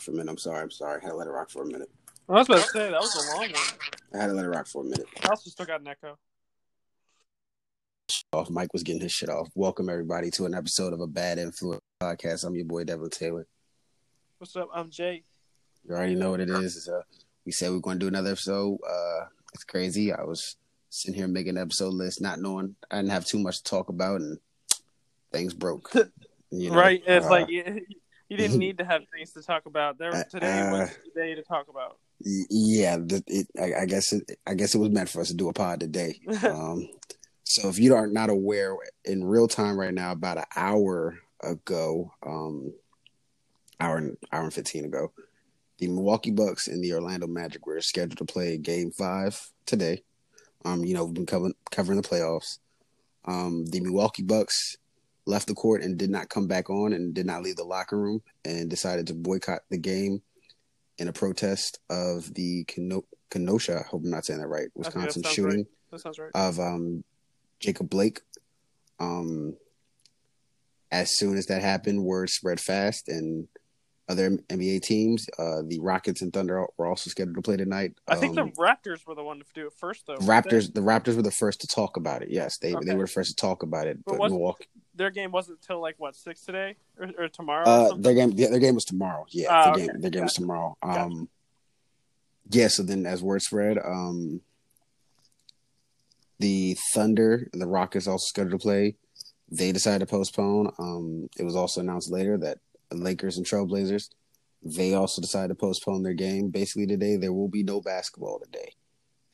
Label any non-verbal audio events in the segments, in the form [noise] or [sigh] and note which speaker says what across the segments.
Speaker 1: for a minute. I'm sorry. I'm sorry. I had to let it rock for a minute.
Speaker 2: I was about to say that was a long one.
Speaker 1: I had to let it rock for a minute.
Speaker 2: I also still got an echo.
Speaker 1: Off. Mike was getting his shit off. Welcome everybody to an episode of a Bad Influence podcast. I'm your boy Devin Taylor.
Speaker 2: What's up? I'm Jay.
Speaker 1: You already know what it is. It's, uh, we said we are going to do another episode. Uh, it's crazy. I was sitting here making an episode list, not knowing I didn't have too much to talk about, and things broke. [laughs]
Speaker 2: You know? right? It's uh, like you didn't need to have things to talk about. There uh, today was uh, the day to talk about.
Speaker 1: Yeah, the, it, I, I, guess it, I guess it was meant for us to do a pod today. [laughs] um, so if you are not aware, in real time right now, about an hour ago, um, hour and hour and fifteen ago, the Milwaukee Bucks and the Orlando Magic were scheduled to play Game Five today. Um, you know, we've been covering covering the playoffs. Um, the Milwaukee Bucks left the court and did not come back on and did not leave the locker room and decided to boycott the game in a protest of the Keno- Kenosha, I hope I'm not saying that right, Wisconsin
Speaker 2: that
Speaker 1: shooting
Speaker 2: right. right.
Speaker 1: of um, Jacob Blake. Um, as soon as that happened, word spread fast, and other NBA teams. Uh, the Rockets and Thunder were also scheduled to play tonight.
Speaker 2: I think the um, Raptors were the one to do it first, though.
Speaker 1: Raptors, the Raptors were the first to talk about it. Yes, they okay. they were the first to talk about it. But, but Milwaukee,
Speaker 2: their game wasn't until like what six today or, or tomorrow.
Speaker 1: Uh,
Speaker 2: or
Speaker 1: their game, their game was tomorrow. Yeah, uh, their, okay. game, their game was tomorrow. Um, gotcha. yeah. So then, as word spread, um, the Thunder and the Rockets also scheduled to play. They decided to postpone. Um, it was also announced later that Lakers and Trailblazers, they also decided to postpone their game. Basically, today there will be no basketball today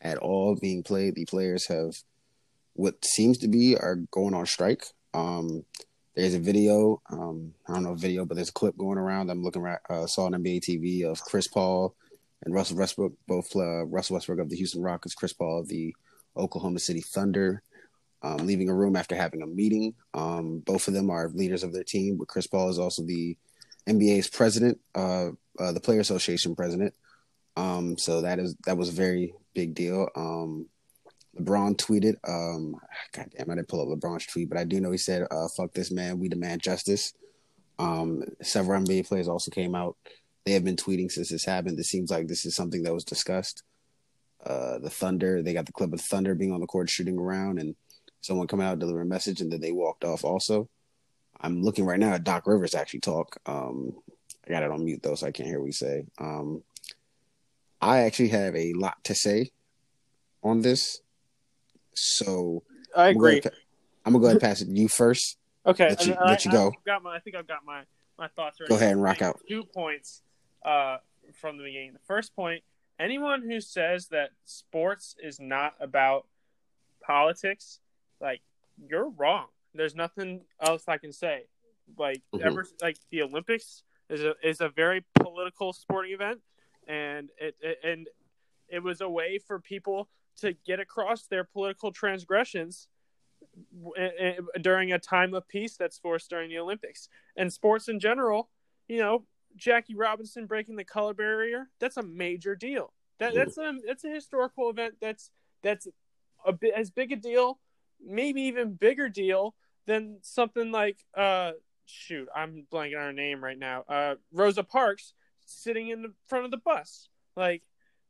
Speaker 1: at all being played. The players have what seems to be are going on strike. Um, there's a video. Um, I don't know video, but there's a clip going around. I'm looking at uh, saw on NBA TV of Chris Paul and Russell Westbrook, both uh, Russell Westbrook of the Houston Rockets, Chris Paul of the Oklahoma City Thunder, um, leaving a room after having a meeting. Um, both of them are leaders of their team, but Chris Paul is also the NBA's president, uh, uh, the Player Association president. Um, so that is that was a very big deal. Um, LeBron tweeted, um, God damn, I didn't pull up LeBron's tweet, but I do know he said, uh, "Fuck this man, we demand justice." Um, several NBA players also came out. They have been tweeting since this happened. It seems like this is something that was discussed. Uh, the Thunder, they got the clip of Thunder being on the court shooting around, and someone coming out delivering a message, and then they walked off. Also, I'm looking right now at Doc Rivers actually talk. Um, I got it on mute though, so I can't hear what he say. Um, I actually have a lot to say on this, so
Speaker 2: I agree.
Speaker 1: I'm gonna, I'm gonna go ahead and [laughs] pass it to you first.
Speaker 2: Okay,
Speaker 1: let you, I, let you go.
Speaker 2: I got my, I think I've got my my thoughts.
Speaker 1: Go ahead and rock out.
Speaker 2: Two points uh, from the beginning. The first point: anyone who says that sports is not about politics, like you're wrong. There's nothing else I can say. Like mm-hmm. ever, like the Olympics is a is a very political sporting event, and it, it and it was a way for people to get across their political transgressions during a time of peace that's forced during the Olympics. And sports in general, you know, Jackie Robinson breaking the color barrier, that's a major deal. That that's a that's a historical event that's that's a bit as big a deal, maybe even bigger deal than something like uh shoot, I'm blanking on her name right now. Uh Rosa Parks sitting in the front of the bus. Like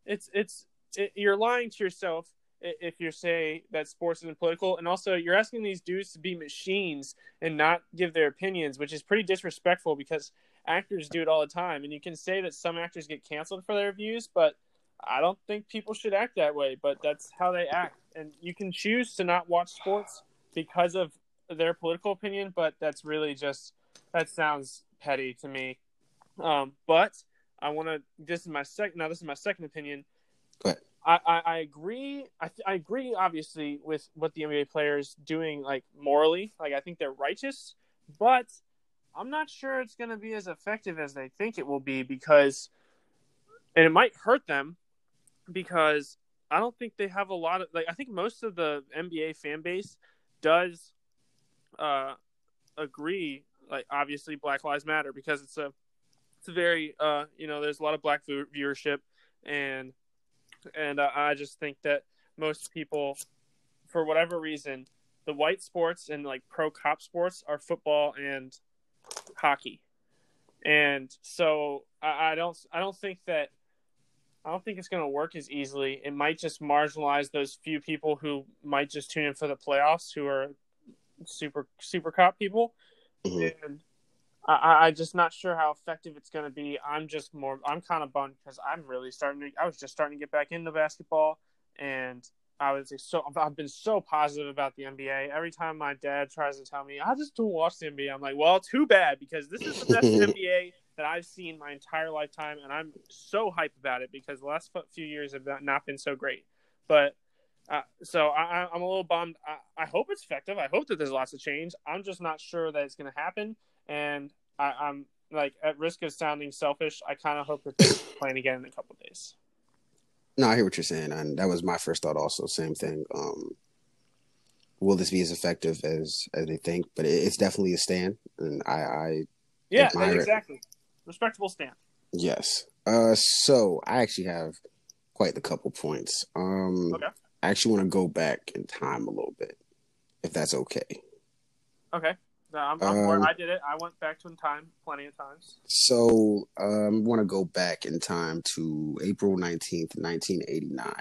Speaker 2: it's it's you're lying to yourself if you say that sports isn't political, and also you're asking these dudes to be machines and not give their opinions, which is pretty disrespectful because actors do it all the time. And you can say that some actors get canceled for their views, but I don't think people should act that way. But that's how they act, and you can choose to not watch sports because of their political opinion, but that's really just that sounds petty to me. Um, but I want to. This is my second. Now, this is my second opinion. I, I, I agree. I, I agree, obviously, with what the NBA players doing, like morally. Like I think they're righteous, but I'm not sure it's going to be as effective as they think it will be because, and it might hurt them because I don't think they have a lot of like. I think most of the NBA fan base does uh, agree. Like obviously, Black Lives Matter because it's a it's a very uh, you know there's a lot of black viewership and and uh, I just think that most people, for whatever reason, the white sports and like pro cop sports are football and hockey, and so I, I don't I don't think that I don't think it's going to work as easily. It might just marginalize those few people who might just tune in for the playoffs, who are super super cop people, mm-hmm. and I, I'm just not sure how effective it's going to be. I'm just more, I'm kind of bummed because I'm really starting to, I was just starting to get back into basketball and I was say so, I've been so positive about the NBA. Every time my dad tries to tell me, I just don't watch the NBA, I'm like, well, too bad because this is the best [laughs] NBA that I've seen my entire lifetime. And I'm so hyped about it because the last few years have not been so great. But uh, so I, am a little bummed. I, I, hope it's effective. I hope that there's lots of change. I'm just not sure that it's going to happen and I, I'm like at risk of sounding selfish. I kind of hope that they're playing again in a couple days.
Speaker 1: No, I hear what you're saying, and that was my first thought. Also, same thing. Um, will this be as effective as as they think? But it, it's definitely a stand, and I, I
Speaker 2: yeah, exactly, it. respectable stand.
Speaker 1: Yes. Uh, so I actually have quite the couple points. Um, okay. I actually want to go back in time a little bit, if that's okay.
Speaker 2: Okay. No, I'm, I'm um, I did it. I went back to in time plenty of times.
Speaker 1: So um, I want to go back in time to April 19th, 1989,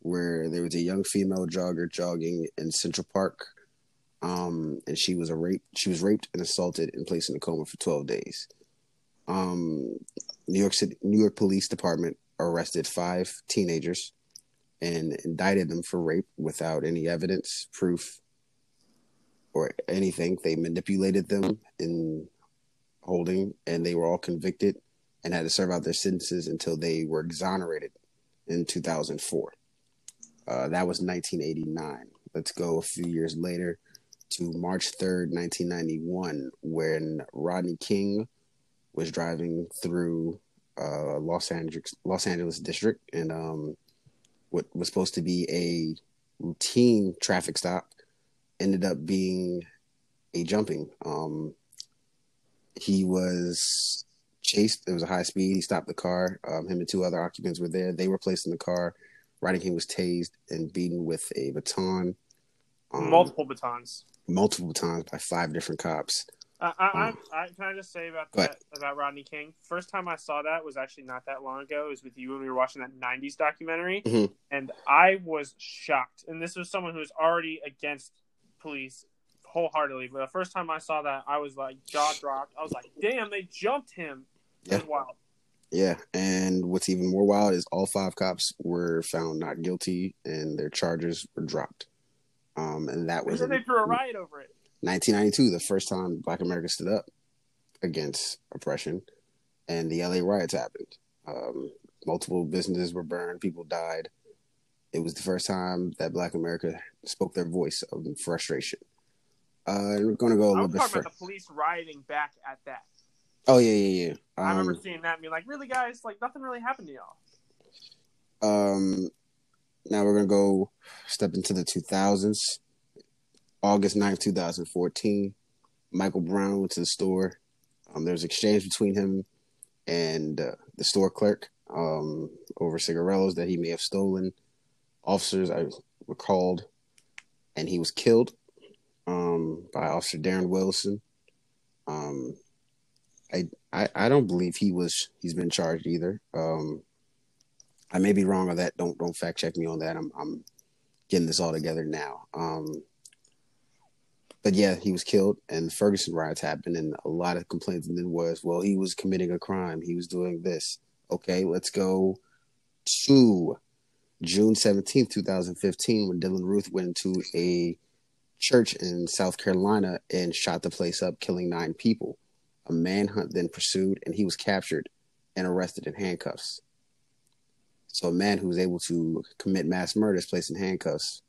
Speaker 1: where there was a young female jogger jogging in Central Park. Um, and she was a rape. She was raped and assaulted and placed in a coma for 12 days. Um, New York City, New York Police Department arrested five teenagers and indicted them for rape without any evidence, proof, or anything. They manipulated them in holding, and they were all convicted and had to serve out their sentences until they were exonerated in 2004. Uh, that was 1989. Let's go a few years later to March 3rd, 1991, when Rodney King was driving through uh, Los Angeles, Los Angeles district, and um, what was supposed to be a routine traffic stop ended up being a jumping. Um, he was chased. It was a high speed. He stopped the car. Um, him and two other occupants were there. They were placed in the car. Rodney King was tased and beaten with a baton.
Speaker 2: Um, multiple batons.
Speaker 1: Multiple batons by five different cops.
Speaker 2: I, I, um, I, can I just say about that about Rodney King? First time I saw that was actually not that long ago. It was with you when we were watching that '90s documentary, mm-hmm. and I was shocked. And this was someone who was already against police wholeheartedly. But the first time I saw that, I was like jaw dropped. I was like, "Damn, they jumped him!" Yeah. wild.
Speaker 1: Yeah, and what's even more wild is all five cops were found not guilty, and their charges were dropped. Um, and that was
Speaker 2: in, they threw a riot over it.
Speaker 1: 1992, the first time Black America stood up against oppression, and the LA riots happened. Um, multiple businesses were burned, people died. It was the first time that Black America spoke their voice of frustration. Uh, we're going to go a little bit.
Speaker 2: Talking about the police rioting back at that.
Speaker 1: Oh yeah, yeah, yeah.
Speaker 2: Um, I remember seeing that and being like, "Really, guys? Like nothing really happened to y'all."
Speaker 1: Um, now we're gonna go step into the 2000s. August 9th, 2014, Michael Brown went to the store. Um, there was exchange between him and uh, the store clerk um, over cigarillos that he may have stolen. Officers I were called, and he was killed um, by Officer Darren Wilson. Um, I, I I don't believe he was he's been charged either. Um, I may be wrong on that. Don't don't fact check me on that. I'm I'm getting this all together now. Um, but yeah, he was killed, and Ferguson riots happened, and a lot of complaints And then was, well, he was committing a crime, he was doing this. Okay, let's go to June seventeenth, two thousand fifteen, when Dylann Roof went into a church in South Carolina and shot the place up, killing nine people. A manhunt then pursued, and he was captured and arrested in handcuffs. So a man who was able to commit mass murder is placed in handcuffs,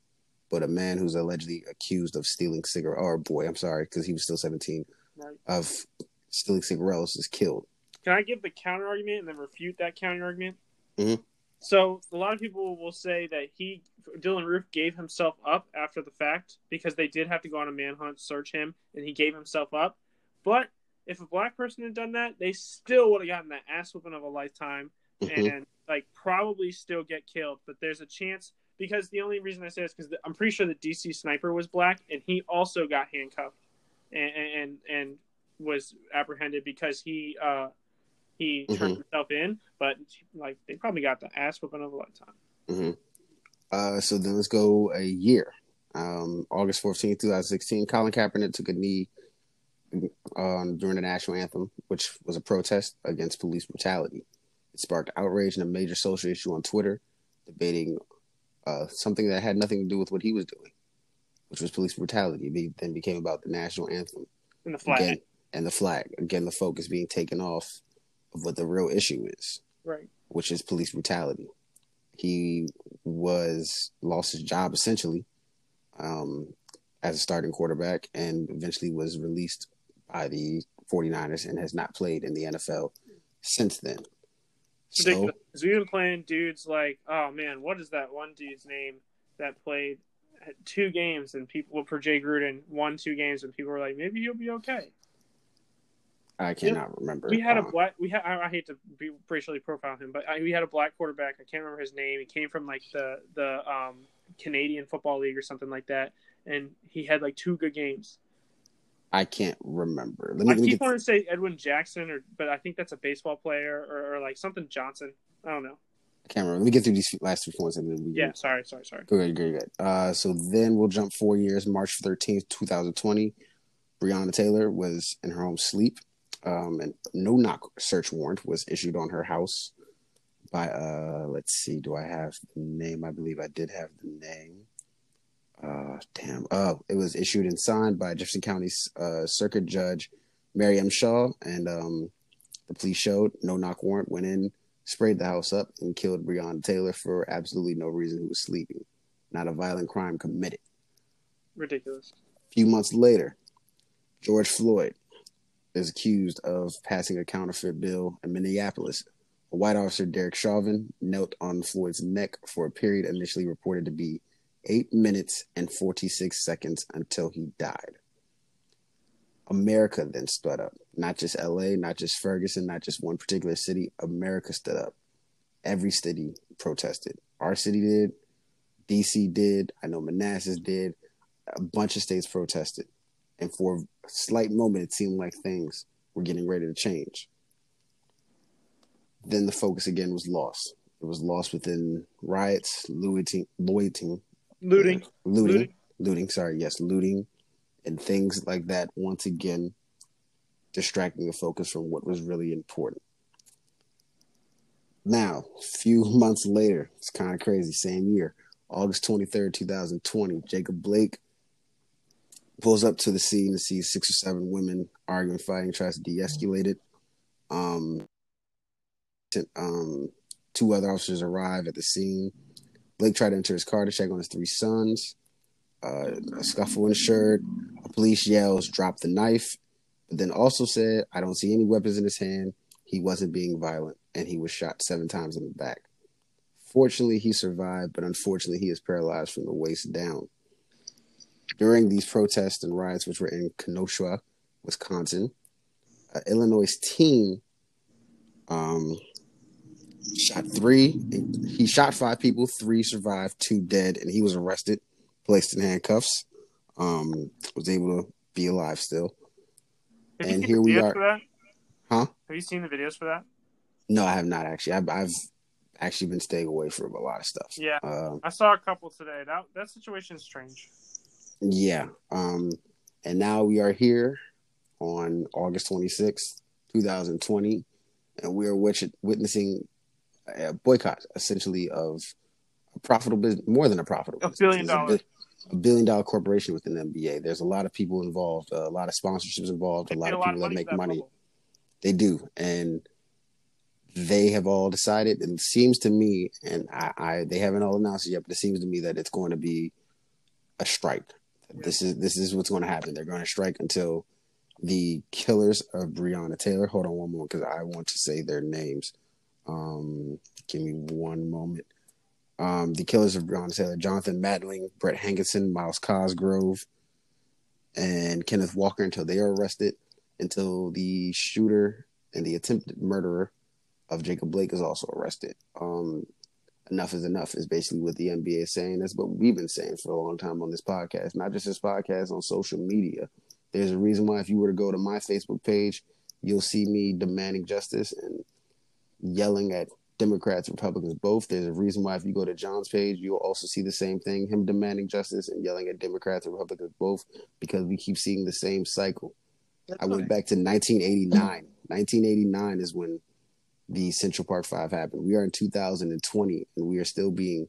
Speaker 1: but a man who's allegedly accused of stealing cigarette or boy, I'm sorry, because he was still 17,
Speaker 2: Right.
Speaker 1: of stealing cigarettes is killed.
Speaker 2: Can I give the counter argument and then refute that counter argument?
Speaker 1: Mhm.
Speaker 2: So a lot of people will say that he, Dylann Roof, gave himself up after the fact because they did have to go on a manhunt, search him, and he gave himself up. But if a black person had done that, they still would have gotten that ass whooping of a lifetime
Speaker 1: Mhm.
Speaker 2: and like probably still get killed. But there's a chance because the only reason I say this is because I'm pretty sure the DC sniper was black and he also got handcuffed and and and was apprehended because he uh he turned himself in. But like they probably got the ass whooping of a lifetime.
Speaker 1: hmm Uh, so then let's go a year. Um, August 14th, 2016, Colin Kaepernick took a knee um, during the national anthem, which was a protest against police brutality. It sparked outrage and a major social issue on Twitter, debating uh, something that had nothing to do with what he was doing, which was police brutality. It then became about the national anthem
Speaker 2: In the flag.
Speaker 1: again and the flag. Again, the focus being taken off of what the real issue is
Speaker 2: Right.
Speaker 1: which is police brutality. He was lost his job essentially um, as a starting quarterback and eventually was released by the 49ers and has not played in the NFL since then. So,
Speaker 2: Ridiculous. 'Cause we've been playing dudes like, oh man, what is that one dude's name that played two games and people for Jay Gruden won two games and people were like, maybe he'll be okay.
Speaker 1: I cannot remember.
Speaker 2: We had a
Speaker 1: Uh,
Speaker 2: black. We had. I, I hate to be racially profile him, but I, we had a black quarterback. I can't remember his name. He came from like the the um, Canadian Football League or something like that, and he had like two good games.
Speaker 1: I can't remember. Let
Speaker 2: I
Speaker 1: me, let me
Speaker 2: keep wanting to say Edwin Jackson, or but I think that's a baseball player or, or like something Johnson. I don't know.
Speaker 1: I can't remember. Let me get through these last two points and then we
Speaker 2: Yeah, sorry, sorry, sorry.
Speaker 1: Good, good, good. Uh, so then we'll jump four years. March 13th, 2020. Breonna Taylor was in her home sleep. Um, and no knock search warrant was issued on her house by, uh, let's see, do I have the name? I believe I did have the name. Uh, damn. Oh, it was issued and signed by Jefferson County's uh, Circuit Judge Mary M. Shaw. And um, the police showed no knock warrant, went in, sprayed the house up, and killed Breonna Taylor for absolutely no reason. Who was sleeping. Not a violent crime committed.
Speaker 2: Ridiculous.
Speaker 1: A few months later, George Floyd is accused of passing a counterfeit bill in Minneapolis. A white officer, Derek Chauvin, knelt on Floyd's neck for a period initially reported to be eight minutes and 46 seconds until he died. America then stood up. Not just LA, not just Ferguson, not just one particular city. America stood up. Every city protested. Our city did. DC did. I know Manassas did. A bunch of states protested. And for a slight moment, it seemed like things were getting ready to change. Then the focus again was lost. It was lost within riots, looting, looting,
Speaker 2: Looting.
Speaker 1: looting,
Speaker 2: Looting.
Speaker 1: looting. Sorry, yes, looting, and things like that. Once again, distracting the focus from what was really important. Now, a few [laughs] months later, it's kind of crazy. Same year, August twenty third, two thousand twenty, Jacob Blake pulls up to the scene to see six or seven women arguing, fighting, tries to de-escalate it. Um, um, two other officers arrive at the scene. Blake tried to enter his car to check on his three sons. Uh, a scuffle ensued. A police yells, "Drop the knife!" But then also said, "I don't see any weapons in his hand. He wasn't being violent, and he was shot seven times in the back." Fortunately, he survived, but unfortunately, he is paralyzed from the waist down. During these protests and riots, which were in Kenosha, Wisconsin, uh, Illinois team um, shot three. He shot five people. Three survived. Two dead, and he was arrested, placed in handcuffs. Um, was able to be alive still.
Speaker 2: Have
Speaker 1: And here we are- Huh?
Speaker 2: Have you seen the videos for that?
Speaker 1: No, I have not actually. I've, I've actually been staying away from a lot of stuff.
Speaker 2: Yeah.
Speaker 1: Um,
Speaker 2: I saw a couple today. That that situation is strange.
Speaker 1: Yeah. Um, and now we are here on August 26th, 2020, and we are witnessing a boycott, essentially, of a profitable business, more than a profitable
Speaker 2: A
Speaker 1: business.
Speaker 2: billion
Speaker 1: a
Speaker 2: dollars.
Speaker 1: A billion dollar corporation within the NBA. There's a lot of people involved, a lot of sponsorships involved, a
Speaker 2: They
Speaker 1: lot of people that make
Speaker 2: that
Speaker 1: money.
Speaker 2: bubble.
Speaker 1: They do. And they have all decided, and it seems to me, and I, I they haven't all announced it yet, but it seems to me that it's going to be a strike. This is this is what's going to happen. They're going to strike until the killers of Breonna Taylor. Hold on one moment because I want to say their names. Um, give me one moment. Um, the killers of Breonna Taylor: Jonathan Mattingly, Brett Hankison, Myles Cosgrove, and Kenneth Walker until they are arrested. Until the shooter and the attempted murderer of Jacob Blake is also arrested. Um, enough is enough is basically what the NBA is saying. That's what we've been saying for a long time on this podcast, not just this podcast, on social media. There's a reason why if you were to go to my Facebook page, you'll see me demanding justice and yelling at Democrats, Republicans, both. There's a reason why if you go to John's page, you'll also see the same thing, him demanding justice and yelling at Democrats and Republicans, both, because we keep seeing the same cycle. I went back to 1989. 1989 is when the Central Park Five happened. We are in 2020, and we are still being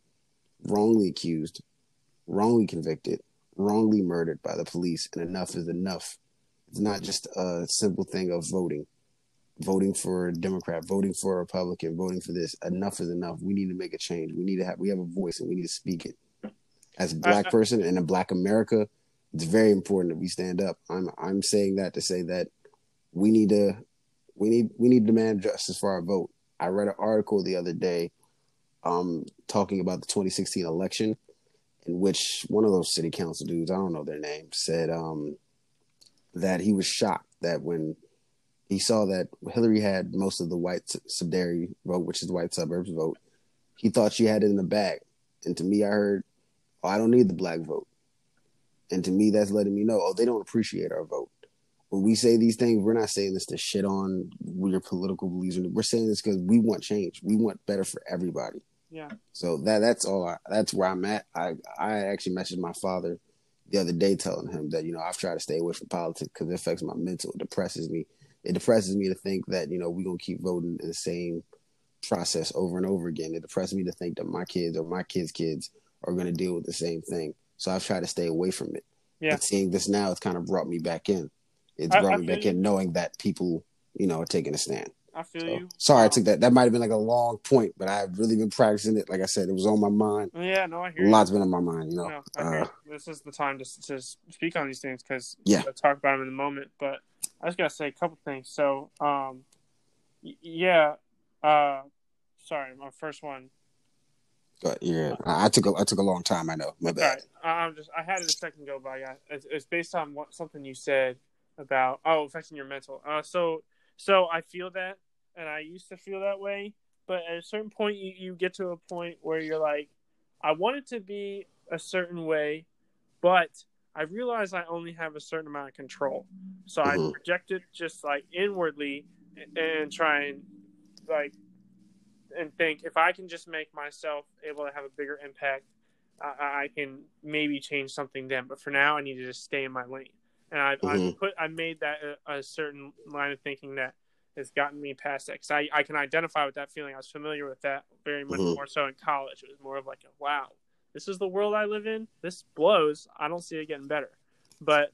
Speaker 1: wrongly accused, wrongly convicted, wrongly murdered by the police. And enough is enough. It's not just a simple thing of voting, voting for a Democrat, voting for a Republican, voting for this. Enough is enough. We need to make a change. We need to have. We have a voice, and we need to speak it. As a black person in a black America, it's very important that we stand up. I'm I'm saying that to say that we need to we need we need demand justice for our vote. I read an article the other day um talking about the 2016 election in which one of those city council dudes, I don't know their name, said um that he was shocked that when he saw that Hillary had most of the white subsidiary vote, which is white suburbs vote, he thought she had it in the bag. And to me I heard, Oh, I don't need the black vote. And to me that's letting me know, oh, they don't appreciate our vote when we say these things, we're not saying this to shit on your political beliefs. We're saying this because we want change. We want better for everybody.
Speaker 2: Yeah.
Speaker 1: So that that's all. I, that's where I'm at. I I actually messaged my father the other day, telling him that you know I've tried to stay away from politics because it affects my mental. It depresses me. It depresses me to think that you know we're gonna keep voting in the same process over and over again. It depresses me to think that my kids or my kids' kids are gonna deal with the same thing. So I've tried to stay away from it.
Speaker 2: Yeah.
Speaker 1: And seeing this now, it's kind of brought me back in. It's
Speaker 2: I- I
Speaker 1: back
Speaker 2: you.
Speaker 1: in knowing that people, you know, are taking a stand.
Speaker 2: I feel
Speaker 1: So,
Speaker 2: you.
Speaker 1: sorry, I
Speaker 2: Um,
Speaker 1: took that. That might have been like a long point, but I've really been practicing it. Like I said, it was on my mind.
Speaker 2: Yeah, no, I
Speaker 1: A
Speaker 2: hear you.
Speaker 1: lot's been on my mind, you know.
Speaker 2: No,
Speaker 1: Uh,
Speaker 2: this is the time to, to speak on these things because
Speaker 1: Yeah.
Speaker 2: talk about them in a moment. But I just gotta say a couple things. So, um, yeah, uh, sorry, my first one.
Speaker 1: but yeah, I, I took a I took a long time. I know. My bad.
Speaker 2: right, I'm just I had it a second ago, but yeah, it's, it's based on what something you said about oh affecting your mental. Uh, so so I feel that, and I used to feel that way, but at a certain point, you you get to a point where you're like, I want it to be a certain way, but I realize I only have a certain amount of control, so I
Speaker 1: Mhm.
Speaker 2: project it just like inwardly and, and try and like and think if I can just make myself able to have a bigger impact I, I can maybe change something then. But for now, I need to just stay in my lane. And I've, I've
Speaker 1: Mhm.
Speaker 2: put I made that a, a certain line of thinking that has gotten me past that because I, I can identify with that feeling. I was familiar with that very much
Speaker 1: Mhm.
Speaker 2: more so in college. It was more of like a wow, this is the world I live in. This blows. I don't see it getting better. But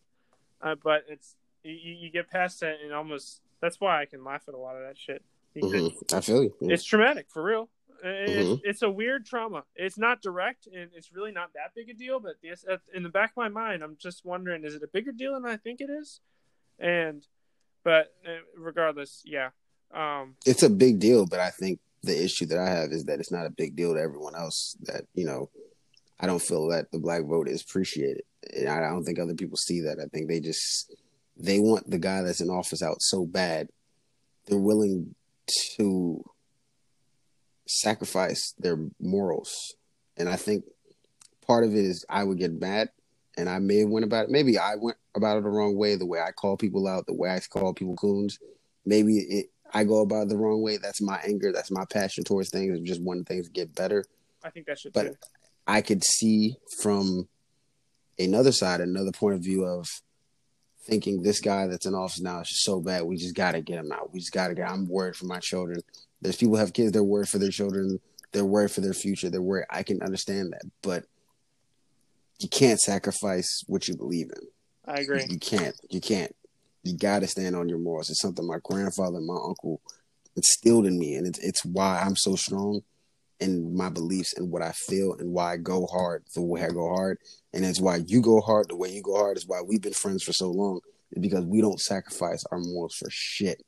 Speaker 2: uh, but it's you, you get past that and almost that's why I can laugh at a lot of that shit. Because
Speaker 1: hmm I feel you.
Speaker 2: It's traumatic for real. It's,
Speaker 1: Mhm.
Speaker 2: it's a weird trauma. It's not direct, and it's really not that big a deal. But at- in the back of my mind, I'm just wondering: is it a bigger deal than I think it is? And, but uh, regardless, yeah, um,
Speaker 1: it's a big deal, but I think the issue that I have is that it's not a big deal to everyone else. That you know, I don't feel that the black vote is appreciated. And I don't think other people see that. I think they just they want the guy that's in office out so bad. They're willing to sacrifice their morals. And I think part of it is I would get mad and I may have went about it. Maybe I went about it the wrong way, the way I call people out, the way I call people coons. Maybe it, I go about it the wrong way. That's my anger. That's my passion towards things. I just want things to get better.
Speaker 2: I think that should.
Speaker 1: But
Speaker 2: too.
Speaker 1: I could see from another side, another point of view of thinking this guy that's in office now is just so bad. We just got to get him out. We just got to get. I'm worried for my children. There's people who have kids. They're worried for their children. They're worried for their future. They're worried. I can understand that, but you can't sacrifice what you believe in.
Speaker 2: I agree.
Speaker 1: You can't. You can't. You got to stand on your morals. It's something my grandfather and my uncle instilled in me, and it's it's why I'm so strong in my beliefs and what I feel and why I go hard the way I go hard, and it's why you go hard the way you go hard. Is why we've been friends for so long. Because we don't sacrifice our morals for shit.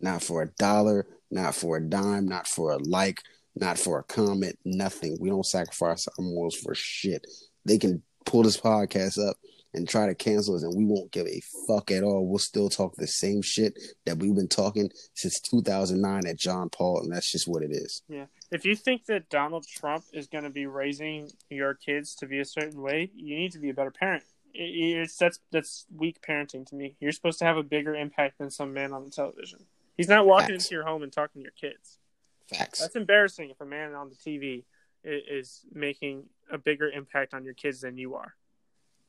Speaker 1: Not for a dollar, not for a dime, not for a like, not for a comment, nothing. We don't sacrifice our morals for shit. They can pull this podcast up and try to cancel us, and we won't give a fuck at all. We'll still talk the same shit that we've been talking since 2009 at John Paul, and that's just what it is.
Speaker 2: Yeah. If you think that Donald Trump is going to be raising your kids to be a certain way, you need to be a better parent. It- It's that's that's weak parenting to me. You're supposed to have a bigger impact than some man on the television. He's not walking
Speaker 1: Facts.
Speaker 2: into your home and talking to your kids.
Speaker 1: Facts.
Speaker 2: That's embarrassing if a man on the TV is making a bigger impact on your kids than you are.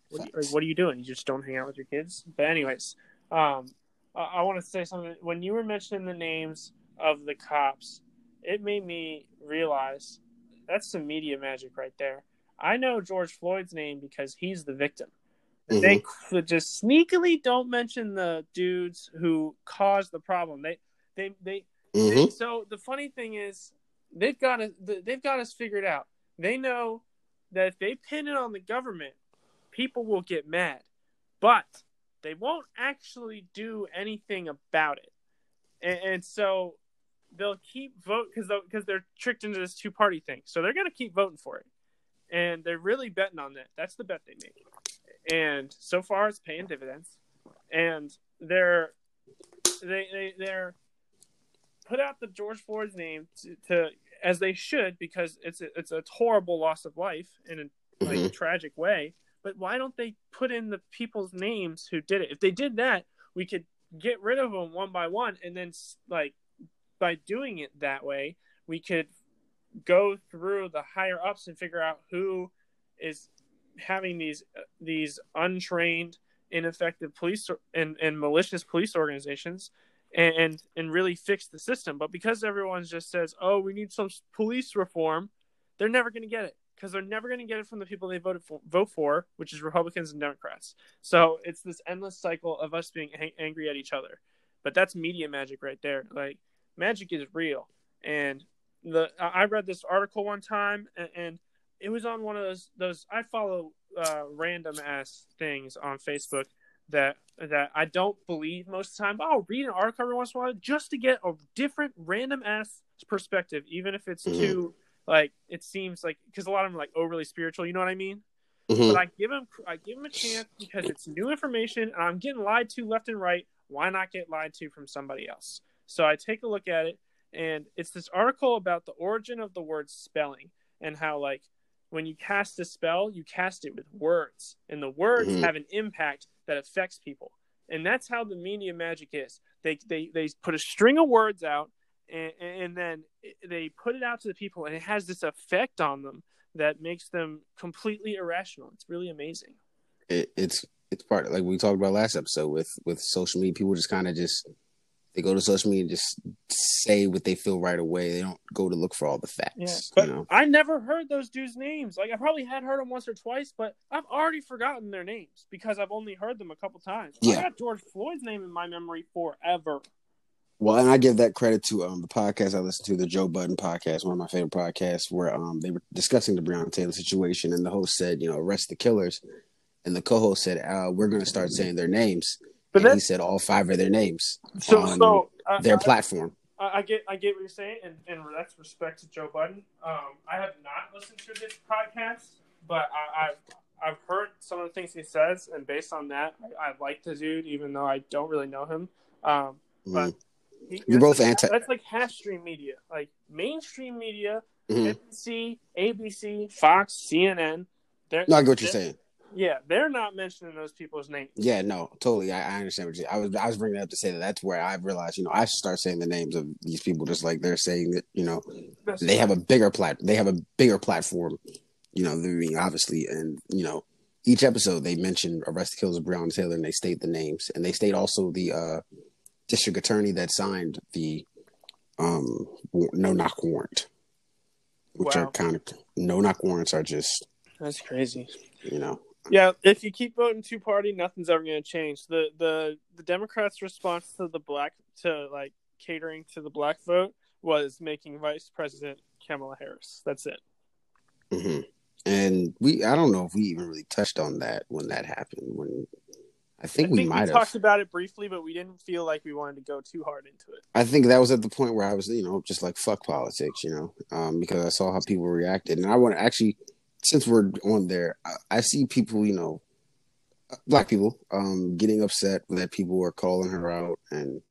Speaker 2: What,
Speaker 1: Facts.
Speaker 2: what are you doing? You just don't hang out with your kids. But anyways, um, I, I want to say something. When you were mentioning the names of the cops, it made me realize that's some media magic right there. I know George Floyd's name because he's the victim.
Speaker 1: Mhm.
Speaker 2: They c- just sneakily don't mention the dudes who caused the problem. They, they, they,
Speaker 1: Mhm.
Speaker 2: they- so the funny thing is, they've got us. They've got us figured out. They know that if they pin it on the government, people will get mad, but they won't actually do anything about it. And, and so they'll keep vote because because they're tricked into this two party thing. So they're gonna keep voting for it, and they're really betting on that. That's the bet they make. And so far, it's paying dividends. And they're they they they're put out the George Floyd's name to, to as they should because it's a, it's a horrible loss of life in a like
Speaker 1: Mhm.
Speaker 2: tragic way. But why don't they put in the people's names who did it? If they did that, we could get rid of them one by one, and then like by doing it that way, we could go through the higher ups and figure out who is having these these untrained, ineffective police and, and malicious police organizations, and, and really fix the system. But because everyone just says, "Oh, we need some police reform," they're never going to get it because they're never going to get it from the people they voted for, vote for, which is Republicans and Democrats. So it's this endless cycle of us being ang- angry at each other. But that's media magic right there. Like magic is real, and the I I read this article one time, and, and it was on one of those those I follow uh, random ass things on Facebook that that I don't believe most of the time. But I'll read an article every once in a while just to get a different random ass perspective, even if it's
Speaker 1: Mhm.
Speaker 2: too like it seems like because a lot of them are like overly spiritual. You know what I mean?
Speaker 1: Mhm.
Speaker 2: But I give them I give them a chance because it's new information and I'm getting lied to left and right. Why not get lied to from somebody else? So I take a look at it and it's this article about the origin of the word spelling and how like when you cast a spell, you cast it with words and the words
Speaker 1: Mhm.
Speaker 2: have an impact that affects people. And that's how the media magic is. They they they put a string of words out and, and then they put it out to the people and it has this effect on them that makes them completely irrational. It's really amazing.
Speaker 1: it, it's it's part like we talked about last episode with with social media. People just kind of just they go to social media and just say what they feel right away. They don't go to look for all the facts.
Speaker 2: Yeah,
Speaker 1: you know,
Speaker 2: I never heard those dudes' names. Like I probably had heard them once or twice, but I've already forgotten their names because I've only heard them a couple times. I
Speaker 1: Yeah.
Speaker 2: got George Floyd's name in my memory forever.
Speaker 1: well, and I give that credit to um the podcast I listened to, the Joe Budden podcast, one of my favorite podcasts, where um they were discussing the Breonna Taylor situation, and the host said, you know, arrest the killers, and the co-host said, uh, we're going to start saying their names,
Speaker 2: But
Speaker 1: and he said all five of their names
Speaker 2: so.
Speaker 1: on
Speaker 2: so
Speaker 1: their
Speaker 2: I-
Speaker 1: platform.
Speaker 2: I, I get I get what you're saying, and, and that's respect to Joe Budden. Um, I have not listened to this podcast, but I, I've I've heard some of the things he says, and based on that, I, I like the dude, even though I don't really know him. Um, but
Speaker 1: Mhm.
Speaker 2: he,
Speaker 1: You're both
Speaker 2: that's-
Speaker 1: anti-
Speaker 2: That's like half stream media, like mainstream media,
Speaker 1: Mhm.
Speaker 2: NBC, ABC, Fox, CNN.
Speaker 1: No, I get what you're saying.
Speaker 2: Yeah, they're not mentioning those people's names.
Speaker 1: Yeah, no, totally. I, I understand what you. I was I was bringing it up to say that that's where I realized, you know, I should start saying the names of these people, just like they're saying that, you know,
Speaker 2: That's-
Speaker 1: they have a bigger plat, they have a bigger platform, you know, than me, obviously, and you know, each episode they mention arrest kills of Breonna Taylor, and they state the names, and they state also the uh district attorney that signed the um no knock warrant, which
Speaker 2: Wow.
Speaker 1: are kind of no knock warrants are just
Speaker 2: That's crazy.
Speaker 1: you know
Speaker 2: Yeah, if you keep voting two party, nothing's ever going to change. The the the Democrats' response to the black to like catering to the black vote was making Vice President Kamala Harris. That's it.
Speaker 1: hmm And we, I don't know if we even really touched on that when that happened. When I think,
Speaker 2: I
Speaker 1: we might have.
Speaker 2: talked about it briefly, but we didn't feel like we wanted to go too hard into it.
Speaker 1: I think that was at the point where I was, you know, just like fuck politics, you know, um, because I saw how people reacted, and I want to actually, since we're on there, I, I see people, you know, black people, um, getting upset that people were calling her out, and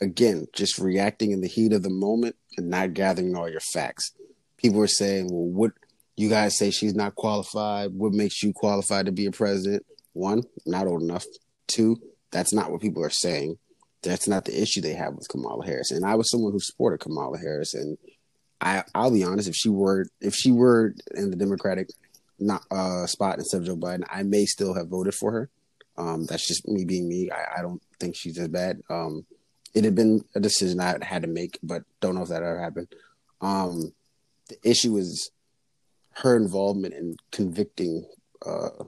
Speaker 1: again, just reacting in the heat of the moment and not gathering all your facts. People were saying, "Well, what you guys say she's not qualified? What makes you qualified to be a president?" One, not old enough. Two, that's not what people are saying that's not the issue they have with Kamala Harris. And I was someone who supported Kamala Harris, and I I'll be honest, if she were if she were in the Democratic not uh spot instead of Joe Biden, I may still have voted for her. Um, that's just me being me. I, I don't think she's as bad. Um, it had been a decision I had to make, but don't know if that ever happened. Um, the issue is her involvement in convicting uh,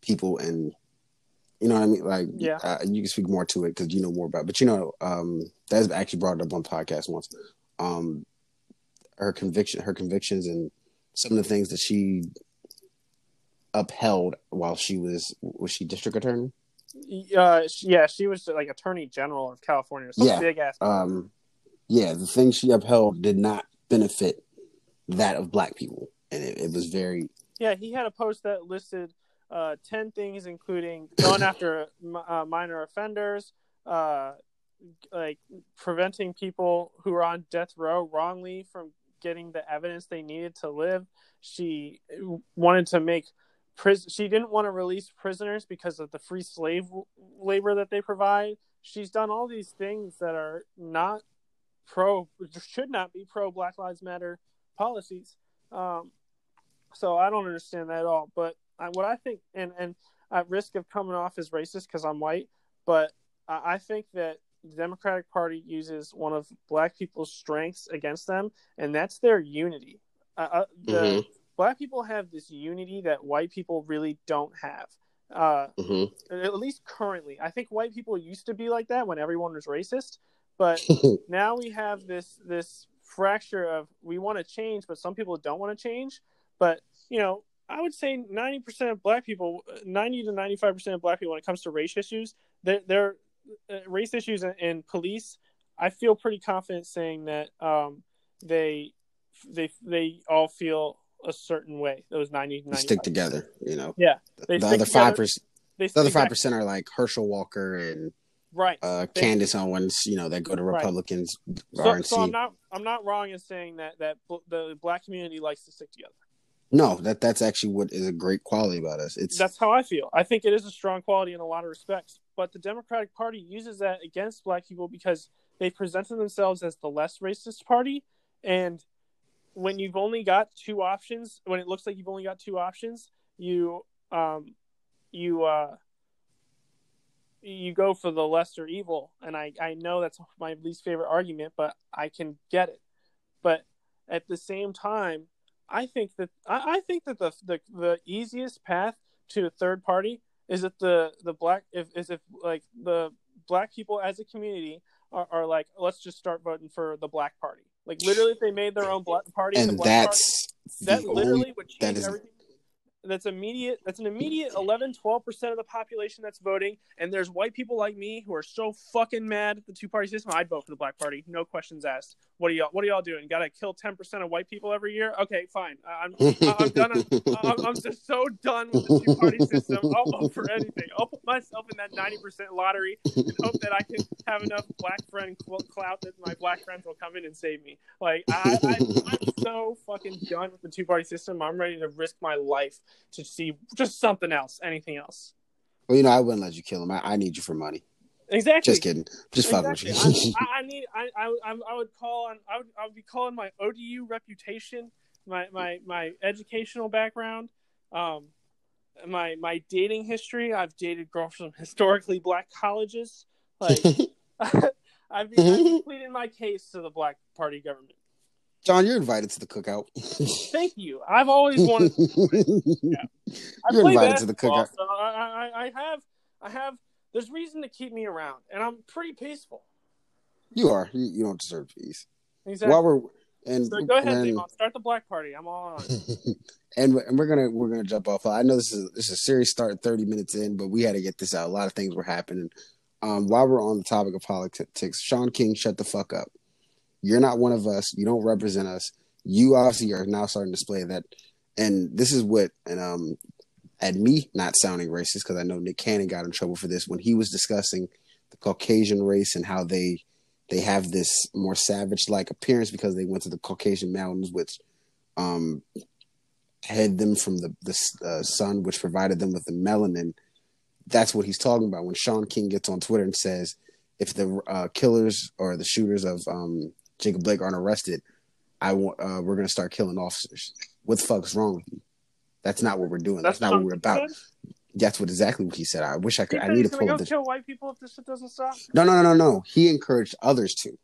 Speaker 1: people and you know what I mean? Like,
Speaker 2: Yeah.
Speaker 1: uh, you can speak more to it because you know more about. It. But you know, um, that's actually brought up on the podcast once. Um, her conviction, her convictions, and some of the things that she upheld while she was was she district attorney?
Speaker 2: Uh, yeah, she was like Attorney General of California. Some
Speaker 1: Yeah.
Speaker 2: big ass.
Speaker 1: Um, yeah, the things she upheld did not benefit that of black people, and it, it was very
Speaker 2: Yeah, he had a post that listed uh, 10 things, including [coughs] going after uh, minor offenders, uh, like preventing people who are on death row wrongly from getting the evidence they needed to live. She wanted to make pris- she didn't want to release prisoners because of the free slave labor that they provide. She's done all these things that are not pro should not be pro Black Lives Matter policies. Um, so I don't understand that at all. But I, what I think, and and at risk of coming off as racist because I'm white, but I, I think that the Democratic Party uses one of black people's strengths against them, and that's their unity. Uh, uh, the
Speaker 1: Mhm.
Speaker 2: black people have this unity that white people really don't have. Uh,
Speaker 1: mhm.
Speaker 2: at least currently, I think white people used to be like that when everyone was racist, but [laughs] now we have this this fracture of we want to change, but some people don't want to change. But you know, I would say ninety percent of black people, ninety to ninety five percent of black people, when it comes to race issues, they're, they're race issues in police. I feel pretty confident saying that um, they they they all feel a certain way. Those 90
Speaker 1: They stick together, you know.
Speaker 2: Yeah,
Speaker 1: the other five percent, the other five percent are like Herschel Walker and
Speaker 2: right.
Speaker 1: uh,
Speaker 2: They-
Speaker 1: Candace Owens, you know, that go to
Speaker 2: Right.
Speaker 1: Republicans,
Speaker 2: So,
Speaker 1: RNC.
Speaker 2: so I'm not I'm not wrong in saying that that the black community likes to stick together.
Speaker 1: No, that that's actually what is a great quality about us. It's
Speaker 2: That's how I feel. I think it is a strong quality in a lot of respects. But the Democratic Party uses that against black people because they presented themselves as the less racist party. And when you've only got two options, when it looks like you've only got two options, you um you uh you go for the lesser evil. And I, I know that's my least favorite argument, but I can get it. But at the same time, I think that I, I think that the, the the easiest path to a third party is if the the black if is if like the black people as a community are, are like let's just start voting for the black party. Like literally if they made their own black party the
Speaker 1: and
Speaker 2: black
Speaker 1: that's
Speaker 2: party, that literally
Speaker 1: only,
Speaker 2: would change
Speaker 1: that is-
Speaker 2: everything that's immediate that's an immediate 11 12% of the population that's voting and there's white people like me who are so fucking mad at the two party system i'd vote for the black party no questions asked. What are y'all what are y'all doing? Gotta kill 10% of white people every year? Okay fine. I'm i'm done. I'm, I'm just so done with the two party system. I'll vote for anything. I'll put myself in that 90% lottery and hope that i can have enough black friend clout that my black friends will come in and save me. Like I, I i'm so fucking done with the two party system. I'm ready to risk my life to see just something else, anything else.
Speaker 1: Well, you know, I wouldn't let you kill him. I, I need you for money.
Speaker 2: Exactly.
Speaker 1: Just kidding. Just exactly.
Speaker 2: fucking with you. I, I, need. I, I I would call on. I would. I would be calling my ODU reputation, my my my educational background, um, my my dating history. I've dated girls from historically black colleges. Like, [laughs] [laughs] I've, been, I've pleaded my case to the black party government.
Speaker 1: John, you're invited to the cookout. [laughs]
Speaker 2: Thank you. I've always wanted. To yeah. [laughs] You're invited to the cookout. So I, I, I have, I have. There's reason to keep me around, and I'm pretty peaceful.
Speaker 1: You are. You, you don't deserve peace. Exactly. While we're and
Speaker 2: so go ahead, and, start the black party. I'm all on. [laughs]
Speaker 1: and and we're gonna we're gonna jump off. I know this is this is a serious start, 30 minutes in, but we had to get this out. A lot of things were happening. Um, while we're on the topic of politics, Shaun King, shut the fuck up. You're not one of us. You don't represent us. You obviously are now starting to display that. And this is what, and um, at me not sounding racist because I know Nick Cannon got in trouble for this when he was discussing the Caucasian race and how they they have this more savage like appearance because they went to the Caucasian mountains, which um, hid them from the the uh, sun, which provided them with the melanin. That's what he's talking about when Shaun King gets on Twitter and says, if the uh, killers or the shooters of um, Jacob Blake aren't arrested, I want uh, we're gonna start killing officers. What the fuck's wrong with you? That's not what we're doing. That's, That's not what we're about. That's what exactly what he said. I wish I could. I need to pull
Speaker 2: go this. kill white people if this shit doesn't stop.
Speaker 1: No, no, no, no, no. He encouraged others to.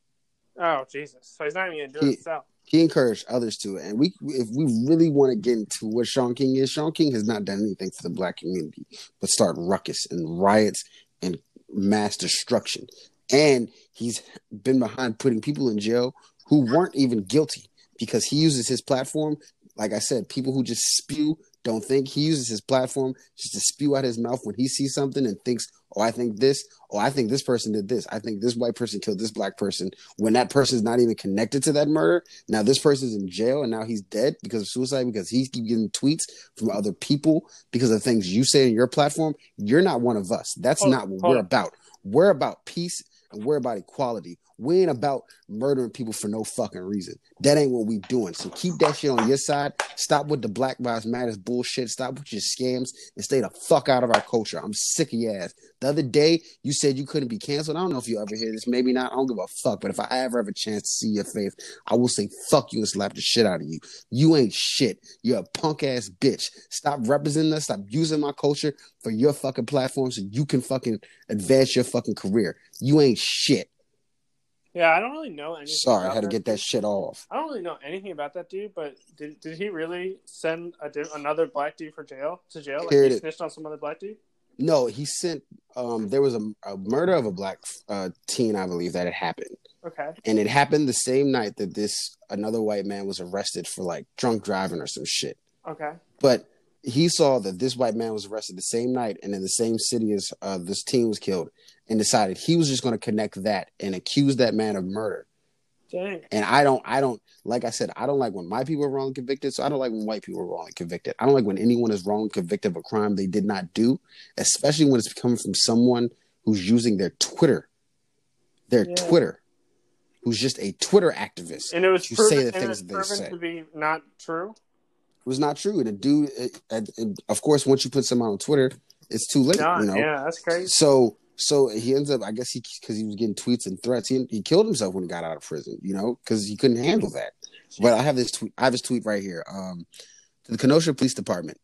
Speaker 2: Oh Jesus! So he's not even gonna do he, it himself.
Speaker 1: He encouraged others to, and we, if we really want to get into what Shaun King is, Shaun King has not done anything for the black community but start ruckus and riots and mass destruction and he's been behind putting people in jail who weren't even guilty because he uses his platform. Like I said, people who just spew don't think he uses his platform just to spew out his mouth when he sees something and thinks, "Oh, I think this. Oh, I think this person did this. I think this white person killed this black person." When that person is not even connected to that murder, now this person's in jail and now he's dead because of suicide because he's getting tweets from other people because of things you say in your platform. You're not one of us. That's oh, not what oh. we're about. We're about peace and we're about equality. We ain't about murdering people for no fucking reason. That ain't what we doing. So keep that shit on your side. Stop with the Black Lives Matters bullshit. Stop with your scams and stay the fuck out of our culture. I'm sick of your ass. The other day, you said you couldn't be canceled. I don't know if you ever hear this. Maybe not. I don't give a fuck. But if I ever have a chance to see your face, I will say fuck you and slap the shit out of you. You ain't shit. You're a punk ass bitch. Stop representing us. Stop using my culture for your fucking platform so you can fucking advance your fucking career. You ain't shit.
Speaker 2: Yeah, I don't really know anything.
Speaker 1: Sorry, I had to get that shit off.
Speaker 2: I don't really know anything about that dude, but did did he really send a, another black dude for jail to jail? Like Here he snitched on some other black dude?
Speaker 1: No, he sent. Um, there was a, a murder of a black uh, teen, I believe, that had happened.
Speaker 2: Okay.
Speaker 1: And it happened the same night that this another white man was arrested for like drunk driving or some shit.
Speaker 2: Okay.
Speaker 1: But he saw that this white man was arrested the same night and in the same city as uh, this teen was killed and decided he was just going to connect that and accuse that man of murder.
Speaker 2: Dang.
Speaker 1: And I don't, I don't, like I said, I don't like when my people are wrongly convicted. So I don't like when white people are wrongly convicted. I don't like when anyone is wrongly convicted of a crime they did not do, especially when it's coming from someone who's using their Twitter, their yeah. Twitter, who's just a Twitter activist.
Speaker 2: And it was to proven, say the things they say. to be not true.
Speaker 1: It was not true. The dude, it, it, it, of course, once you put someone on Twitter, it's too late.
Speaker 2: Done.
Speaker 1: You know?
Speaker 2: Yeah, that's crazy.
Speaker 1: So so he ends up, I guess he because he was getting tweets and threats. He he killed himself when he got out of prison, you know, because he couldn't handle that. But I have this tweet. I have his tweet right here. Um, to the Kenosha Police Department.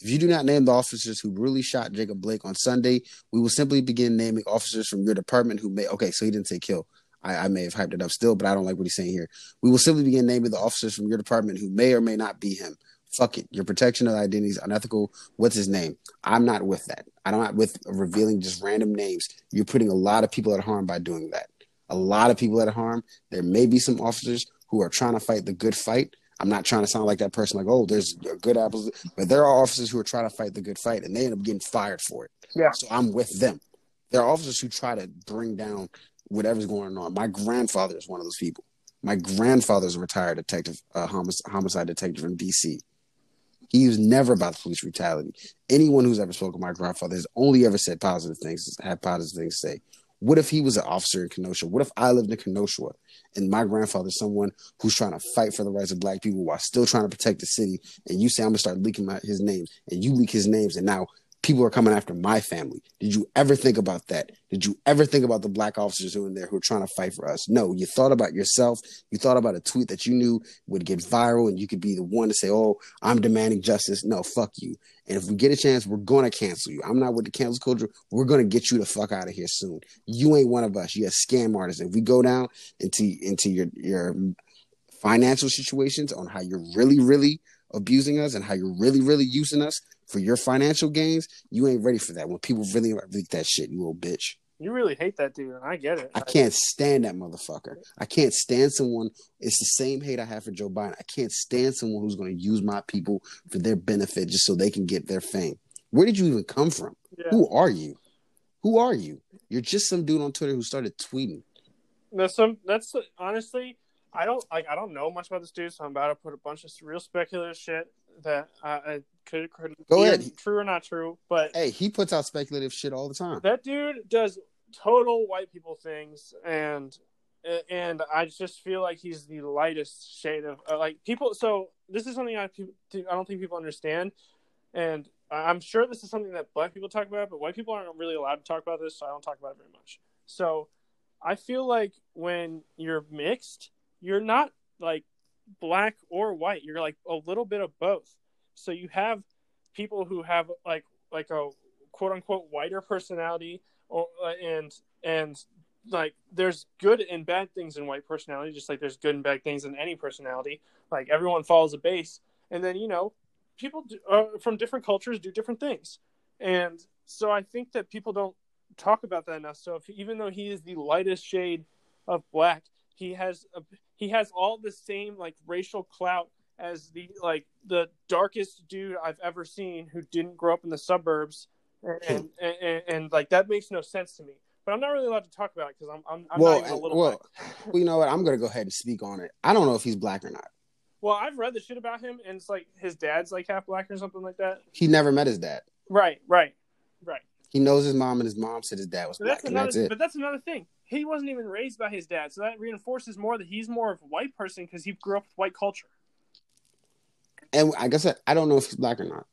Speaker 1: If you do not name the officers who really shot Jacob Blake on Sunday, we will simply begin naming officers from your department who may. Okay, so he didn't say kill. I, I, may have hyped it up still, but I don't like what he's saying here. We will simply begin naming the officers from your department who may or may not be him fuck it. Your protection of identity is unethical. What's his name? I'm not with that. I'm not with revealing just random names. You're putting a lot of people at harm by doing that. A lot of people at harm. There may be some officers who are trying to fight the good fight. I'm not trying to sound like that person, like, oh, there's good apples, but there are officers who are trying to fight the good fight, and they end up getting fired for it.
Speaker 2: Yeah.
Speaker 1: So I'm with them. There are officers who try to bring down whatever's going on. My grandfather is one of those people. My grandfather's a retired detective, uh, homicide, homicide detective in D.C. He was never about police brutality. Anyone who's ever spoken to my grandfather has only ever said positive things, had positive things to say. What if he was an officer in Kenosha? What if I lived in Kenosha and my grandfather's someone who's trying to fight for the rights of black people while still trying to protect the city? And you say I'm gonna start leaking my, his names, and you leak his names, and now people are coming after my family. Did you ever think about that? Did you ever think about the black officers who are in there who are trying to fight for us? No, you thought about yourself. You thought about a tweet that you knew would get viral and you could be the one to say, Oh, I'm demanding justice. No, fuck you. And if we get a chance, we're going to cancel you. I'm not with the cancel culture. We're going to get you the fuck out of here soon. You ain't one of us. You're a scam artist. If we go down into, into your, your financial situations on how you're really, really abusing us and how you're really, really using us, for your financial gains, you ain't ready for that. When people really leak that shit, you little bitch.
Speaker 2: You really hate that dude, and I get it.
Speaker 1: I can't stand that motherfucker. I can't stand someone. It's the same hate I have for Joe Biden. I can't stand someone who's going to use my people for their benefit just so they can get their fame. Where did you even come from? Yeah. Who are you? Who are you? You're just some dude on Twitter who started tweeting.
Speaker 2: That's some. That's honestly, I don't like. I don't know much about this dude, so I'm about to put a bunch of real speculative shit that I could, could
Speaker 1: go ahead.
Speaker 2: True or not true, but
Speaker 1: hey, he puts out speculative shit all the time.
Speaker 2: That dude does total white people things, and and I just feel like he's the lightest shade of uh, like people. So this is something I I don't think people understand, and I'm sure this is something that black people talk about, but white people aren't really allowed to talk about this, so I don't talk about it very much. So I feel like when you're mixed, you're not like black or white. You're like a little bit of both. So you have people who have like like a quote unquote whiter personality or uh, and and like there's good and bad things in white personality just like there's good and bad things in any personality like everyone follows a base and then you know people do, uh, from different cultures do different things and so i think that people don't talk about that enough so if, even though he is the lightest shade of black he has a, he has all the same like racial clout as the like the darkest dude I've ever seen who didn't grow up in the suburbs, and hmm. and, and, and, and like that makes no sense to me. But I'm not really allowed to talk about it because I'm I'm, I'm
Speaker 1: well, well, [laughs] well, you know what? I'm gonna go ahead and speak on it. I don't know if he's black or not.
Speaker 2: Well, I've read the shit about him, and it's like his dad's like half black or something like that.
Speaker 1: He never met his dad.
Speaker 2: Right, right, right.
Speaker 1: He knows his mom, and his mom said his dad was but black. That's another, that's
Speaker 2: but that's another thing. He wasn't even raised by his dad, so that reinforces more that he's more of a white person because he grew up with white culture
Speaker 1: and like I guess I don't know if he's black or not.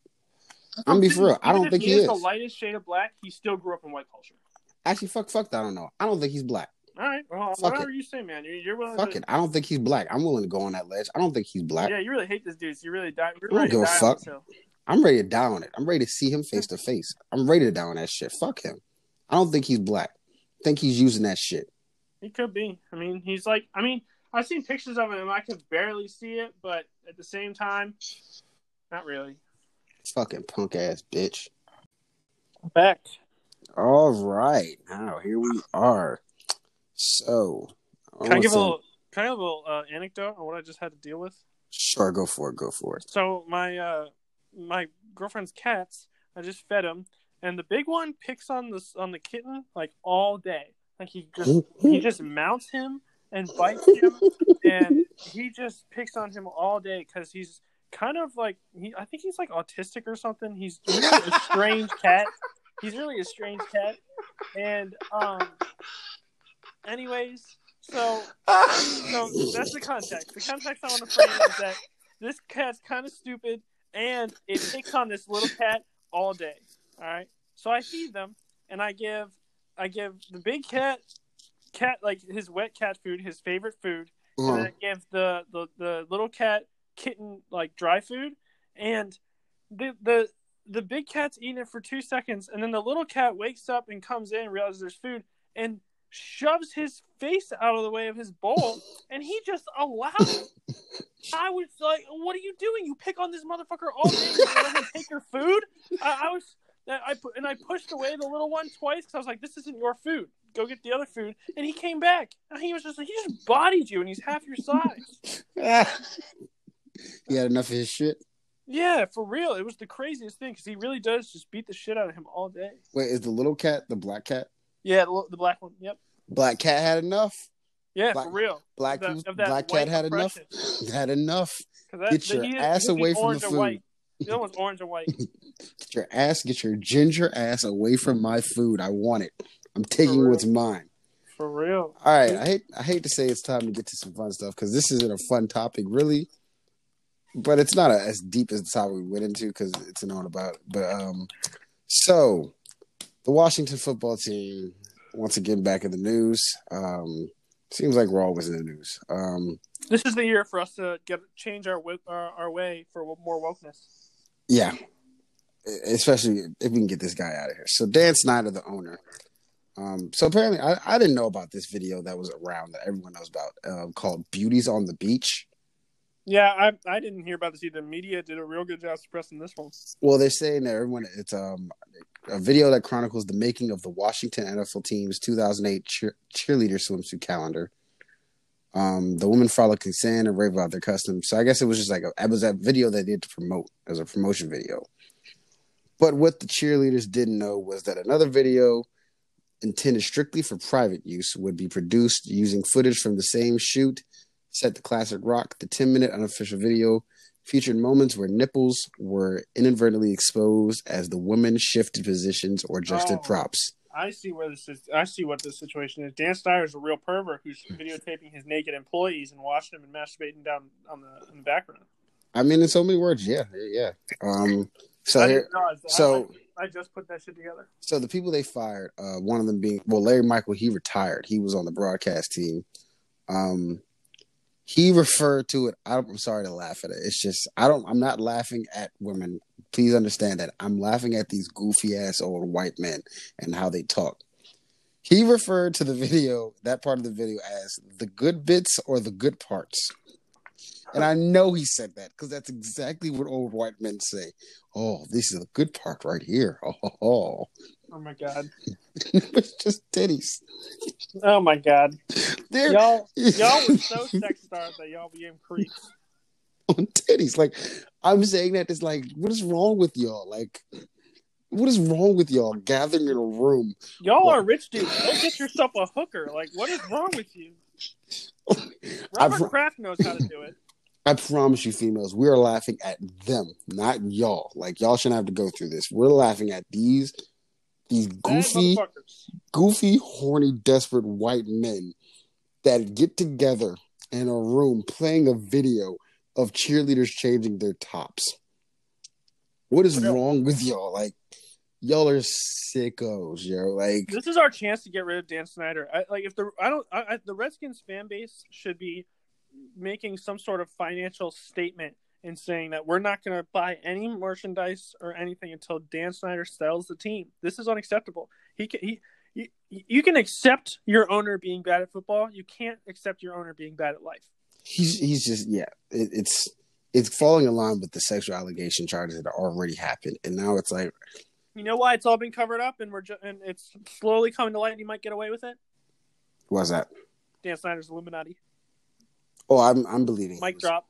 Speaker 1: I'm gonna be for real. I don't think he, he is,
Speaker 2: the lightest shade of black. He still grew up in white culture.
Speaker 1: Actually, fuck, fuck that. I don't know. I don't think he's black.
Speaker 2: All right, well, fuck whatever it. you say, man. You're, you're willing.
Speaker 1: Fuck
Speaker 2: to...
Speaker 1: it. I don't think he's black. I'm willing to go on that ledge. I don't think he's black.
Speaker 2: Yeah, you really hate this dude. So you really die.
Speaker 1: I don't give a fuck. I'm ready to die on it. I'm ready to see him face to face. I'm ready to die on that shit. Fuck him. I don't think he's black. I think he's using that shit.
Speaker 2: He could be. I mean, he's like. I mean, I've seen pictures of him. I can barely see it, but at the same time, not really.
Speaker 1: Fucking punk ass bitch.
Speaker 2: Back.
Speaker 1: All right. Now here we are. So I
Speaker 2: can I give a little can I give a little uh, anecdote on what I just had to deal with?
Speaker 1: Sure, go for it, go for it.
Speaker 2: So my uh my girlfriend's cats, I just fed them, and the big one picks on the on the kitten like all day. Like he just he just mounts him and bites him, and he just picks on him all day because he's kind of like he I think he's like autistic or something. He's really a strange cat. He's really a strange cat. And um anyways, so so that's the context. The context I want to frame is that this cat's kind of stupid and it picks on this little cat all day. All right. So I feed them and I give I give the big cat cat like his wet cat food, his favorite food, and then I uh-huh. give the, the the little cat kitten like dry food, and the the the big cat's eating it for two seconds, and then the little cat wakes up and comes in and realizes there's food and shoves his face out of the way of his bowl, and he just allows. I was like, "What are you doing? You pick on this motherfucker all day and let him take your food." I, I was, I put and I pushed away the little one twice because I was like, "This isn't your food. Go get the other food." And he came back, and he was just like, "He just bodied you, and he's half your size." [laughs]
Speaker 1: he had enough of his shit.
Speaker 2: Yeah, for real. It was the craziest thing because he really does just beat the shit out of him all day.
Speaker 1: Wait, is the little cat the black cat?
Speaker 2: Yeah, the, the black one. Yep.
Speaker 1: Black cat had enough.
Speaker 2: Yeah,
Speaker 1: Black-
Speaker 2: for real.
Speaker 1: Black
Speaker 2: that-
Speaker 1: black cat had enough. [laughs] Had enough. Get your ass away from the food.
Speaker 2: white. The other one's orange and white. [laughs]
Speaker 1: Get your ass, get your ginger ass away from my food. I want it. I'm taking what's mine.
Speaker 2: For real.
Speaker 1: All right, I hate I hate to say it's time to get to some fun stuff because this isn't a fun topic really, but it's not a, as deep as the topic we went into because it's known about. But um, so the Washington football team once again back in the news. Um, seems like we're always in the news. Um,
Speaker 2: This is the year for us to get change our our, our way for more wokeness.
Speaker 1: Yeah, especially if we can get this guy out of here. So Dan Snyder, the owner. Um, so apparently, I, I didn't know about this video that was around that everyone knows about uh, called "Beauties on the Beach."
Speaker 2: Yeah, I I didn't hear about this either. The media did a real good job suppressing this one.
Speaker 1: Well, they're saying that everyone it's um a video that chronicles the making of the Washington NFL team's 2008 cheer- cheerleader swimsuit calendar. Um, the women frolicking consent and rave about their customs. So I guess it was just like a, it was that video they did to promote as a promotion video. But what the cheerleaders didn't know was that another video intended strictly for private use would be produced using footage from the same shoot set the classic rock. The 10 minute unofficial video featured moments where nipples were inadvertently exposed as the women shifted positions or adjusted
Speaker 2: Oh.
Speaker 1: props.
Speaker 2: I see where this is. I see what this situation is. Dan Snyder's a real pervert who's videotaping his naked employees and watching them and masturbating down on the in the background.
Speaker 1: I mean, in so many words, yeah, yeah. Um, so
Speaker 2: I
Speaker 1: here,
Speaker 2: didn't realize that.
Speaker 1: so
Speaker 2: I, I just put that shit together.
Speaker 1: so the people they fired, uh, one of them being well, Larry Michael, he retired. He was on the broadcast team. Um, he referred to it. I'm sorry to laugh at it. It's just I don't. I'm not laughing at women. Please understand that I'm laughing at these goofy ass old white men and how they talk. He referred to the video, that part of the video, as the good bits or the good parts. And I know he said that because that's exactly what old white men say. Oh, this is the good part right here. [laughs] Oh,
Speaker 2: Oh my god.
Speaker 1: it's [laughs] just titties.
Speaker 2: Oh my god.
Speaker 1: They're
Speaker 2: Y'all y'all were so [laughs] sex starved that y'all became creeps.
Speaker 1: on titties. Like I'm saying that it's like, what is wrong with y'all? Like, what is wrong with y'all gathering in a room?
Speaker 2: Y'all are rich dudes. Go get yourself a hooker. Like, what is wrong with you? [laughs] Robert
Speaker 1: pro-
Speaker 2: Kraft knows how to do it.
Speaker 1: I promise you, females, we are laughing at them, not y'all. Like y'all shouldn't have to go through this. We're laughing at these these goofy, goofy, horny, desperate white men that get together in a room playing a video of cheerleaders changing their tops. What is wrong with y'all? Like y'all are sickos, yo. Like
Speaker 2: This is our chance to get rid of Dan Snyder. I, like, if the I don't, I, I, the Redskins fan base should be making some sort of financial statement and saying that we're not going to buy any merchandise or anything until Dan Snyder sells the team. This is unacceptable. He can, he. You, you can accept your owner being bad at football. You can't accept your owner being bad at life.
Speaker 1: he's he's just yeah. It, it's it's falling in line with the sexual allegation charges that already happened, and now it's like
Speaker 2: You know why it's all been covered up and we're ju- and it's slowly coming to light. and He might get away with it.
Speaker 1: what's that?
Speaker 2: Dan Snyder's Illuminati.
Speaker 1: Oh, I'm I'm believing.
Speaker 2: Mic drop.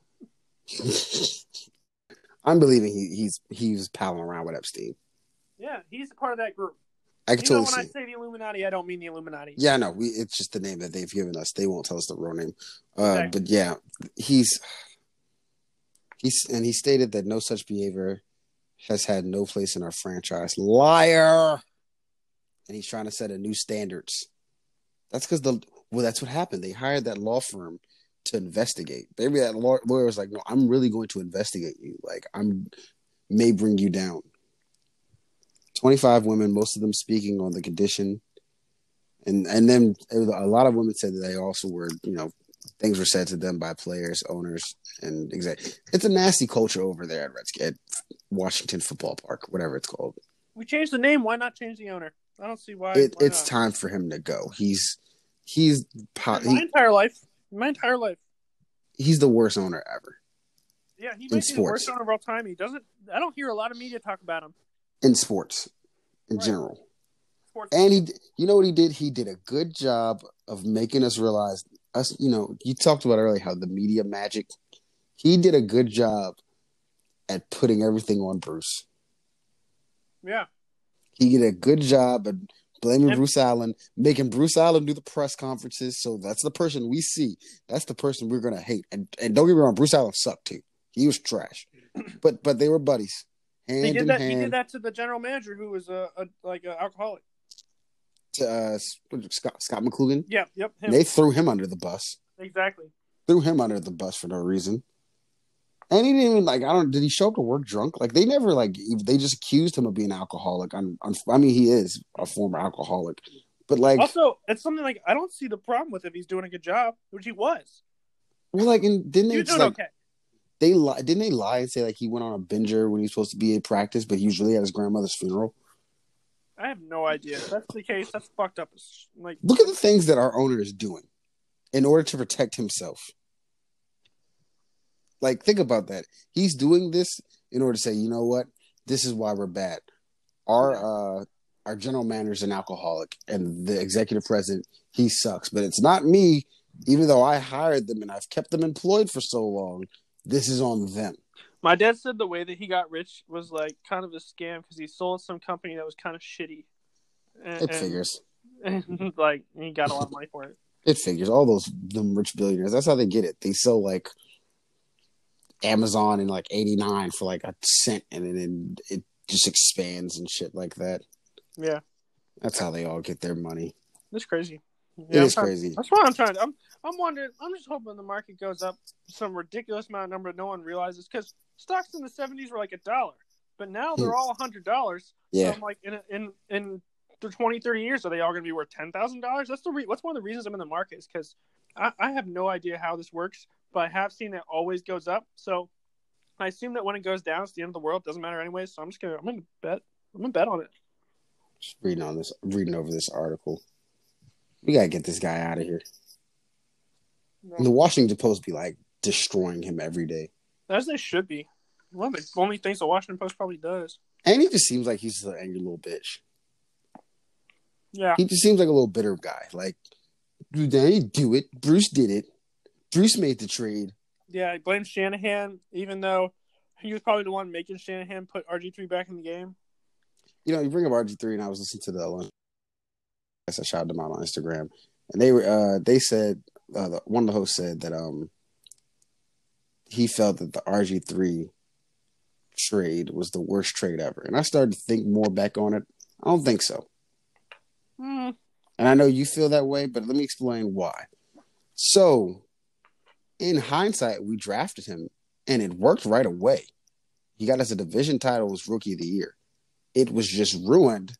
Speaker 2: [laughs]
Speaker 1: I'm believing he, he's he's palling around with Epstein.
Speaker 2: Yeah, he's a part of that group.
Speaker 1: I can
Speaker 2: You know,
Speaker 1: totally
Speaker 2: when
Speaker 1: see.
Speaker 2: I say the Illuminati, I don't mean the Illuminati.
Speaker 1: Yeah, no, we it's just the name that they've given us. They won't tell us the real name. Uh,
Speaker 2: Okay.
Speaker 1: But yeah, he's he's and he stated that no such behavior has had no place in our franchise. Liar. And he's trying to set a new standards. That's because the well, that's what happened. They hired that law firm to investigate. Maybe that lawyer was like, "No, I'm really going to investigate you. Like, I'm may bring you down." Twenty-five women, most of them speaking on the condition and and then a lot of women said that they also were you know things were said to them by players owners and exact it's a nasty culture over there at Redskin at Washington Football Park whatever it's called
Speaker 2: We changed the name. Why not change the owner? I don't see why.
Speaker 1: it,
Speaker 2: why
Speaker 1: it's
Speaker 2: not?
Speaker 1: time for him to go he's he's po-
Speaker 2: my
Speaker 1: he,
Speaker 2: entire life, my entire life.
Speaker 1: he's the worst owner ever
Speaker 2: Yeah, he might be the worst owner of all time. He doesn't. I don't hear a lot of media talk about him.
Speaker 1: in sports in
Speaker 2: Right.
Speaker 1: general
Speaker 2: Sports.
Speaker 1: and he you know what he did he did a good job of making us realize us you know you talked about earlier how the media magic he did a good job at putting everything on Bruce.
Speaker 2: Yeah.
Speaker 1: He did a good job at blaming
Speaker 2: And-
Speaker 1: Bruce Allen, making Bruce Allen do the press conferences. So that's the person we see. That's the person we're gonna hate. And and don't get me wrong, Bruce Allen sucked too. He was trash. [clears throat] But but they were buddies. Hand
Speaker 2: He
Speaker 1: in
Speaker 2: did that.
Speaker 1: hand.
Speaker 2: He did that to the general manager, who was a, a like an alcoholic.
Speaker 1: to uh, Scott Scott McCloughan.
Speaker 2: Yeah. Yep. Him.
Speaker 1: They threw him under the bus.
Speaker 2: exactly.
Speaker 1: Threw him under the bus for no reason. And he didn't even like. I don't. Did he show up to work drunk? Like they never like. They just accused him of being alcoholic. On, on I mean, he is a former alcoholic, but like,
Speaker 2: Also, it's something like I don't see the problem with if he's doing a good job, which he was.
Speaker 1: well, like, and didn't they
Speaker 2: doing
Speaker 1: like
Speaker 2: okay.
Speaker 1: they lie? Didn't they lie and say like he went on a binger when he was supposed to be at practice, but he was really at his grandmother's funeral?
Speaker 2: I have no idea. If that's the case, that's fucked up. Like,
Speaker 1: Look at the things that our owner is doing in order to protect himself. Like, think about that. He's doing this in order to say, you know what, this is why we're bad. Our uh, our general manager is an alcoholic, and the executive president he sucks. But it's not me, even though I hired them and I've kept them employed for so long. This is on them.
Speaker 2: my dad said the way that he got rich was like kind of a scam because he sold some company that was kind of shitty. And,
Speaker 1: It
Speaker 2: and-
Speaker 1: figures.
Speaker 2: and, [laughs] like he got a lot of money for it.
Speaker 1: It figures. All those them rich billionaires. That's how they get it. They sell like Amazon in like '89 for like a cent, and then it just expands and shit like that.
Speaker 2: Yeah,
Speaker 1: That's how they all get their money.
Speaker 2: it's crazy. Yeah, I'm trying-
Speaker 1: crazy.
Speaker 2: That's why I'm trying. To, I'm I'm wondering. I'm just hoping the market goes up some ridiculous amount of number no one realizes because stocks in the 70s were like a dollar, but now they're hmm. all a hundred dollars.
Speaker 1: Yeah,
Speaker 2: So I'm like in in in the 20, 30 years, are they all going to be worth ten thousand dollars? That's the re- what's one of the reasons I'm in the market is because I, I have no idea how this works, but I have seen it always goes up. So I assume that when it goes down, it's the end of the world. It Doesn't matter anyway. So I'm just gonna I'm gonna bet I'm gonna bet on it.
Speaker 1: just reading on this, reading over this article. We gotta get this guy out of here. The Washington Post be like destroying him every day,
Speaker 2: As they should be. One of the only things the Washington Post probably does.
Speaker 1: and he just seems like he's just an angry little bitch.
Speaker 2: Yeah.
Speaker 1: He just seems like a little bitter guy. Like, dude, they didn't do it. Bruce did it. Bruce made the trade.
Speaker 2: Yeah, he blames Shanahan, even though he was probably the one making Shanahan put RG3 back in the game.
Speaker 1: you know, you bring up RG three, and I was listening to the lunch. I I shouted them out on Instagram, and they were uh, they said uh, the, one of the hosts said that um he felt that the RG three trade was the worst trade ever, and I started to think more back on it. I don't think so,
Speaker 2: Hmm.
Speaker 1: and I know you feel that way, but let me explain why. So, in hindsight, we drafted him, and it worked right away. He got us a division title as rookie of the year. It was just ruined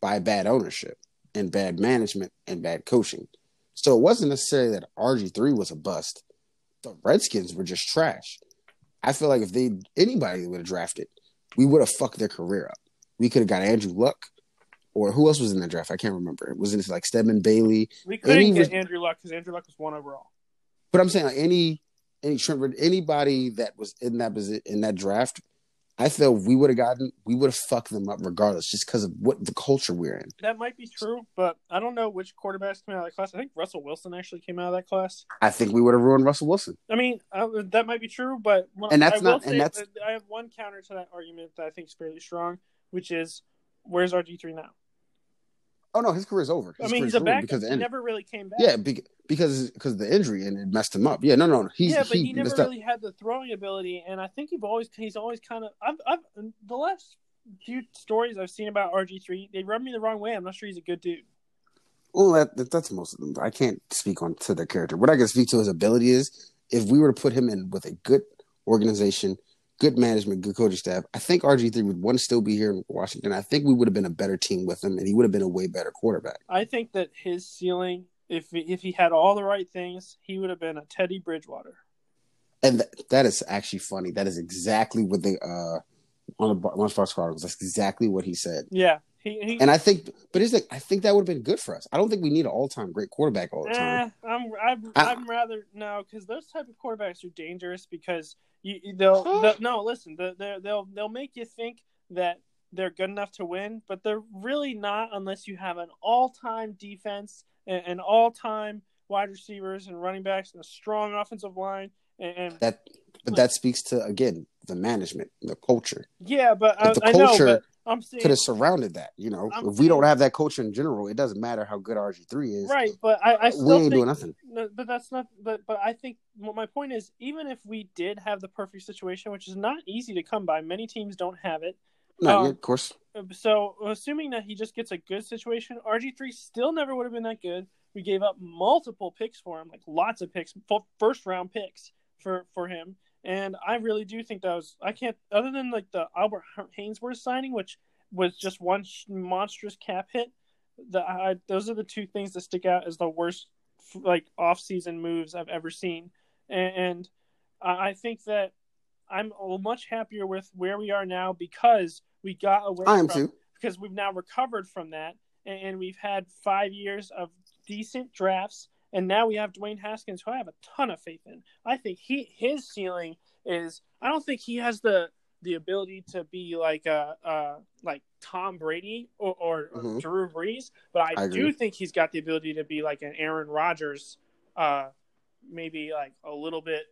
Speaker 1: by bad ownership and bad management and bad coaching. So it wasn't necessarily that RG3 was a bust. The Redskins were just trash. I feel like if they anybody would have drafted, we would have fucked their career up. We could have got Andrew Luck, or who else was in the draft? I can't remember. It was it like Stedman Bailey,
Speaker 2: We couldn't
Speaker 1: Any
Speaker 2: get Andrew Luck because Andrew Luck was one overall.
Speaker 1: But I'm saying like any any Trent, anybody that was in that in that draft. I feel we would have gotten, we would have fucked them up regardless, just because of what the culture we're in.
Speaker 2: That might be true, but I don't know which quarterbacks came out of that class. I think Russell Wilson actually came out of that class.
Speaker 1: I think we would have ruined Russell Wilson.
Speaker 2: I mean, uh, that might be true, but
Speaker 1: And that's
Speaker 2: I
Speaker 1: not- and that's-
Speaker 2: I have one counter to that argument that I think is fairly strong, which is where's RG three now?
Speaker 1: Oh no, his career's over.
Speaker 2: I mean, he's a backup.
Speaker 1: because
Speaker 2: He never really came back.
Speaker 1: Yeah, be- because because the injury and it messed him up. Yeah, no, no, he's
Speaker 2: yeah, but he,
Speaker 1: he,
Speaker 2: never
Speaker 1: messed up.
Speaker 2: really had the throwing ability, and I think he's always he's always kind of I've, I've the last few stories I've seen about RG three they rub me the wrong way. I'm not sure he's a good dude.
Speaker 1: Well, that, that that's most of them. I can't speak on to their character. What I can speak to his ability is if we were to put him in with a good organization, good management, good coaching staff, I think RG three would one still be here in Washington. I think we would have been a better team with him, and he would have been a way better quarterback.
Speaker 2: I think that his ceiling, if if he had all the right things, he would have been a Teddy Bridgewater.
Speaker 1: And th- that is actually funny. That is exactly what they uh on the Sparks Chronicles. That's exactly what he said.
Speaker 2: Yeah, he. he
Speaker 1: And I think, but is it? I think that would have been good for us. I don't think we need an all time great quarterback all the time.
Speaker 2: Eh, I'm I'm,
Speaker 1: I-
Speaker 2: I'd rather no because those type of quarterbacks are dangerous because you they'll, they'll no listen they they'll they'll they'll make you think that they're good enough to win, but they're really not unless you have an all time defense and, and all time wide receivers and running backs and a strong offensive line and, and
Speaker 1: That But that speaks to again the management, the culture.
Speaker 2: Yeah, but I,
Speaker 1: the
Speaker 2: I know,
Speaker 1: culture
Speaker 2: but I'm saying
Speaker 1: Could have surrounded that. You know,
Speaker 2: I'm
Speaker 1: if we don't have that culture in general, it doesn't matter how good RG three is.
Speaker 2: right. But I, I
Speaker 1: We
Speaker 2: still
Speaker 1: ain't
Speaker 2: think
Speaker 1: doing nothing.
Speaker 2: No, but that's not. But but I think well, my point is, even if we did have the perfect situation, which is not easy to come by, many teams don't have it.
Speaker 1: No,
Speaker 2: Um,
Speaker 1: yeah, of course.
Speaker 2: So assuming that he just gets a good situation, RG three still never would have been that good. We gave up multiple picks for him, like lots of picks, first round picks for for him. And I really do think that was I can't other than like the Albert Haynesworth signing, which was just one sh- monstrous cap hit. The I, those are the two things that stick out as the worst like off season moves I've ever seen. And, and I I think that I'm much happier with where we are now because we got away
Speaker 1: I am
Speaker 2: from
Speaker 1: too.
Speaker 2: because we've now recovered from that and, and we've had five years of decent drafts and now we have Dwayne Haskins who I have a ton of faith in. I think he his ceiling is I don't think he has the the ability to be like a, uh like Tom Brady or, or, or
Speaker 1: Mhm.
Speaker 2: Drew Brees, but I,
Speaker 1: I
Speaker 2: do
Speaker 1: agree.
Speaker 2: think he's got the ability to be like an Aaron Rodgers, uh maybe like a little bit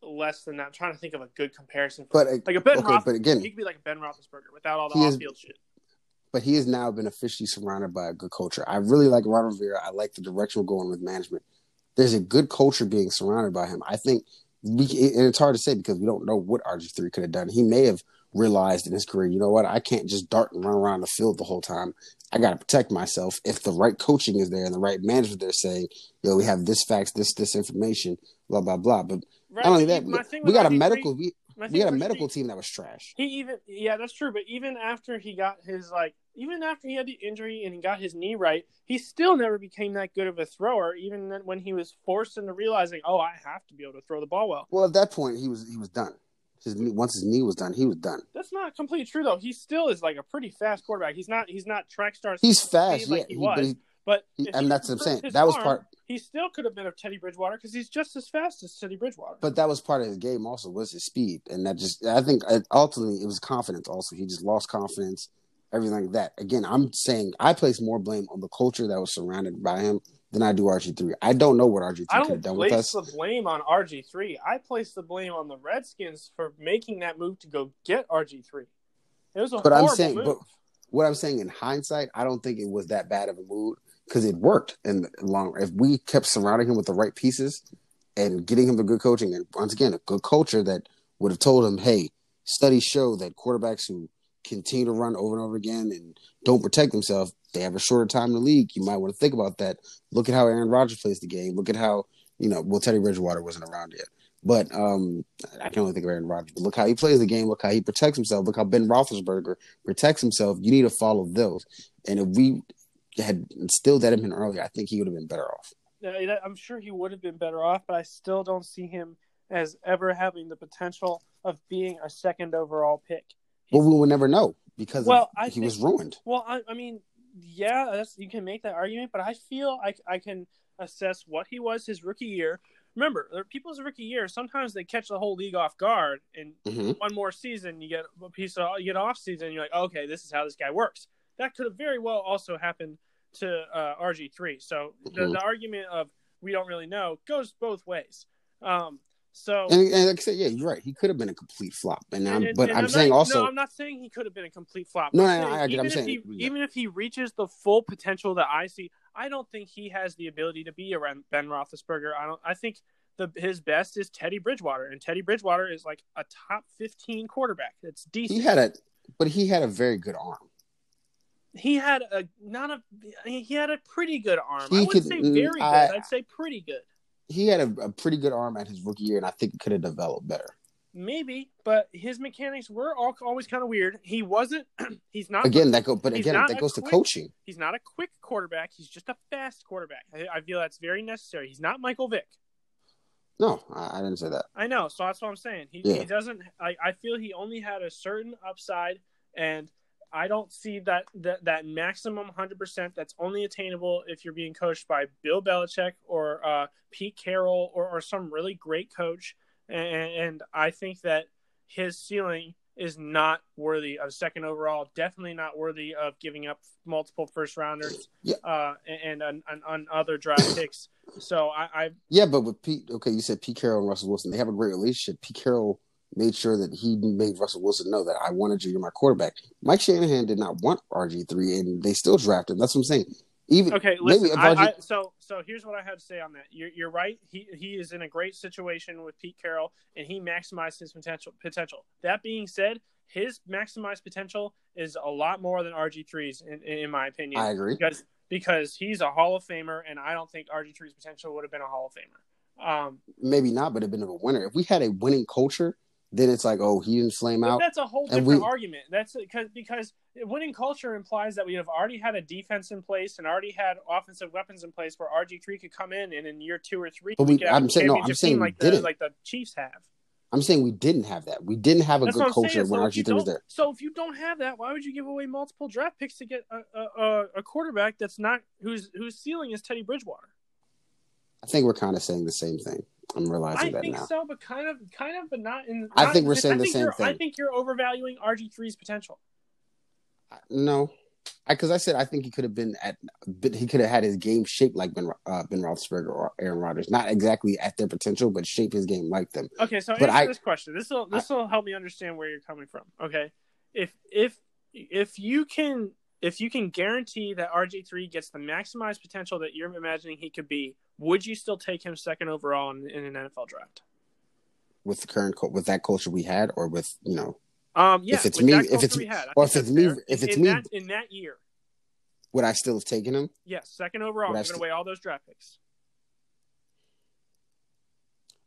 Speaker 2: less than that. I'm trying to think of a good comparison. For,
Speaker 1: But uh,
Speaker 2: like a Ben
Speaker 1: okay, but again,
Speaker 2: he could be like a Ben Roethlisberger without all the off field shit.
Speaker 1: But he has now been officially surrounded by a good culture. I really like Ron Rivera. I like the direction we're going with management. There's a good culture being surrounded by him. I think we and it's hard to say because we don't know what RG three could have done. He may have realized in his career, you know what, I can't just dart and run around the field the whole time. I got to protect myself. If the right coaching is there and the right management, they're saying, yo, we have this facts, this this information, blah blah blah. But
Speaker 2: Right,
Speaker 1: not only that,
Speaker 2: thing
Speaker 1: we got a medical. We, we had a medical
Speaker 2: RG3
Speaker 1: team that was trash.
Speaker 2: He even yeah, that's true. But even after he got his like, even after he had the injury and he got his knee right, he still never became that good of a thrower. Even when he was forced into realizing, oh, I have to be able to throw the ball well.
Speaker 1: Well, at that point, he was he was done. His knee, once his knee was done, he was done.
Speaker 2: That's not completely true though. He still is like a pretty fast quarterback. He's not he's not track star.
Speaker 1: He's fast,
Speaker 2: like
Speaker 1: yeah.
Speaker 2: he
Speaker 1: he-
Speaker 2: was.
Speaker 1: but he-
Speaker 2: but
Speaker 1: and that's what I'm saying. That was
Speaker 2: arm,
Speaker 1: part.
Speaker 2: He still could have been a Teddy Bridgewater because he's just as fast as Teddy Bridgewater.
Speaker 1: But that was part of his game. Also, was his speed, and that just I think uh, ultimately it was confidence. Also, he just lost confidence, everything like that. Again, I'm saying I place more blame on the culture that was surrounded by him than I do RG three. I don't know what RG three could have
Speaker 2: don't
Speaker 1: done with
Speaker 2: place the blame on RG three. I place the blame on the Redskins for making that move to go get RG three. It was a
Speaker 1: But I'm
Speaker 2: horrible
Speaker 1: saying,
Speaker 2: move.
Speaker 1: but what I'm saying in hindsight, I don't think it was that bad of a move because it worked the long. If we kept surrounding him with the right pieces and getting him the good coaching, and once again, a good culture that would have told him, "Hey, studies show that quarterbacks who continue to run over and over again and don't protect themselves, they have a shorter time in the league. You might want to think about that. Look at how Aaron Rodgers plays the game. Look at how you know. Well, Teddy Bridgewater wasn't around yet. But um, I can only think of Aaron Rodgers. But look how he plays the game. Look how he protects himself. Look how Ben Roethlisberger protects himself. You need to follow those. And if we had instilled that in him earlier, I think he would have been better off.
Speaker 2: Yeah, I'm sure he would have been better off, but I still don't see him as ever having the potential of being a second overall pick.
Speaker 1: But we will never know because
Speaker 2: Well,
Speaker 1: of, he
Speaker 2: think-
Speaker 1: was ruined.
Speaker 2: Well, I, I mean, yeah, that's, you can make that argument, but I feel I, I can assess what he was his rookie year. Remember, there- people's rookie year sometimes they catch the whole league off guard, and
Speaker 1: hmm
Speaker 2: one more season you get a piece of you get off season. You're like, okay, this is how this guy works. That could have very well also happened to uh, RG three. So the,
Speaker 1: Mhm.
Speaker 2: the argument of we don't really know goes both ways. Um, so
Speaker 1: And, and like I said, yeah, you're right. He could have been a complete flop. And, I'm,
Speaker 2: and-
Speaker 1: but
Speaker 2: and
Speaker 1: I'm,
Speaker 2: not-
Speaker 1: saying also,
Speaker 2: no, I'm not saying he could have been a complete flop.
Speaker 1: No,
Speaker 2: I'm
Speaker 1: no, no, I get- I'm
Speaker 2: even
Speaker 1: saying-
Speaker 2: if he,
Speaker 1: yeah.
Speaker 2: even if he reaches the full potential that I see, I don't think he has the ability to be around Ben Roethlisberger. I don't. I think the his best is Teddy Bridgewater, and Teddy Bridgewater is like a top 15 quarterback. It's decent.
Speaker 1: he had a, but he had a very good arm.
Speaker 2: He had a not a he had a pretty good arm.
Speaker 1: He
Speaker 2: I
Speaker 1: could-
Speaker 2: say very good.
Speaker 1: I-
Speaker 2: I'd say pretty good.
Speaker 1: He had a, a pretty good arm at his rookie year, and I think it could have developed better.
Speaker 2: Maybe, but his mechanics were all, always kind of weird. He wasn't. [clears throat] he's not
Speaker 1: Again, that go, but again, that goes to coaching.
Speaker 2: He's not a quick quarterback. He's just a fast quarterback. I, I feel that's very necessary. He's not Michael Vick.
Speaker 1: No, I, I didn't say that.
Speaker 2: I know, so that's what I'm saying. He,
Speaker 1: Yeah.
Speaker 2: he doesn't. I, I feel he only had a certain upside, and I don't see that that, that maximum 100 percent that's only attainable if you're being coached by Bill Belichick or uh, Pete Carroll or, or some really great coach. And, and I think that his ceiling is not worthy of second overall. Definitely not worthy of giving up multiple first rounders
Speaker 1: Yeah.
Speaker 2: uh, and, and, and on other draft picks. So I, I
Speaker 1: Yeah, but with Pete, okay, you said Pete Carroll and Russell Wilson, they have a great relationship. Pete Carroll made sure that he made Russell Wilson know that I wanted you, you're my quarterback. Mike Shanahan did not want RG three, and they still drafted him. That's what I'm saying. Even
Speaker 2: Okay,
Speaker 1: maybe
Speaker 2: listen.
Speaker 1: if
Speaker 2: I, I, so, so here's what I have to say on that. You're, you're right. He he is in a great situation with Pete Carroll, and he maximized his potential. Potential. That being said, his maximized potential is a lot more than RG 3s in, in my opinion.
Speaker 1: I agree.
Speaker 2: because because he's a Hall of Famer, and I don't think RG 3's potential would have been a Hall of Famer. Um,
Speaker 1: maybe not, but it'd been a winner. If we had a winning culture, then it's like, oh, he didn't flame
Speaker 2: but
Speaker 1: out.
Speaker 2: that's a whole different
Speaker 1: we-
Speaker 2: argument. That's because because winning culture implies that we have already had a defense in place and already had offensive weapons in place where RG three could come in and in year two or three,
Speaker 1: But we-
Speaker 2: could have a
Speaker 1: I'm saying- no, I'm saying
Speaker 2: like the like the Chiefs have.
Speaker 1: I'm saying we didn't have that. We didn't have a
Speaker 2: That's
Speaker 1: good culture
Speaker 2: saying.
Speaker 1: when
Speaker 2: So
Speaker 1: RG three was there.
Speaker 2: so if you don't have that, why would you give away multiple draft picks to get a, a, a, a quarterback that's not whose whose ceiling is Teddy Bridgewater?
Speaker 1: I think we're kind of saying the same thing. I'm realizing
Speaker 2: I
Speaker 1: that now.
Speaker 2: I think so, but kind of, kind of, but not in.
Speaker 1: I think we're saying the same
Speaker 2: you're- I think you're overvaluing RG 3s potential.
Speaker 1: No, because I, said I think he could have been at, but he could have had his game shaped like Ben uh, Ben Roethlisberger or Aaron Rodgers. Not exactly at their potential, but shape his game like them.
Speaker 2: Okay, so
Speaker 1: But
Speaker 2: answer
Speaker 1: I-
Speaker 2: this question. This will this will help me understand where you're coming from. Okay, if if if you can if you can guarantee that RG three gets the maximized potential that you're imagining he could be, would you still take him second overall in, in an NFL draft?
Speaker 1: With the current with that culture we had, or with you know,
Speaker 2: Um, yeah,
Speaker 1: If it's me- if it's-
Speaker 2: had,
Speaker 1: or if it's me-
Speaker 2: fair.
Speaker 1: if it's
Speaker 2: in
Speaker 1: me-
Speaker 2: that, in that year,
Speaker 1: would I still have taken him?
Speaker 2: yes, second overall,
Speaker 1: Would I
Speaker 2: giving
Speaker 1: st-
Speaker 2: away all those draft picks.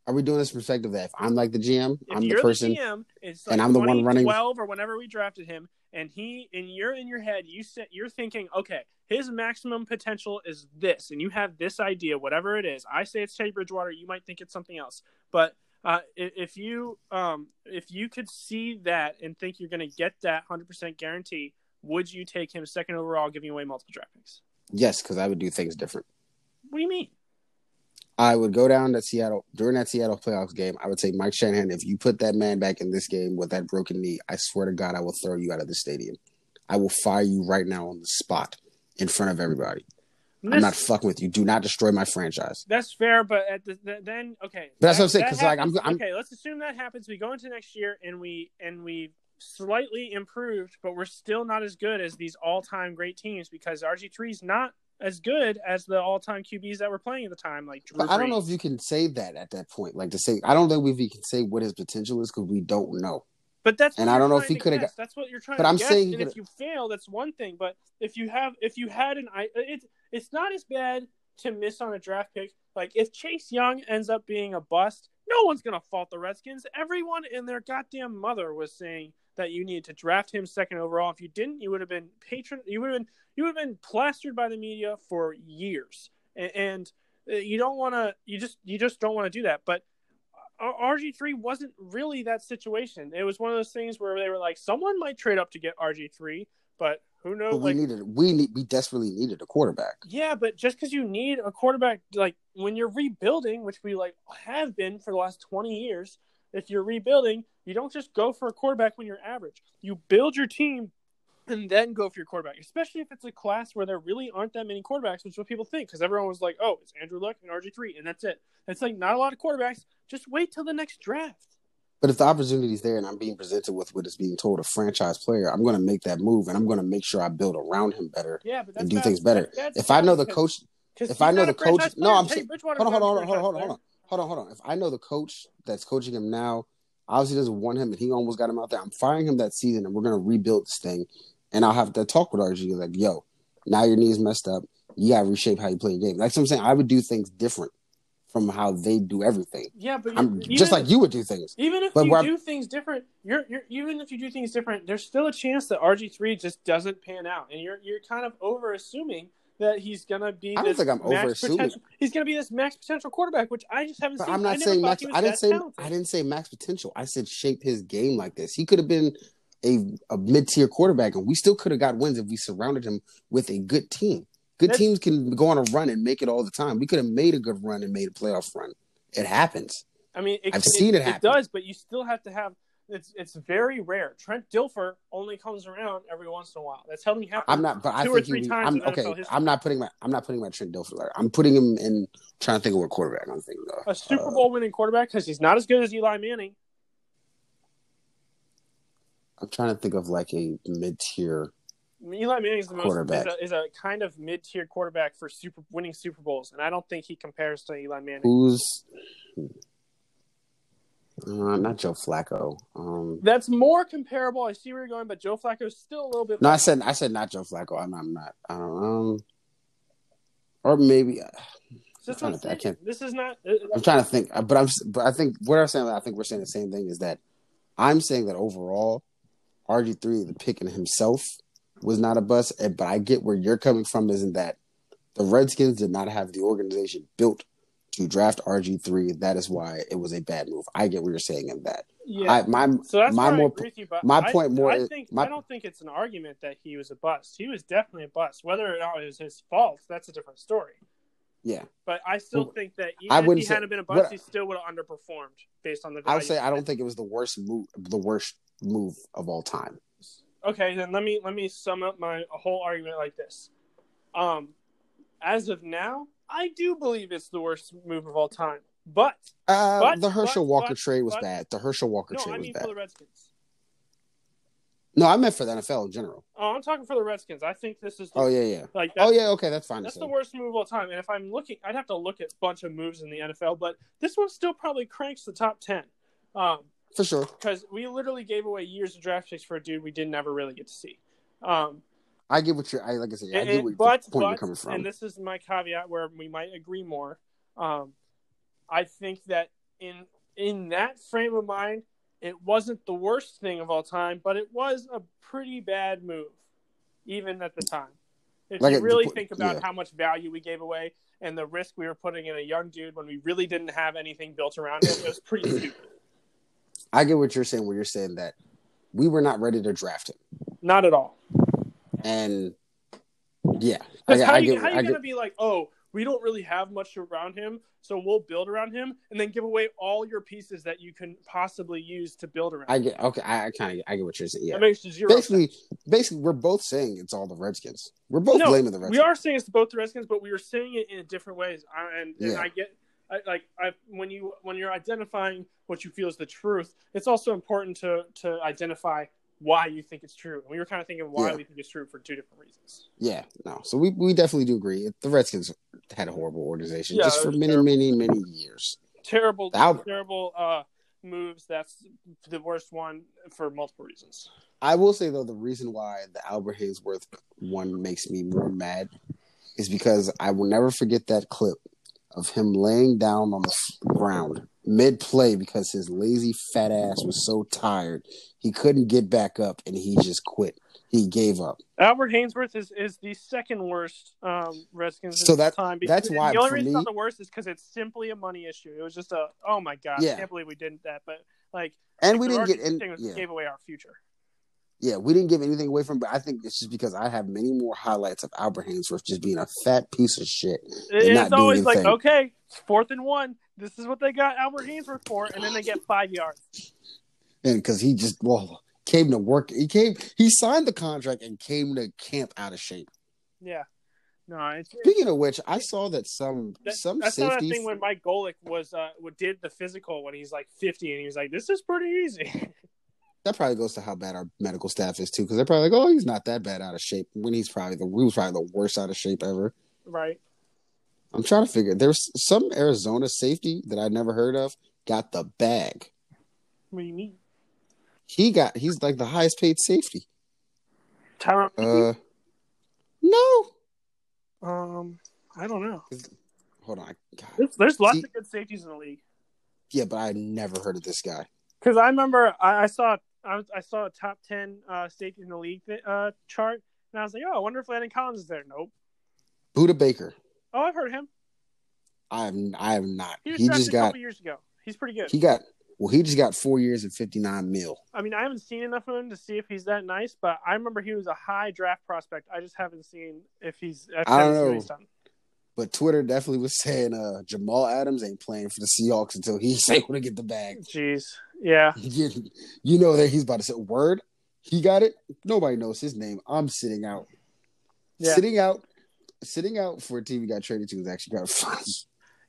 Speaker 1: Are we doing this perspective that if I'm like the GM,
Speaker 2: If
Speaker 1: I'm the person,
Speaker 2: GM, it's like
Speaker 1: and I'm the one running-
Speaker 2: Twelve or whenever we drafted him, and he and you're in your head, you said you're thinking, okay, his maximum potential is this, and you have this idea, whatever it is. I say it's Teddy Bridgewater. You might think it's something else, but uh, if you um, if you could see that and think you're going to get that hundred percent guarantee, would you take him second overall, giving away multiple draft picks?
Speaker 1: yes, because I would do things different.
Speaker 2: What do you mean?
Speaker 1: I would go down to Seattle during that Seattle playoffs game. I would say, Mike Shanahan, if you put that man back in this game with that broken knee, I swear to God, I will throw you out of the stadium. I will fire you right now on the spot in front of everybody. I'm not fucking with you. Do not destroy my franchise.
Speaker 2: That's fair, but at the, the, then okay.
Speaker 1: But that's
Speaker 2: that-
Speaker 1: what I'm saying,
Speaker 2: that
Speaker 1: 'cause, like, I'm- I'm-
Speaker 2: okay. Let's assume that happens. We go into next year and we and we slightly improved, but we're still not as good as these all-time great teams because RG 3 is not as good as the all-time QBs that were playing at the time, like Drew
Speaker 1: But I don't know if you can say that at that point. Like to say, I don't think we can say what his potential is because we don't know.
Speaker 2: But that's
Speaker 1: And I don't know if he coulda got-
Speaker 2: That's what you're trying
Speaker 1: But
Speaker 2: to
Speaker 1: I'm
Speaker 2: guess.
Speaker 1: saying
Speaker 2: and if you fail, that's one thing. But if you have, if you had an, it's it's not as bad to miss on a draft pick. Like if Chase Young ends up being a bust, no one's gonna fault the Redskins. Everyone and their goddamn mother was saying that you needed to draft him second overall. If you didn't, you would have been patron. You would have been you would have been plastered by the media for years. And, and uh, you don't want to. You just you just don't want to do that. But RG three wasn't really that situation. It was one of those things where they were like, someone might trade up to get RG three, but who knows?
Speaker 1: But we
Speaker 2: Like,
Speaker 1: needed, we need, we desperately needed a quarterback.
Speaker 2: yeah, but just because you need a quarterback, like when you're rebuilding, which we like have been for the last twenty years, if you're rebuilding, you don't just go for a quarterback when you're average. You build your team and then go for your quarterback, especially if it's a class where there really aren't that many quarterbacks, which is what people think. Because everyone was like, "Oh, it's Andrew Luck and RG three, and that's it." It's like not a lot of quarterbacks. Just wait till the next draft.
Speaker 1: But if the opportunity is there and I'm being presented with what is being told a franchise player, I'm going to make that move and I'm going to make sure I build around him better
Speaker 2: Yeah, but that's
Speaker 1: and do things better. If I know the coach, if I know the coach- no. I'm saying- hold on, hold on, hold on, hold on, hold on, hold on, hold on. If I know the coach that's coaching him now, obviously doesn't want him and he almost got him out there. I'm firing him that season and we're going to rebuild this thing. And I'll have to talk with RG like, yo, now your knee's messed up. You got to reshape how you play your game. Like I'm saying, I would do things different from how they do everything.
Speaker 2: Yeah, but
Speaker 1: I'm just like you would do things.
Speaker 2: Even if
Speaker 1: But
Speaker 2: you do things different, you're, you're even if you do things different, there's still a chance that RG three just doesn't pan out, and you're you're kind of over assuming that he's gonna be.
Speaker 1: I don't think I'm
Speaker 2: max
Speaker 1: over-assuming.
Speaker 2: He's gonna be this max potential quarterback, which I just haven't
Speaker 1: But
Speaker 2: seen.
Speaker 1: I'm not saying max. I didn't say
Speaker 2: talented.
Speaker 1: I didn't say max potential. I said shape his game like this. He could have been a, a mid tier quarterback, and we still could have got wins if we surrounded him with a good team. Good
Speaker 2: That's-
Speaker 1: teams can go on a run and make it all the time. We could have made a good run and made a playoff run. It happens.
Speaker 2: I mean, it,
Speaker 1: I've seen it happen.
Speaker 2: does, but you still have to have. it's it's very rare. Trent Dilfer only comes around every once in a while. That's only happened.
Speaker 1: I'm not, but I think he, I'm okay. I'm not putting my I'm not putting my Trent Dilfer. there. I'm putting him in. Trying to think of what quarterback I'm thinking of.
Speaker 2: a Super
Speaker 1: Uh,
Speaker 2: Bowl winning quarterback because he's not as good as Eli Manning.
Speaker 1: I'm trying to think of like a mid tier.
Speaker 2: Eli Manning's the most
Speaker 1: Quarterback.
Speaker 2: is a, is a kind of mid tier quarterback for super winning Super Bowls, and I don't think he compares to Eli Manning.
Speaker 1: Who's uh, not Joe Flacco? Um,
Speaker 2: That's more comparable. I see where you're going, but Joe Flacco's still a little bit.
Speaker 1: no, I said I said not Joe Flacco. I'm, I'm not. Um, or maybe
Speaker 2: This
Speaker 1: trying to- I can't-
Speaker 2: This is not. uh,
Speaker 1: I'm trying to think. But I'm. But I think what I'm saying. I think we're saying the same thing. Is that I'm saying that overall, RG three the pick in himself was not a bust. But I get where you're coming from. Isn't that the Redskins did not have the organization built to draft RG three. That is why it was a bad move. I get what you're saying in that.
Speaker 2: Yeah.
Speaker 1: I, my
Speaker 2: so that's
Speaker 1: my more
Speaker 2: I agree with you,
Speaker 1: my
Speaker 2: I-
Speaker 1: point more
Speaker 2: I think
Speaker 1: my-
Speaker 2: I don't think it's an argument that he was a bust. He was definitely a bust. Whether or not it was his fault, that's a different story.
Speaker 1: Yeah.
Speaker 2: But I still
Speaker 1: Well,
Speaker 2: think that even
Speaker 1: I
Speaker 2: if he
Speaker 1: wouldn't say-
Speaker 2: hadn't been a bust, he still would have underperformed based on the.
Speaker 1: I would say I don't think it was the worst move. The worst move of all time.
Speaker 2: Okay, then let me let me sum up my whole argument like this. Um, as of now, I do believe it's the worst move of all time. But
Speaker 1: Uh,
Speaker 2: But-
Speaker 1: the Herschel
Speaker 2: but-
Speaker 1: Walker
Speaker 2: but-
Speaker 1: trade was bad. The Herschel Walker
Speaker 2: no,
Speaker 1: trade
Speaker 2: I
Speaker 1: was
Speaker 2: mean
Speaker 1: bad.
Speaker 2: for the Redskins.
Speaker 1: No, I meant for the NFL in general.
Speaker 2: Oh, I'm talking for the Redskins. I think this is the,
Speaker 1: Oh yeah, yeah.
Speaker 2: like
Speaker 1: Oh yeah, okay, that's fine.
Speaker 2: that's the worst move of all time. And if I'm looking, I'd have to look at a bunch of moves in the NFL, but this one still probably cranks the top ten. Um,
Speaker 1: for sure.
Speaker 2: because we literally gave away years of draft picks for a dude we didn't ever really get to see. Um,
Speaker 1: I get what you're. I like I said. I get what
Speaker 2: but,
Speaker 1: point
Speaker 2: but
Speaker 1: you're coming from.
Speaker 2: and this is my caveat where we might agree more. Um, I think that in in that frame of mind, it wasn't the worst thing of all time, but it was a pretty bad move, even at the time. If
Speaker 1: Like
Speaker 2: you really
Speaker 1: the-
Speaker 2: think about
Speaker 1: yeah.
Speaker 2: how much value we gave away and the risk we were putting in a young dude when we really didn't have anything built around him, it was pretty [clears throat] stupid.
Speaker 1: I get what you're saying. Where you're saying that we were not ready to draft him,
Speaker 2: Not at all.
Speaker 1: and yeah, I,
Speaker 2: how
Speaker 1: I
Speaker 2: you,
Speaker 1: get.
Speaker 2: how you
Speaker 1: I
Speaker 2: gonna
Speaker 1: get.
Speaker 2: be like, oh, we don't really have much around him, so we'll build around him, and then give away all your pieces that you can possibly use to build around.
Speaker 1: I get. Okay, I, I kind of. I get what you're saying. Yeah.
Speaker 2: That makes zero
Speaker 1: Basically, basically, we're both saying it's all the Redskins. We're both
Speaker 2: No,
Speaker 1: blaming the Redskins.
Speaker 2: we are saying it's both the Redskins, but we are saying it in different ways. I, and, and
Speaker 1: Yeah.
Speaker 2: I get, I, like, I, when you when you're identifying what you feel is the truth, it's also important to to identify why you think it's true. And we were kind of thinking why
Speaker 1: Yeah.
Speaker 2: we think it's true for two different reasons.
Speaker 1: Yeah, no. So we we definitely do agree. The Redskins had a horrible organization
Speaker 2: Yeah,
Speaker 1: just for many,
Speaker 2: terrible.
Speaker 1: many, many years.
Speaker 2: Terrible, terrible uh, moves. That's the worst one for multiple reasons.
Speaker 1: I will say though, the reason why the Albert Haynesworth one makes me more mad is because I will never forget that clip of him laying down on the ground mid play because his lazy fat ass was so tired he couldn't get back up and he just quit. He gave up.
Speaker 2: Albert Haynesworth is, is the second worst um, Redskins
Speaker 1: So that-
Speaker 2: time.
Speaker 1: that's why,
Speaker 2: the only reason
Speaker 1: me-
Speaker 2: it's not the worst is because it's simply a money issue. It was just a oh my god, I can't believe we didn't that. But like,
Speaker 1: And we didn't get and yeah.
Speaker 2: gave away our future.
Speaker 1: Yeah, we didn't give anything away from, but I think it's just because I have many more highlights of Albert Haynesworth just being a fat piece of shit.
Speaker 2: It-
Speaker 1: not
Speaker 2: it's always like okay, it's fourth and one. This is what they got Albert Haynesworth for, and then they get five yards.
Speaker 1: And because he just well came to work, he came, he signed the contract and came to camp out of shape.
Speaker 2: Yeah, no, it's
Speaker 1: Speaking of which, I saw that some
Speaker 2: that,
Speaker 1: some
Speaker 2: that's not a thing when Mike Golic was uh did the physical when he's like fifty, and he was like, "This is pretty easy." [laughs]
Speaker 1: that probably goes to how bad our medical staff is too, because they're probably like, oh, he's not that bad out of shape. When he's probably the he was probably the worst out of shape ever.
Speaker 2: right?
Speaker 1: I'm trying to figure. There's some Arizona safety that I never heard of got the bag.
Speaker 2: What do you mean?
Speaker 1: He got he's like the highest paid safety.
Speaker 2: Tyron?
Speaker 1: Uh, no.
Speaker 2: um, I don't know.
Speaker 1: Hold on. God.
Speaker 2: There's, there's lots
Speaker 1: See-
Speaker 2: of good safeties in the league.
Speaker 1: Yeah, but I never heard of this guy.
Speaker 2: Because I remember I, I saw I, was, I saw a top ten uh, in the league uh, chart, and I was like, oh, I wonder if Landon Collins is there. Nope.
Speaker 1: Budda Baker.
Speaker 2: Oh, I've heard him.
Speaker 1: I have I have not.
Speaker 2: He
Speaker 1: He just
Speaker 2: a
Speaker 1: got
Speaker 2: couple years ago. He's pretty good.
Speaker 1: he got well. He just got four years and fifty nine mil.
Speaker 2: I mean, I haven't seen enough of him to see if he's that nice, but I remember he was a high draft prospect. I just haven't seen if he's.
Speaker 1: I don't know. But Twitter definitely was saying uh, Jamal Adams ain't playing for the Seahawks until he's able to get the bag.
Speaker 2: Jeez, yeah. [laughs]
Speaker 1: you, know that he's about to say word. He got it. Nobody knows his name. I'm sitting out.
Speaker 2: Yeah.
Speaker 1: Sitting out. Sitting out for a team he got traded to is actually kind of [laughs] fun.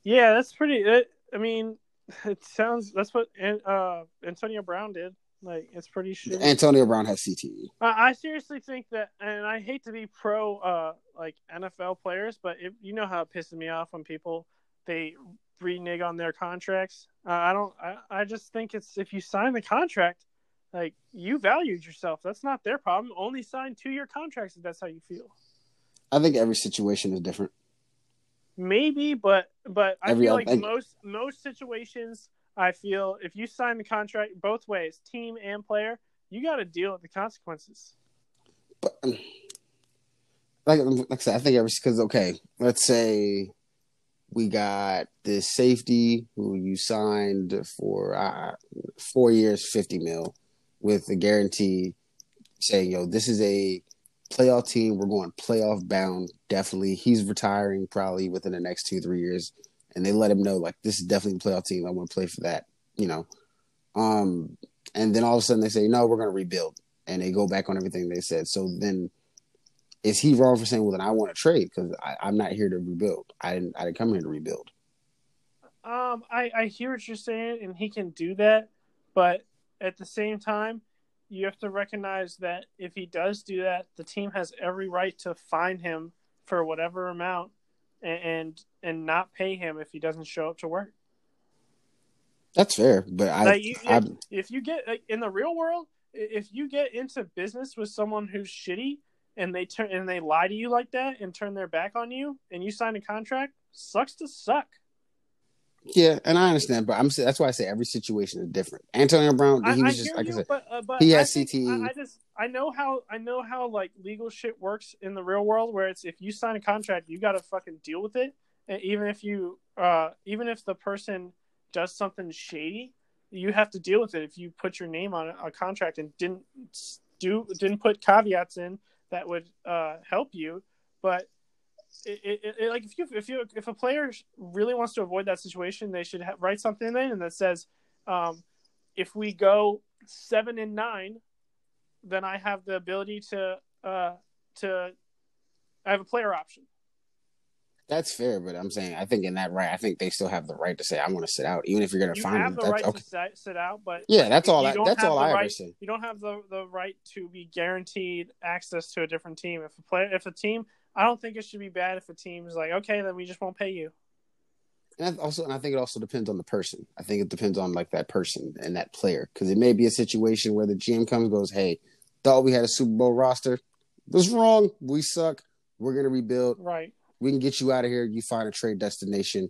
Speaker 2: Yeah, that's pretty. It, I mean, [laughs] it sounds. That's what uh, Antonio Brown did. Like, it's pretty shitty.
Speaker 1: Antonio Brown has CTE.
Speaker 2: I, I seriously think that, and I hate to be pro uh like NFL players, but if, you know how it pisses me off when people they renege on their contracts. Uh, I don't. I, I just think it's if you sign the contract, like you valued yourself. That's not their problem. Only sign two year contracts if that's how you feel.
Speaker 1: I think every situation is different.
Speaker 2: Maybe, but but I
Speaker 1: Every-
Speaker 2: feel
Speaker 1: I
Speaker 2: like
Speaker 1: think-
Speaker 2: most most situations, I feel if you sign the contract both ways, team and player, you got to deal with the consequences.
Speaker 1: But um, like, like I said, I think because okay, let's say we got this safety who you signed for uh, four years, fifty mil, with a guarantee saying, "Yo, this is a playoff team. We're going playoff bound. Definitely, he's retiring probably within the next two three years." And they let him know like this is definitely a playoff team. I want to play for that, you know. Um, and then all of a sudden they say, "No, we're going to rebuild," and they go back on everything they said. So then is he wrong for saying, "Well, then I want to trade because I'm not here to rebuild. I didn't. I didn't come here to rebuild."
Speaker 2: Um, I I hear what you're saying, and he can do that, but at the same time, you have to recognize that if he does do that, the team has every right to fine him for whatever amount, and and, not pay him if he doesn't show up to work.
Speaker 1: That's fair, but I,
Speaker 2: Like, you-
Speaker 1: I,
Speaker 2: if you get like, in the real world, if you get into business with someone who's shitty and they turn and they lie to you like that and turn their back on you and you sign a contract, sucks to suck.
Speaker 1: yeah, and I understand, but I'm that's why I say every situation is different. Antonio Brown, he
Speaker 2: I
Speaker 1: was just
Speaker 2: hear
Speaker 1: like I said,
Speaker 2: but, uh, but
Speaker 1: he
Speaker 2: I
Speaker 1: has CTE.
Speaker 2: I, I just I know how I know how like legal shit works in the real world, where it's if you sign a contract, you got to fucking deal with it, even if you uh even if the person does something shady, you have to deal with it. If you put your name on a, contract and didn't do didn't put caveats in that would uh help you, but it, it, it, like if you if you if a player really wants to avoid that situation, they should ha- write something in and that says, um, if we go seven and nine, then I have the ability to uh to I have a player option.
Speaker 1: That's fair. But I'm saying I think in that right, I think they still have the right to say I want to sit out, even if you're going to
Speaker 2: You
Speaker 1: find
Speaker 2: have
Speaker 1: him.
Speaker 2: the
Speaker 1: That's
Speaker 2: right
Speaker 1: okay.
Speaker 2: to sit, sit out, but
Speaker 1: Yeah, that's all. I, that's all I ever
Speaker 2: right-
Speaker 1: say.
Speaker 2: you don't have the, the right to be guaranteed access to a different team. If a player, if a team, I don't think it should be bad if a team is like, okay, then we just won't pay you.
Speaker 1: And I also, and I think it also depends on the person. I think it depends on like that person and that player because it may be a situation where the GM comes and goes, "Hey, thought we had a Super Bowl roster. Was wrong. We suck. We're gonna rebuild.
Speaker 2: Right.
Speaker 1: We can get you out of here. You find a trade destination.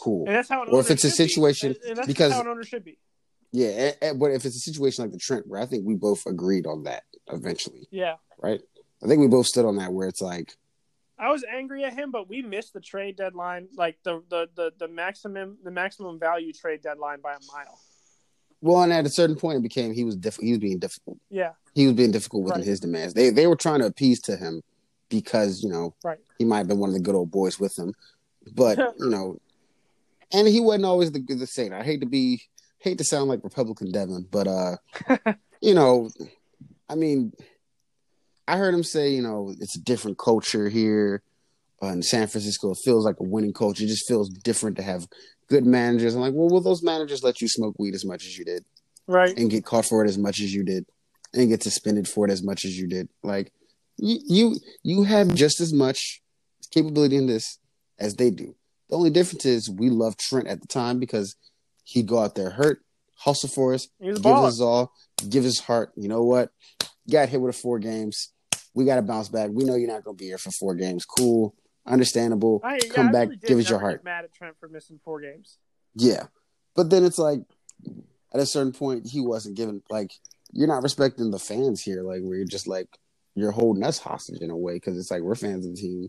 Speaker 1: Cool.
Speaker 2: And that's how
Speaker 1: Or if it's a
Speaker 2: should be.
Speaker 1: situation-
Speaker 2: And- and that's
Speaker 1: because-
Speaker 2: how an owner should be.
Speaker 1: Yeah, eh, eh, but if it's a situation like the Trent, where I think we both agreed on that eventually,
Speaker 2: Yeah.
Speaker 1: right? I think we both stood on that where it's like,
Speaker 2: I was angry at him, but we missed the trade deadline, like the the the, the maximum the maximum value trade deadline by a mile.
Speaker 1: well, and at a certain point, it became he was diff- he was being difficult.
Speaker 2: Yeah.
Speaker 1: He was being difficult within
Speaker 2: Right.
Speaker 1: his demands. They they were trying to appease to him because you know
Speaker 2: Right.
Speaker 1: he might have been one of the good old boys with him, but [laughs] you know, and he wasn't always the the same. I hate to be hate to sound like Republican Devin, but uh, [laughs] you know, I mean, I heard him say, you know, it's a different culture here uh, in San Francisco. It feels like a winning culture. It just feels different to have good managers. I'm like, well, will those managers let you smoke weed as much as you did
Speaker 2: Right.
Speaker 1: and get caught for it as much as you did and get suspended for it as much as you did? Like, you you, you have just as much capability in this as they do. The only difference is we love Trent at the time because he'd go out there hurt, hustle for us, give us all, give his heart. You know what? Got hit with a four games. We got to bounce back. We know you're not going to be here for four games. Cool, understandable.
Speaker 2: I, yeah,
Speaker 1: Come
Speaker 2: I
Speaker 1: back,
Speaker 2: really
Speaker 1: give us your heart.
Speaker 2: Mad at Trent for missing four games.
Speaker 1: Yeah, but then it's like at a certain point he wasn't given like you're not respecting the fans here. Like where you're just like you're holding us hostage in a way because it's like we're fans of the team.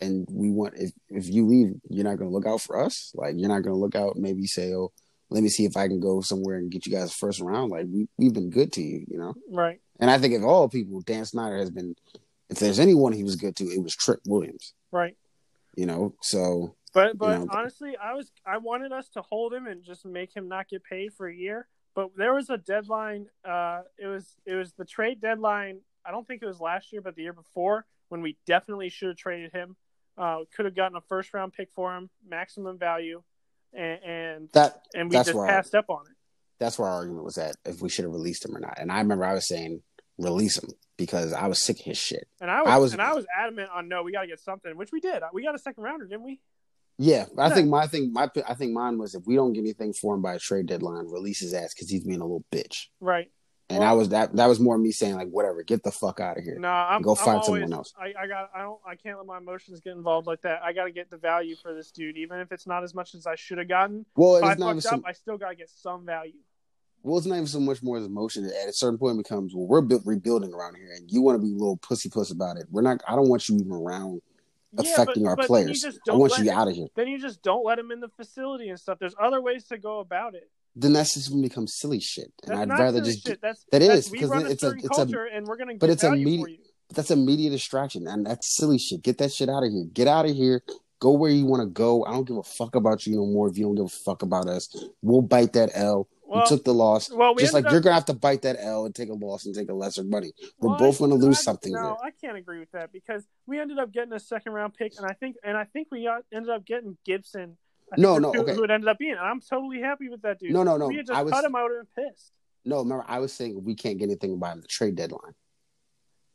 Speaker 1: And we want if if you leave, you're not going to look out for us. Like you're not going to look out. Maybe say, "Oh, let me see if I can go somewhere and get you guys first round." Like we we've been good to you, you know.
Speaker 2: Right.
Speaker 1: And I think of all people, Dan Snyder has been. If there's anyone he was good to, it was Trent Williams.
Speaker 2: Right.
Speaker 1: You know, so
Speaker 2: But but
Speaker 1: know,
Speaker 2: honestly, I was I wanted us to hold him and just make him not get paid for a year. But there was a deadline. Uh, it was it was the trade deadline. I don't think it was last year, but the year before when we definitely should have traded him. Uh, could have gotten a first round pick for him, maximum value, and and,
Speaker 1: that
Speaker 2: and we just
Speaker 1: where I-
Speaker 2: passed up on it.
Speaker 1: that's where our argument was at if we should have released him or not. And I remember I was saying release him because I was sick of his shit.
Speaker 2: And I was,
Speaker 1: I was-
Speaker 2: and I was adamant on no, we got to get something, which we did. We got a second rounder, didn't we?
Speaker 1: Yeah, I think my thing, my I think mine was if we don't get anything for him by a trade deadline, release his ass because he's being a little bitch.
Speaker 2: Right.
Speaker 1: And
Speaker 2: Well-
Speaker 1: I was that that was more me saying like whatever, get the fuck out of here.
Speaker 2: No, I'm
Speaker 1: Go
Speaker 2: I'm
Speaker 1: find
Speaker 2: always,
Speaker 1: someone else.
Speaker 2: I, I got. I don't. I can't let my emotions get involved like that. I got to get the value for this dude, even if it's not as much as I should have gotten.
Speaker 1: Well,
Speaker 2: If I
Speaker 1: it's not even
Speaker 2: fucked up, I still got to get some value.
Speaker 1: well, it's not even so much more as emotion. At a certain point, it becomes well, we're bu- rebuilding around here, and you want to be a little pussy puss about it. We're not. I don't want you even around affecting
Speaker 2: yeah,
Speaker 1: our
Speaker 2: but, but
Speaker 1: players. I want you
Speaker 2: him-
Speaker 1: out of here.
Speaker 2: Then you just don't let him in the facility and stuff. There's other ways to go about it.
Speaker 1: Then that's just to become silly shit, and
Speaker 2: That's
Speaker 1: I'd rather just.
Speaker 2: shit. That's
Speaker 1: That
Speaker 2: that's,
Speaker 1: is,
Speaker 2: we
Speaker 1: 'cause
Speaker 2: run
Speaker 1: then
Speaker 2: a
Speaker 1: it's a- it's a-
Speaker 2: and we're gonna get
Speaker 1: but it's a media- That's a media distraction, and that's silly shit. Get that shit out of here. Get out of here. Go where you want to go. I don't give a fuck about you no more. If you don't give a fuck about us, we'll bite that L.
Speaker 2: Well,
Speaker 1: we took the loss.
Speaker 2: well, we
Speaker 1: just like
Speaker 2: ended
Speaker 1: you're gonna have to bite that L and take a loss and take a lesser money. We're
Speaker 2: Well,
Speaker 1: both gonna lose
Speaker 2: I-
Speaker 1: something
Speaker 2: No,
Speaker 1: here.
Speaker 2: I can't agree with that because we ended up getting a second round pick, and I think and I think we got, ended up getting Gibson.
Speaker 1: No, no, okay.
Speaker 2: who it ended up being. And I'm totally happy with that dude.
Speaker 1: No, no, no.
Speaker 2: We had just
Speaker 1: I was
Speaker 2: cut him. I would have been pissed.
Speaker 1: no. Remember, I was saying we can't get anything by the trade deadline.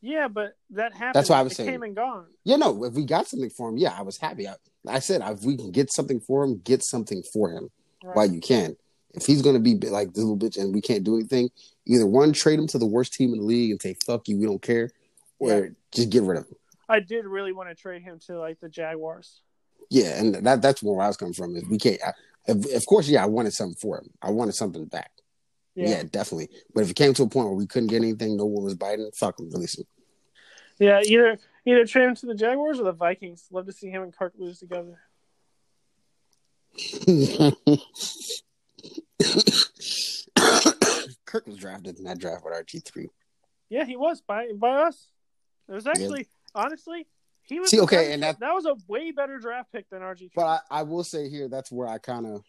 Speaker 2: Yeah, but that happened.
Speaker 1: That's what I was
Speaker 2: it
Speaker 1: saying.
Speaker 2: Came and gone.
Speaker 1: Yeah, no. If we got something for him, yeah, I was happy. I, I said if we can get something for him, get something for him
Speaker 2: Right.
Speaker 1: while you can. If he's gonna be like this little bitch and we can't do anything, either one trade him to the worst team in the league and say fuck you, we don't care, or
Speaker 2: Yeah.
Speaker 1: just get rid of him.
Speaker 2: I did really want to trade him to like the Jaguars.
Speaker 1: Yeah, and that that's where I was coming from. Is we can't. I, of, of course, yeah, I wanted something for him. I wanted something back.
Speaker 2: Yeah.
Speaker 1: Yeah. definitely. But if it came to a point where we couldn't get anything, no one was biting, fuck him, release him.
Speaker 2: Yeah, either either trade him to the Jaguars or the Vikings. Love to see him and Kirk lose together. [coughs]
Speaker 1: Kirk was drafted in that draft with RG three.
Speaker 2: Yeah, he was by by us. It was actually honestly he was
Speaker 1: See, okay, and that-
Speaker 2: that was a way better draft pick than RG.
Speaker 1: But I, I will say here, that's where I kind of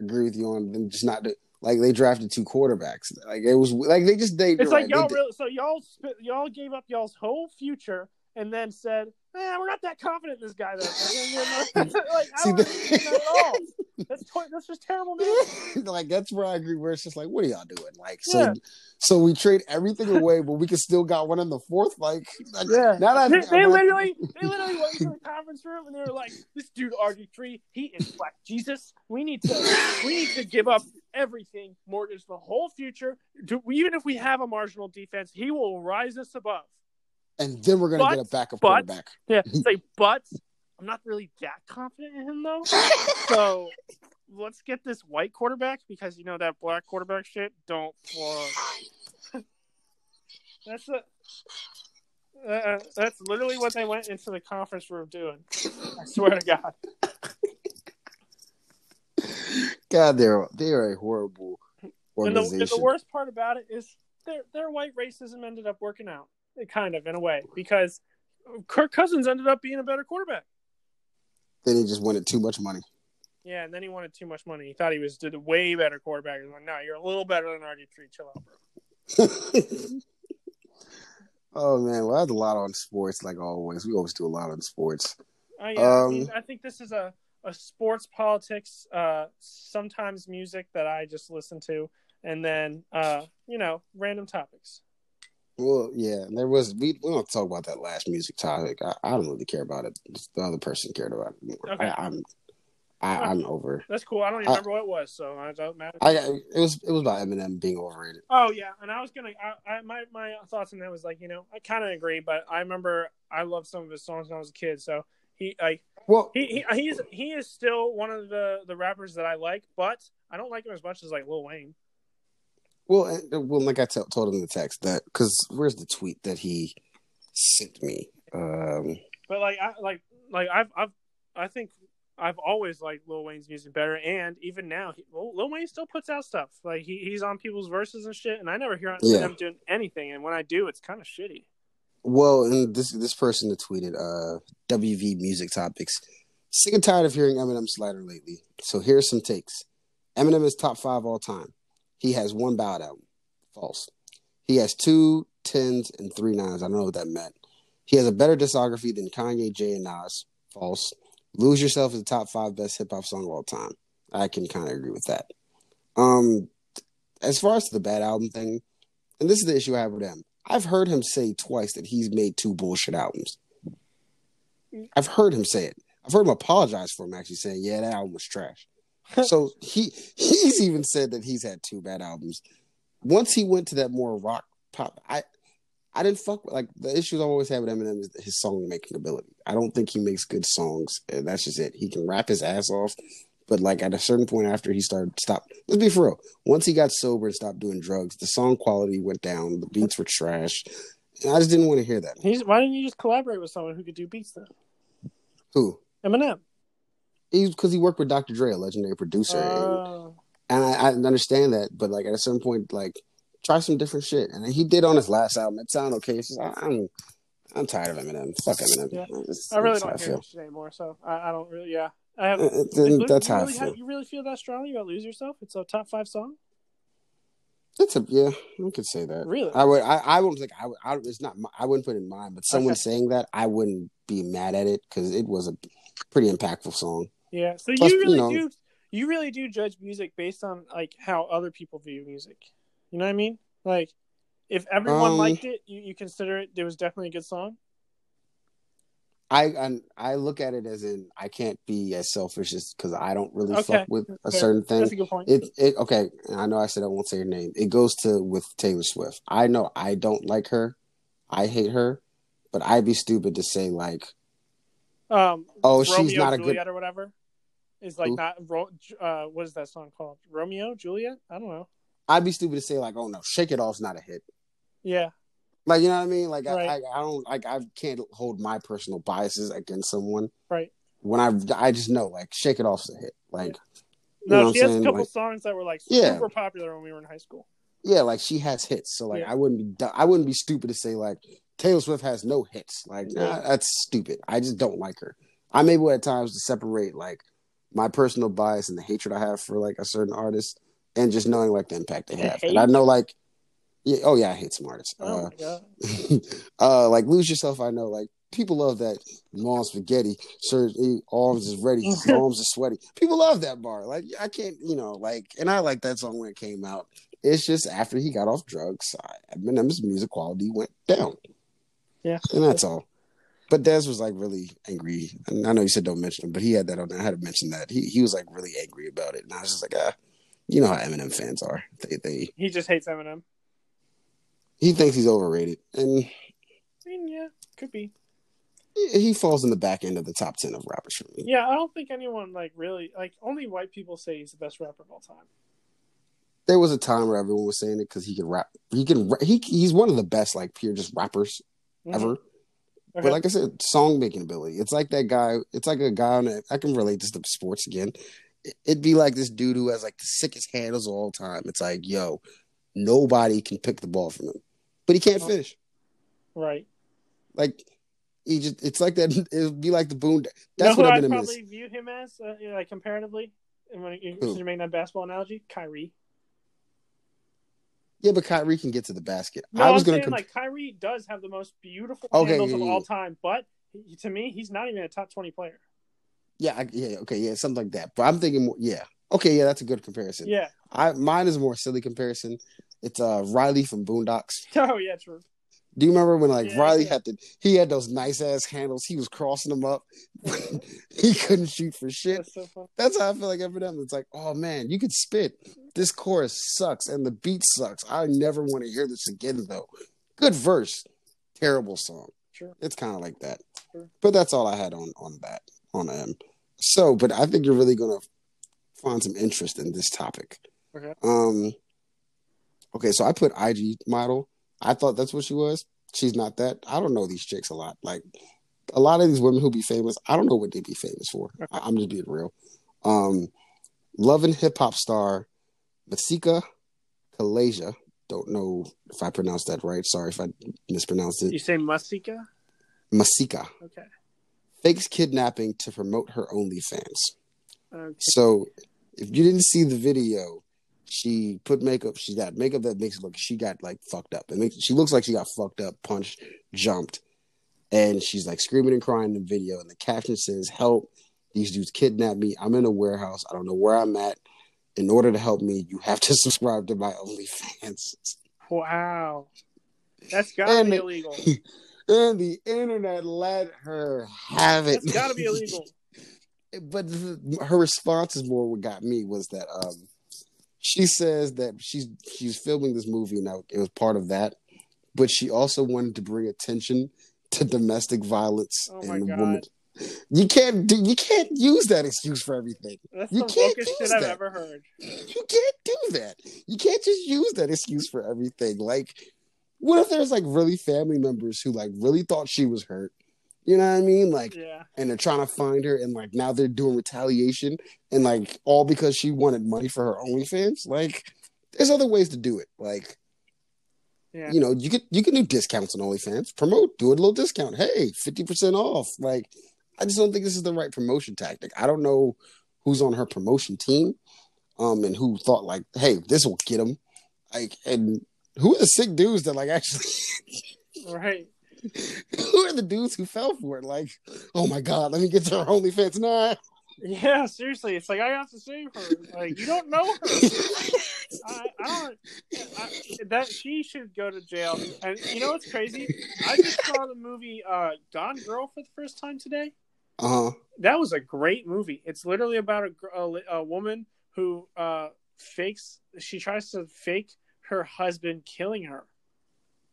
Speaker 1: agree with you on them just not do, like they drafted two quarterbacks. Like it was like they just they.
Speaker 2: it's like
Speaker 1: right,
Speaker 2: y'all
Speaker 1: they,
Speaker 2: really so y'all y'all gave up y'all's whole future and then said, "Man, we're not that confident in this guy." Though. [laughs] [laughs] like, I
Speaker 1: See,
Speaker 2: don't
Speaker 1: the-
Speaker 2: that at all. [laughs] That's to- that's just terrible, man.
Speaker 1: like that's where I agree. Where it's just like, what are y'all doing? Like, so,
Speaker 2: Yeah.
Speaker 1: so we trade everything away, but we can still got one in the fourth. Like, like
Speaker 2: Yeah.
Speaker 1: now that
Speaker 2: They, they literally, they literally went into the conference room and they were like, "This dude RG three, he is black Jesus. We need to, we need to give up everything, mortgage the whole future. Do, even if we have a marginal defense, he will rise us above."
Speaker 1: And then we're gonna get a backup
Speaker 2: but-
Speaker 1: quarterback.
Speaker 2: Yeah, [laughs] say, but I'm not really that confident in him though. so let's get this white quarterback because you know that black quarterback shit don't fly. [laughs] that's a. Uh, that's literally what they went into the conference room doing. I swear to God.
Speaker 1: God, they're they're a horrible
Speaker 2: And the, and the worst part about it is their their white racism ended up working out, kind of in a way, because Kirk Cousins ended up being a better quarterback.
Speaker 1: then he just wanted too much money.
Speaker 2: Yeah, and then he wanted too much money. He thought he was did a way better quarterback. He's like, no, you're a little better than RG three. Chill out, bro. [laughs]
Speaker 1: oh man, well, that's a lot on sports, like always. We always do a lot on sports.
Speaker 2: Uh, yeah, I,
Speaker 1: Um,
Speaker 2: mean, I think this is a, a sports politics, uh, sometimes music that I just listen to, and then uh, you know, random topics.
Speaker 1: Well, yeah, there was. We we don't talk about that last music topic. I, I don't really care about it. The other person cared about it more.
Speaker 2: Okay.
Speaker 1: I, I'm I, I'm over.
Speaker 2: That's cool. I don't even
Speaker 1: I-
Speaker 2: remember what it was, so it doesn't matter.
Speaker 1: I it was it was about Eminem being overrated.
Speaker 2: Oh yeah, and I was gonna. I, I my my thoughts on that was like you know I kind of agree, but I remember I loved some of his songs when I was a kid. So he like
Speaker 1: Well,
Speaker 2: he, he he's he is still one of the the rappers that I like, but I don't like him as much as like Lil Wayne.
Speaker 1: Well, and- well, like I t- told him in the text that because where's the tweet that he sent me? Um,
Speaker 2: But like I like like I've I've I think I've always liked Lil Wayne's music better, and even now, he, Lil, Lil Wayne still puts out stuff. Like he, he's on people's verses and shit, and I never hear
Speaker 1: Yeah.
Speaker 2: him doing anything. And when I do, it's kind of shitty.
Speaker 1: well, and this this person that tweeted uh, WV music topics. Sick and tired of hearing Eminem slander lately. So here's some takes. Eminem is top five all time. He has one ballad album. False. He has two tens and three nines. I don't know what that meant. He has a better discography than Kanye, Jay, and Nas. False. Lose Yourself is the top five best hip hop song of all time. I can kind of agree with that. Um, as far as the bad album thing, and this is the issue I have with him. I've heard him say twice that he's made two bullshit albums. I've heard him say it. I've heard him apologize for him actually saying, "Yeah, that album was trash." [laughs] so he he's even said that he's had two bad albums. Once he went to that more rock pop, I I didn't fuck with like the issues I always have with Eminem is his song making ability. I don't think he makes good songs. And that's just it. He can rap his ass off, but like at a certain point after he started stop. Let's be for real. Once he got sober and stopped doing drugs, the song quality went down. The beats were trash. And I just didn't want to hear that.
Speaker 2: He's, why didn't you just collaborate with someone who could do beats then?
Speaker 1: Who?
Speaker 2: Eminem.
Speaker 1: He's because he worked with Dr. Dre, a legendary producer, and, and I, I understand that. But like at a certain point, like try some different shit. And he did on his last album. It sounded okay. It's just, I, I'm I'm tired of Eminem. Fuck Eminem.
Speaker 2: Yeah.
Speaker 1: It's-
Speaker 2: I really don't hear
Speaker 1: feel.
Speaker 2: him shit anymore, so I, I don't really. Yeah, I have.
Speaker 1: Uh, uh,
Speaker 2: Like,
Speaker 1: that's
Speaker 2: you
Speaker 1: how I
Speaker 2: really
Speaker 1: feel.
Speaker 2: have- you really feel that strongly about "Lose Yourself"? It's a top five song.
Speaker 1: It's a yeah, I could say that.
Speaker 2: Really?
Speaker 1: I would. I, I wouldn't think I would. I, it's not. my- I wouldn't put it in mine. But someone
Speaker 2: Okay.
Speaker 1: saying that, I wouldn't be mad at it because it was a pretty impactful song.
Speaker 2: Yeah. So
Speaker 1: Plus,
Speaker 2: you
Speaker 1: you
Speaker 2: really
Speaker 1: know-
Speaker 2: do. You really do judge music based on like how other people view music. You know what I mean? Like, if everyone
Speaker 1: Um,
Speaker 2: liked it, you, you consider it. It was definitely a good song.
Speaker 1: I I, I look at it as in I can't be as selfish as because I don't really
Speaker 2: Okay.
Speaker 1: fuck with a
Speaker 2: Fair.
Speaker 1: certain thing.
Speaker 2: That's a good point.
Speaker 1: It it okay. and I know I said I won't say her name. It goes to with Taylor Swift. I know I don't like her. I hate her, but I'd be stupid to say like,
Speaker 2: um,
Speaker 1: oh, she's
Speaker 2: Romeo
Speaker 1: not a good.
Speaker 2: Or whatever is like
Speaker 1: Who?
Speaker 2: not. Uh, what is that song called? Romeo Juliet? I don't know.
Speaker 1: I'd be stupid to say like, oh no, Shake It Off's not a hit.
Speaker 2: Yeah.
Speaker 1: Like you know what I mean? Like
Speaker 2: Right.
Speaker 1: I, I I don't like I can't hold my personal biases against someone.
Speaker 2: Right.
Speaker 1: When I I just know like Shake It Off's a hit. Like you know
Speaker 2: No, she has a couple
Speaker 1: Like,
Speaker 2: songs that were like
Speaker 1: Yeah.
Speaker 2: super popular when we were in high school.
Speaker 1: yeah, like she has hits. So like
Speaker 2: Yeah.
Speaker 1: I wouldn't be I wouldn't be stupid to say like Taylor Swift has no hits. Like nah, that's stupid. I just don't like her. I'm able at times to separate like my personal bias and the hatred I have for like a certain artist and just knowing like the impact they have. And I know like yeah, oh yeah, I hate some artists.
Speaker 2: Oh
Speaker 1: Uh,
Speaker 2: god. [laughs]
Speaker 1: uh like lose yourself i know like people love that mom spaghetti sir arms is ready [laughs] arms are sweaty people love that bar like i can't you know like and i like that song when it came out it's just after he got off drugs I- eminem's music quality went down
Speaker 2: Yeah.
Speaker 1: and that's all but Dez was like really angry, and I know you said don't mention him, but he had that on there. I had to mention that he he was like really angry about it, and I was just like, ah, you know how Eminem fans are. They they
Speaker 2: He just hates Eminem.
Speaker 1: he thinks he's overrated, and
Speaker 2: I mean, yeah, could be.
Speaker 1: he, he falls in the back end of the top ten of rappers for me.
Speaker 2: Yeah, I don't think anyone like really like only white people say he's the best rapper of all time.
Speaker 1: there was a time where everyone was saying it because he can rap. He can. He he's one of the best like pure just rappers
Speaker 2: Mhm.
Speaker 1: ever. But like I said, song making ability. It's like that guy. It's like a guy on. A, I can relate this to sports again. It- It'd be like this dude who has like the sickest handles of all time. It's like, yo, nobody can pick the ball from him, but he can't
Speaker 2: Oh.
Speaker 1: finish.
Speaker 2: right.
Speaker 1: Like he just. It's like that. [laughs] It'd be like the boon.
Speaker 2: You
Speaker 1: That's
Speaker 2: know
Speaker 1: what
Speaker 2: who I'd
Speaker 1: Eminem
Speaker 2: probably
Speaker 1: is.
Speaker 2: view him as, uh, like comparatively, and when you, since you're making that basketball analogy, Kyrie.
Speaker 1: Yeah, but Kyrie can get to the basket.
Speaker 2: No,
Speaker 1: I was gonna.
Speaker 2: saying
Speaker 1: comp-
Speaker 2: like Kyrie does have the most beautiful
Speaker 1: Okay,
Speaker 2: handles
Speaker 1: yeah,
Speaker 2: of all time, but to me, he's not even a top twenty player.
Speaker 1: yeah, I, yeah, okay, yeah, something like that. But I'm thinking more. Yeah, okay, yeah, that's a good comparison.
Speaker 2: Yeah.
Speaker 1: I mine is a more silly comparison. It's uh Riley from Boondocks. [laughs]
Speaker 2: Oh yeah, true.
Speaker 1: Do you remember when like
Speaker 2: Yeah,
Speaker 1: Riley had to? he had those nice ass handles? He was crossing them up. [laughs] he couldn't shoot for shit.
Speaker 2: That's so.
Speaker 1: That's how I feel like Eminem. It's like, oh man, you could spit. This chorus sucks and the beat sucks. I never want to hear this again though. Good verse, terrible song.
Speaker 2: Sure.
Speaker 1: It's kind of like that.
Speaker 2: Sure.
Speaker 1: But that's all I had on on that on him. So, but I think you're really gonna find some interest in this topic.
Speaker 2: Okay.
Speaker 1: Um. Okay, so I put IG model. I thought that's what she was. She's not that. I don't know these chicks a lot. Like a lot of these women who be famous, I don't know what they be famous for. [laughs] I- I'm just being real. Um, love and hip hop star Masika Kalysha. Don't know if I pronounced that right. Sorry if I mispronounced it.
Speaker 2: You say Masika?
Speaker 1: Masika.
Speaker 2: Okay.
Speaker 1: fakes kidnapping to promote her OnlyFans.
Speaker 2: Okay.
Speaker 1: So if you didn't see the video, she put makeup. She got makeup that makes it look she got like fucked up. It makes she looks like she got fucked up, punched, jumped, and she's like screaming and crying in the video. And the caption says, "Help! These dudes kidnapped me. I'm in a warehouse. I don't know where I'm at. In order to help me, you have to [laughs] subscribe to my OnlyFans."
Speaker 2: Wow. That's gotta
Speaker 1: And
Speaker 2: be
Speaker 1: it-
Speaker 2: illegal. [laughs]
Speaker 1: And the internet let her have it.
Speaker 2: That's gotta be [laughs] illegal.
Speaker 1: but her response is more what got me was that um she says that she's she's filming this movie now it was part of that but she also wanted to bring attention to domestic violence
Speaker 2: Oh
Speaker 1: and
Speaker 2: God.
Speaker 1: women. You can't do you can't use that excuse for everything.
Speaker 2: That's
Speaker 1: You
Speaker 2: the
Speaker 1: can't use
Speaker 2: shit I've ever heard.
Speaker 1: you can't do that. You can't just use that excuse for everything. Like what if there's like really family members who like really thought she was hurt you know what i mean like
Speaker 2: Yeah.
Speaker 1: and they're trying to find her, and like now they're doing retaliation, and like all because she wanted money for her OnlyFans. Like, there's other ways to do it. Like,
Speaker 2: Yeah.
Speaker 1: you know, you could you can do discounts on OnlyFans, promote, do a little discount. Hey, fifty percent off. Like, I just don't think this is the right promotion tactic. I don't know who's on her promotion team, um, and who thought like, hey, this will get them. Like, and who are the sick dudes that like actually [laughs]
Speaker 2: Right.
Speaker 1: Who are the dudes who fell for it? Like, oh my god, let me get to her OnlyFans. Nah.
Speaker 2: Yeah, seriously. It's like I have to save her. Like you don't know her. [laughs] I, I don't. I, that she should go to jail. And you know what's crazy? I just saw the movie uh, Gone Girl for the first time today.
Speaker 1: Uh huh.
Speaker 2: That was a great movie. It's literally about a, a, a woman who uh, fakes. She tries to fake her husband killing her,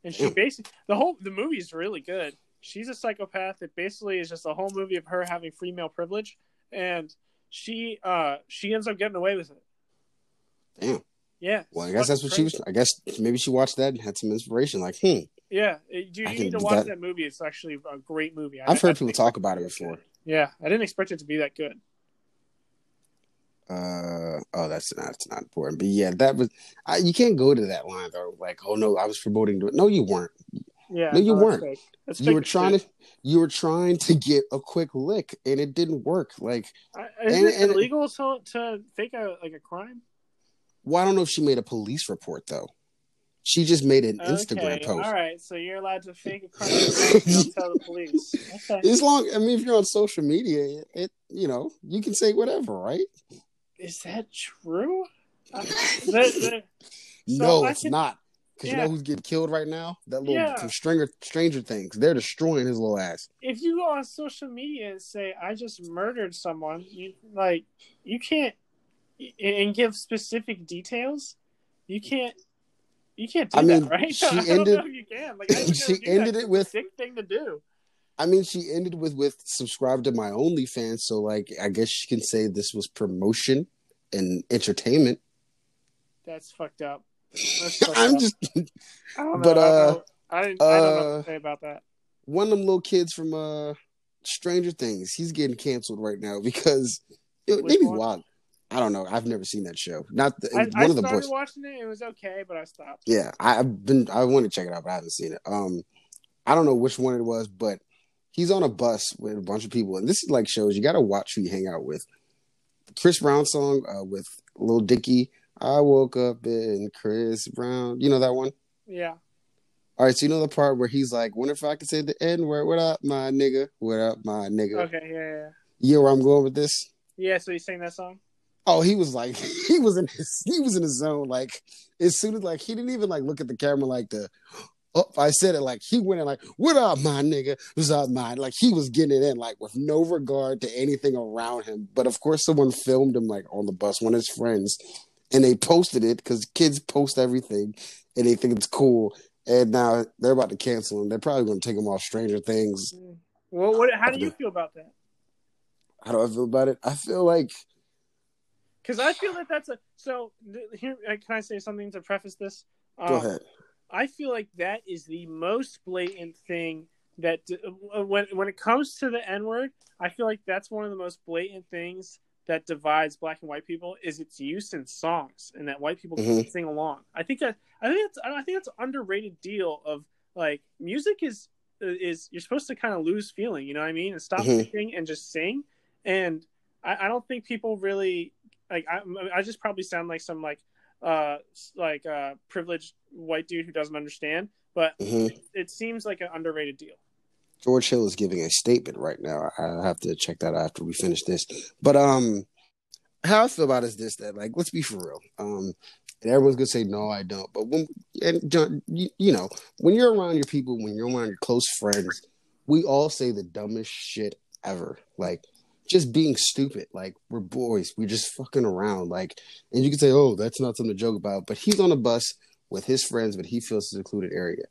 Speaker 2: and [laughs] she basically the whole the movie is really good. She's a psychopath. It basically is just a whole movie of her having female privilege, and she uh she ends up getting away with it.
Speaker 1: Damn.
Speaker 2: Yeah.
Speaker 1: Well, I guess that's what she was. I guess maybe she watched that and had some inspiration. Like, hmm,
Speaker 2: Yeah, you, you need to watch
Speaker 1: that.
Speaker 2: that. movie. It's actually a great movie. I-
Speaker 1: I've heard people talk about it before.
Speaker 2: Yeah, I didn't expect it to be that good.
Speaker 1: Uh, oh, that's not that's not important. But yeah, that was. I, you can't go to that line though. Like, oh no, I was promoting to. No, you weren't.
Speaker 2: Yeah,
Speaker 1: No, you
Speaker 2: that's
Speaker 1: weren't.
Speaker 2: fake. That's
Speaker 1: You
Speaker 2: fake
Speaker 1: were trying
Speaker 2: shit.
Speaker 1: to. You were trying to get a quick lick, and it didn't work. Like,
Speaker 2: I- Isn't
Speaker 1: And-
Speaker 2: it
Speaker 1: and-
Speaker 2: illegal to, to fake a like a crime?
Speaker 1: well, I don't know if she made a police report though. She just made an Instagram post.
Speaker 2: All right, so you're allowed to fake a crime [laughs] don't tell the police. Okay.
Speaker 1: As long, I mean, if you're on social media, it, you know, you can say whatever, right?
Speaker 2: Is that true? Uh, [laughs] the- the- So
Speaker 1: no,
Speaker 2: I
Speaker 1: it's
Speaker 2: can-
Speaker 1: not. Because you know who's getting killed right now? That little
Speaker 2: Yeah.
Speaker 1: Stranger Stranger Things. They're destroying his little ass.
Speaker 2: if you go on social media and say I just murdered someone, you like you can't and give specific details. You can't. You can't do
Speaker 1: I mean,
Speaker 2: that, right? [laughs]
Speaker 1: she
Speaker 2: I don't
Speaker 1: ended-
Speaker 2: know if you can. Like, I [laughs]
Speaker 1: she
Speaker 2: never do
Speaker 1: ended it with-
Speaker 2: a sick thing to do.
Speaker 1: I mean, she ended with with subscribe to my OnlyFans, so like I guess she can say this was promotion and entertainment.
Speaker 2: That's fucked up. That's [laughs] fucked
Speaker 1: I'm
Speaker 2: up.
Speaker 1: just
Speaker 2: I don't know.
Speaker 1: but,
Speaker 2: I, don't
Speaker 1: uh,
Speaker 2: know. I, I don't know what
Speaker 1: uh,
Speaker 2: to say about that.
Speaker 1: one of them little kids from uh Stranger Things. He's getting canceled right now because it,
Speaker 2: Which
Speaker 1: maybe
Speaker 2: one?
Speaker 1: wild. I don't know. I've never seen that show. Not the,
Speaker 2: I,
Speaker 1: one
Speaker 2: I
Speaker 1: of the
Speaker 2: started
Speaker 1: boys.
Speaker 2: watching it. It was okay, but I stopped.
Speaker 1: Yeah, I, I've been. I want to check it out, but I haven't seen it. Um, I don't know which one it was, but he's on a bus with a bunch of people, and this is like shows you got to watch who you hang out with. Chris Brown song uh, with Lil Dicky. I woke up in Chris Brown. You know that one.
Speaker 2: Yeah.
Speaker 1: All right, so you know the part where he's like, "Wonder if I could say the N word? What up, my nigga? What up, my nigga?"
Speaker 2: Okay. Yeah. Yeah.
Speaker 1: You know where I'm going with this?
Speaker 2: Yeah. So you sang that song?
Speaker 1: Oh, he was like, [laughs] he was in his, he was in his zone. Like as soon as like he didn't even like look at the camera like the. Oh, I said it like he went in like, "What up, my nigga? What's up, my?" Like he was getting it in like with no regard to anything around him. But of course, someone filmed him like on the bus, one of his friends, and they posted it because kids post everything, and they think it's cool. And now they're about to cancel him. They're probably going to take him off Stranger Things.
Speaker 2: Well, what? How do you feel about that?
Speaker 1: How do I feel about it? I feel like
Speaker 2: Because I feel that that's a so. Here, uh, can I say something to preface this?
Speaker 1: go
Speaker 2: Um,
Speaker 1: ahead.
Speaker 2: I feel like that is the most blatant thing that uh, when when it comes to the N word, I feel like that's one of the most blatant things that divides black and white people is its use in songs and that white people
Speaker 1: Mhm.
Speaker 2: can sing along. I think that I think that's I think an underrated deal of like music is is you're supposed to kind of lose feeling. You know what I mean? And stop
Speaker 1: Mhm.
Speaker 2: thinking and just sing. And I, I don't think people really like. I, I just probably sound like some like uh like uh privileged white dude who doesn't understand. But
Speaker 1: Mhm.
Speaker 2: it seems like an underrated deal.
Speaker 1: George Hill is giving a statement right now. I have to check that out after we finish this. But um, how I feel about it is this: that like, let's be for real. Um, and everyone's gonna say no, I don't. But when and John, you, you know, when you're around your people, when you're around your close friends, we all say the dumbest shit ever. Like just being stupid. Like we're boys, we're just fucking around. Like, and you can say, oh, that's not something to joke about. But he's on a bus with his friends, but he feels a secluded area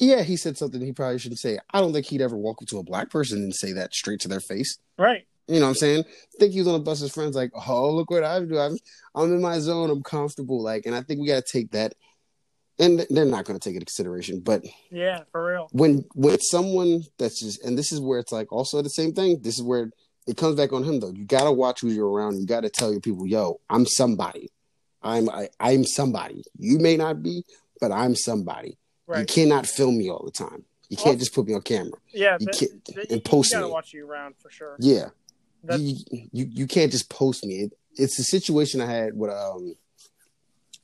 Speaker 1: yeah, he said something he probably shouldn't say. I don't think he'd ever walk up to a black person and say that straight to their face.
Speaker 2: Right.
Speaker 1: You know what I'm saying? I think he was on a bus with friends, like, oh, look what I do. I'm, I'm in my zone. I'm comfortable. Like, and I think we got to take that. And they're not going to take it into consideration. But
Speaker 2: Yeah, for real.
Speaker 1: when when someone that's just, and this is where it's like also the same thing. This is where it comes back on him though. You got to watch who you're around. You got to tell your people, yo, I'm somebody. I'm I, I'm somebody. You may not be, but I'm somebody. You cannot film me all the time. You can't just put me on camera.
Speaker 2: Yeah.
Speaker 1: you
Speaker 2: but-
Speaker 1: can't-
Speaker 2: but
Speaker 1: and
Speaker 2: you,
Speaker 1: post
Speaker 2: you gotta
Speaker 1: me.
Speaker 2: watch you around for sure.
Speaker 1: Yeah,
Speaker 2: That's,
Speaker 1: you, you you can't just post me. It, it's the situation I had with um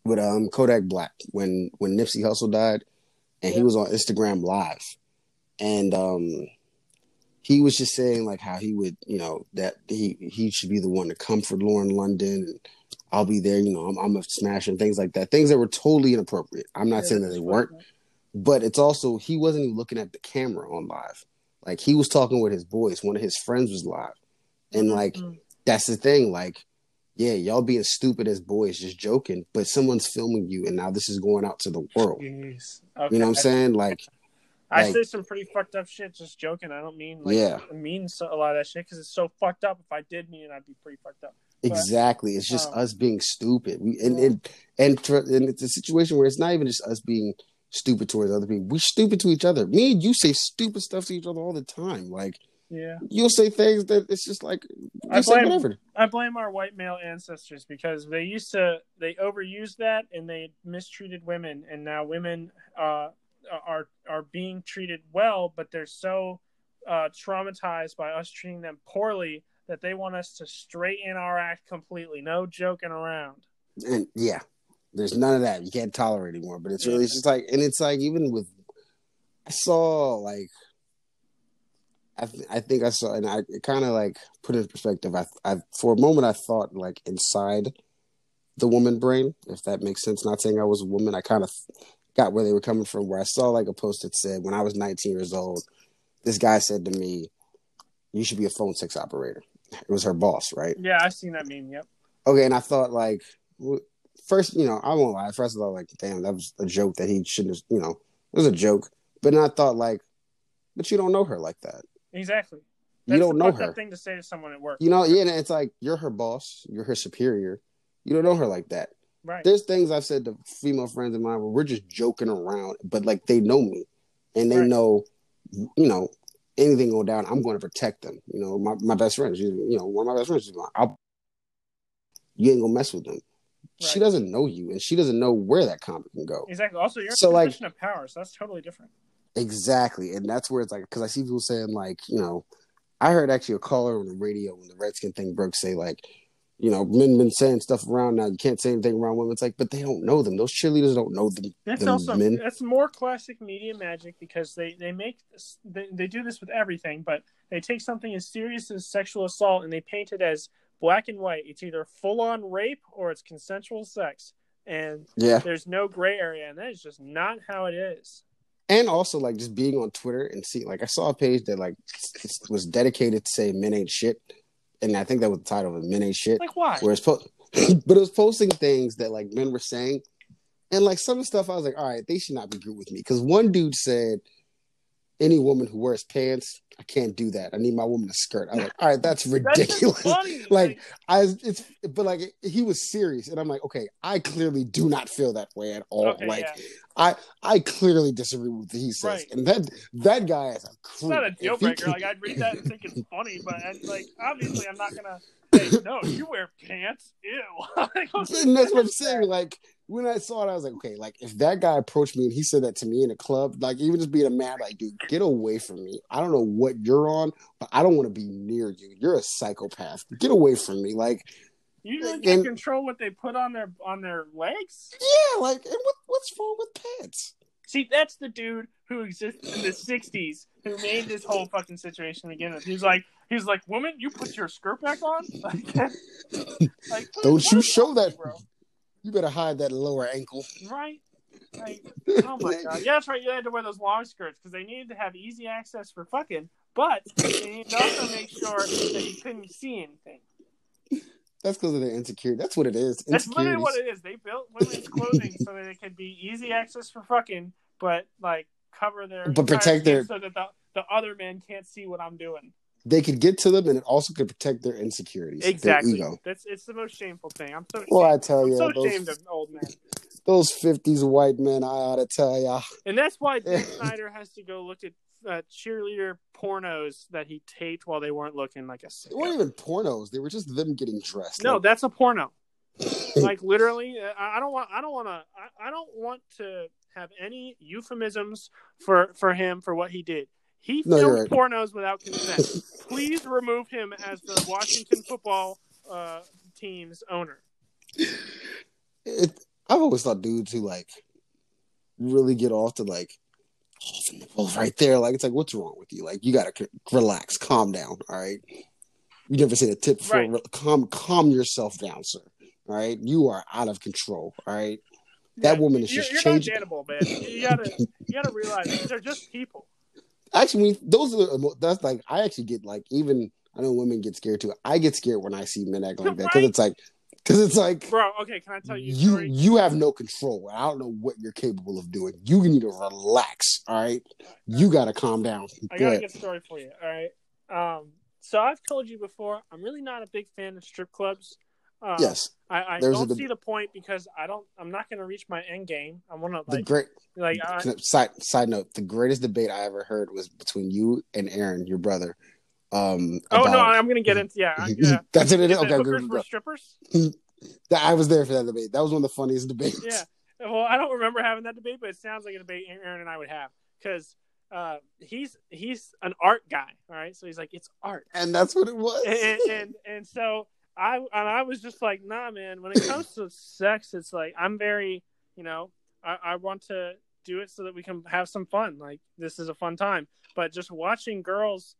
Speaker 1: with um Kodak Black when when Nipsey Hussle died, and he was on Instagram Live, and um he was just saying like how he would you know that he he should be the one to comfort Lauren London and I'll be there you know I'm I'm a smash and things like that things that were totally inappropriate. I'm not
Speaker 2: Yeah,
Speaker 1: saying that they weren't, but it's also he wasn't even looking at the camera on live. Like he was talking with his boys. One of his friends was live, and like
Speaker 2: Mhm.
Speaker 1: that's the thing. Like, yeah, y'all being stupid as boys, just joking, but someone's filming you, and now this is going out to the world.
Speaker 2: Jeez.
Speaker 1: You know what I'm saying? Like,
Speaker 2: I
Speaker 1: Like-
Speaker 2: say some pretty fucked up shit just joking. I don't mean like
Speaker 1: Yeah.
Speaker 2: I mean so, a lot of that shit because it's so fucked up. If I did mean it, I'd be pretty fucked up.
Speaker 1: exactly. It's just
Speaker 2: um,
Speaker 1: us being stupid. We and
Speaker 2: Yeah.
Speaker 1: and and, tr- and it's a situation where it's not even just us being stupid towards other people. We're stupid to each other. Me and you say stupid stuff to each other all the time. Like
Speaker 2: Yeah.
Speaker 1: you'll say things that it's just like
Speaker 2: I blame-. I blame our white male ancestors because they used to they overused that and they mistreated women and now women uh, are are being treated well but they're so uh, traumatized by us treating them poorly that they want us to straighten our act completely no joking around
Speaker 1: and yeah, there's none of that. You can't tolerate anymore. But it's really it's just like, and it's like even with, I saw like, I th- I think I saw, and I kind of like put it in perspective. I I for a moment I thought like inside the woman brain, if that makes sense. Not saying I was a woman. I kind of got where they were coming from. Where I saw like a post that said, when I was 19 years old, this guy said to me, "You should be a phone sex operator." It was her boss, right?
Speaker 2: yeah i've seen that meme yep
Speaker 1: Okay, and I thought like first, you know, I won't lie. First, of all, like, damn, that was a joke that he shouldn't. have, You know, it was a joke. But then I thought like, but you don't know her like that.
Speaker 2: exactly
Speaker 1: You don't know her.
Speaker 2: thing to say to someone at work
Speaker 1: You know, yeah. And it's like you're her boss. You're her superior. You don't know her like that.
Speaker 2: Right
Speaker 1: There's things I've said to female friends of mine where we're just joking around, but like they know me, and they
Speaker 2: Right.
Speaker 1: know, you know, anything go down, I'm going to protect them. You know, my my best friend, she's, you know, one of my best friends, she's like, I'll, you ain't gonna mess with them. She doesn't know you, and she doesn't know where that comment can go.
Speaker 2: exactly also you're in
Speaker 1: So,
Speaker 2: a
Speaker 1: like-
Speaker 2: position of power so that's totally different
Speaker 1: Exactly, and that's where it's like because I see people saying like, you know, I heard actually a caller on the radio when the Redskin thing broke say like, you know, men been saying stuff around now. You can't say anything around women. It's like, but they don't know them. Those cheerleaders don't know them.
Speaker 2: That's
Speaker 1: them
Speaker 2: also
Speaker 1: men.
Speaker 2: that's more classic media magic because they they make this, they, they do this with everything, but they take something as serious as sexual assault and they paint it as black and white. It's either full on rape or it's consensual sex, and
Speaker 1: Yeah,
Speaker 2: there's no gray area, and that is just not how it is.
Speaker 1: and also like just being on Twitter and see like I saw a page that like was dedicated to say men ain't shit, and I think that was the title of it, men ain't shit.
Speaker 2: Like why?
Speaker 1: where it's po- [clears throat] but it was posting things that like men were saying, and like some of the stuff I was like, all right, they should not be good with me because one dude said, any woman who wears pants, I can't do that. I need my woman a skirt. I was like, all right, that's [laughs]
Speaker 2: That's
Speaker 1: ridiculous. [laughs]
Speaker 2: funny.
Speaker 1: like I, it's but like he was serious, and I'm like, okay, I clearly do not feel that way at all.
Speaker 2: okay,
Speaker 1: like
Speaker 2: yeah.
Speaker 1: I, I clearly disagree with what he says,
Speaker 2: Right.
Speaker 1: and that that guy is a
Speaker 2: it's not a deal breaker.
Speaker 1: can-
Speaker 2: Like I'd read that and think it's funny, but like obviously I'm not gonna say [laughs] no. You wear pants, ew.
Speaker 1: And that's what I'm saying. Like, when I saw it, I was like, okay, like if that guy approached me and he said that to me in a club, like even just being a man, like, dude, get away from me. I don't know what you're on, but I don't want to be near you. You're a psychopath. Get away from me. Like
Speaker 2: You really can't control what they put on their on their legs.
Speaker 1: Yeah, like and what, what's wrong with pants?
Speaker 2: See, that's the dude who existed in the '60s who made this whole fucking situation begin with. He's like, he's like, woman, you put your skirt back on. [laughs] Like, [laughs] like
Speaker 1: don't you show that, bro? You better hide that lower ankle.
Speaker 2: Right. Like, [laughs] oh my god. Yeah, that's right. You had to wear those long skirts because they needed to have easy access for fucking, but they needed to also make sure that you couldn't see anything.
Speaker 1: That's because of their insecurity. That's what it is.
Speaker 2: That's literally what it is. They built women's clothing so that it could be easy access for fucking, but like cover their
Speaker 1: but protect their
Speaker 2: so that the, the other men can't see what I'm doing.
Speaker 1: They could get to them, and it also could protect their insecurities,
Speaker 2: exactly.
Speaker 1: Their ego.
Speaker 2: That's it's the most shameful thing. I'm so
Speaker 1: well. I tell
Speaker 2: I'm
Speaker 1: you,
Speaker 2: so
Speaker 1: those,
Speaker 2: ashamed of old men.
Speaker 1: Those fifties white men, I ought to tell ya.
Speaker 2: And that's why Dick [laughs] Snyder has to go look at uh, cheerleader pornos that he taped while they weren't looking like a. Sicko.
Speaker 1: They weren't even pornos. They were just them getting dressed.
Speaker 2: No, like... that's a porno. [laughs] like literally, uh, I don't want. I don't want to. I, I don't want to have any euphemisms for for him for what he did. He
Speaker 1: No,
Speaker 2: filmed
Speaker 1: right.
Speaker 2: pornos without consent. [laughs] Please remove him as the Washington football uh, team's owner.
Speaker 1: It, I've always thought dudes who like really get off to like oh, nipples right there. Like it's like, what's wrong with you? Like you gotta c- relax, calm down. All right. You never said a tip before.
Speaker 2: Right.
Speaker 1: Re- Calm, calm yourself down, sir. All right. You are out of control. All right. That
Speaker 2: Yeah,
Speaker 1: woman is
Speaker 2: you're,
Speaker 1: just
Speaker 2: you're
Speaker 1: changing.
Speaker 2: not man. You gotta you gotta realize these are just people.
Speaker 1: Actually, when- those are the emo- that's like I actually get like even I know women get scared too. I get scared when I see men act like that because it's like because it's like
Speaker 2: Bro, okay, can I tell you
Speaker 1: you
Speaker 2: story?
Speaker 1: you have no control. I don't know what you're capable of doing. You need to relax. All right, you got to calm down.
Speaker 2: I
Speaker 1: Go
Speaker 2: got a good story for you. All right. Um, so I've told you before, I'm really not a big fan of strip clubs. Uh,
Speaker 1: Yes,
Speaker 2: I, I
Speaker 1: There's
Speaker 2: don't
Speaker 1: deb-
Speaker 2: see the point because I don't. I'm not going to reach my end game. I want to
Speaker 1: the great
Speaker 2: like I,
Speaker 1: side side note. The greatest debate I ever heard was between you and Aaron, your brother. Um,
Speaker 2: oh no, I'm going to get into yeah. [laughs] Yeah.
Speaker 1: that's what it is.
Speaker 2: It
Speaker 1: Okay,
Speaker 2: hookers
Speaker 1: bro.
Speaker 2: strippers? [laughs]
Speaker 1: I was there for that debate. That was one of the funniest debates.
Speaker 2: Yeah. Well, I don't remember having that debate, but it sounds like a debate Aaron and I would have because uh, he's he's an art guy. All right, so he's like it's art.
Speaker 1: and that's what it was.
Speaker 2: and, and and so I and I was just like, nah, man. When it [coughs] comes to sex, it's like I'm very, you know, I, I want to do it so that we can have some fun. Like this is a fun time. But just watching girls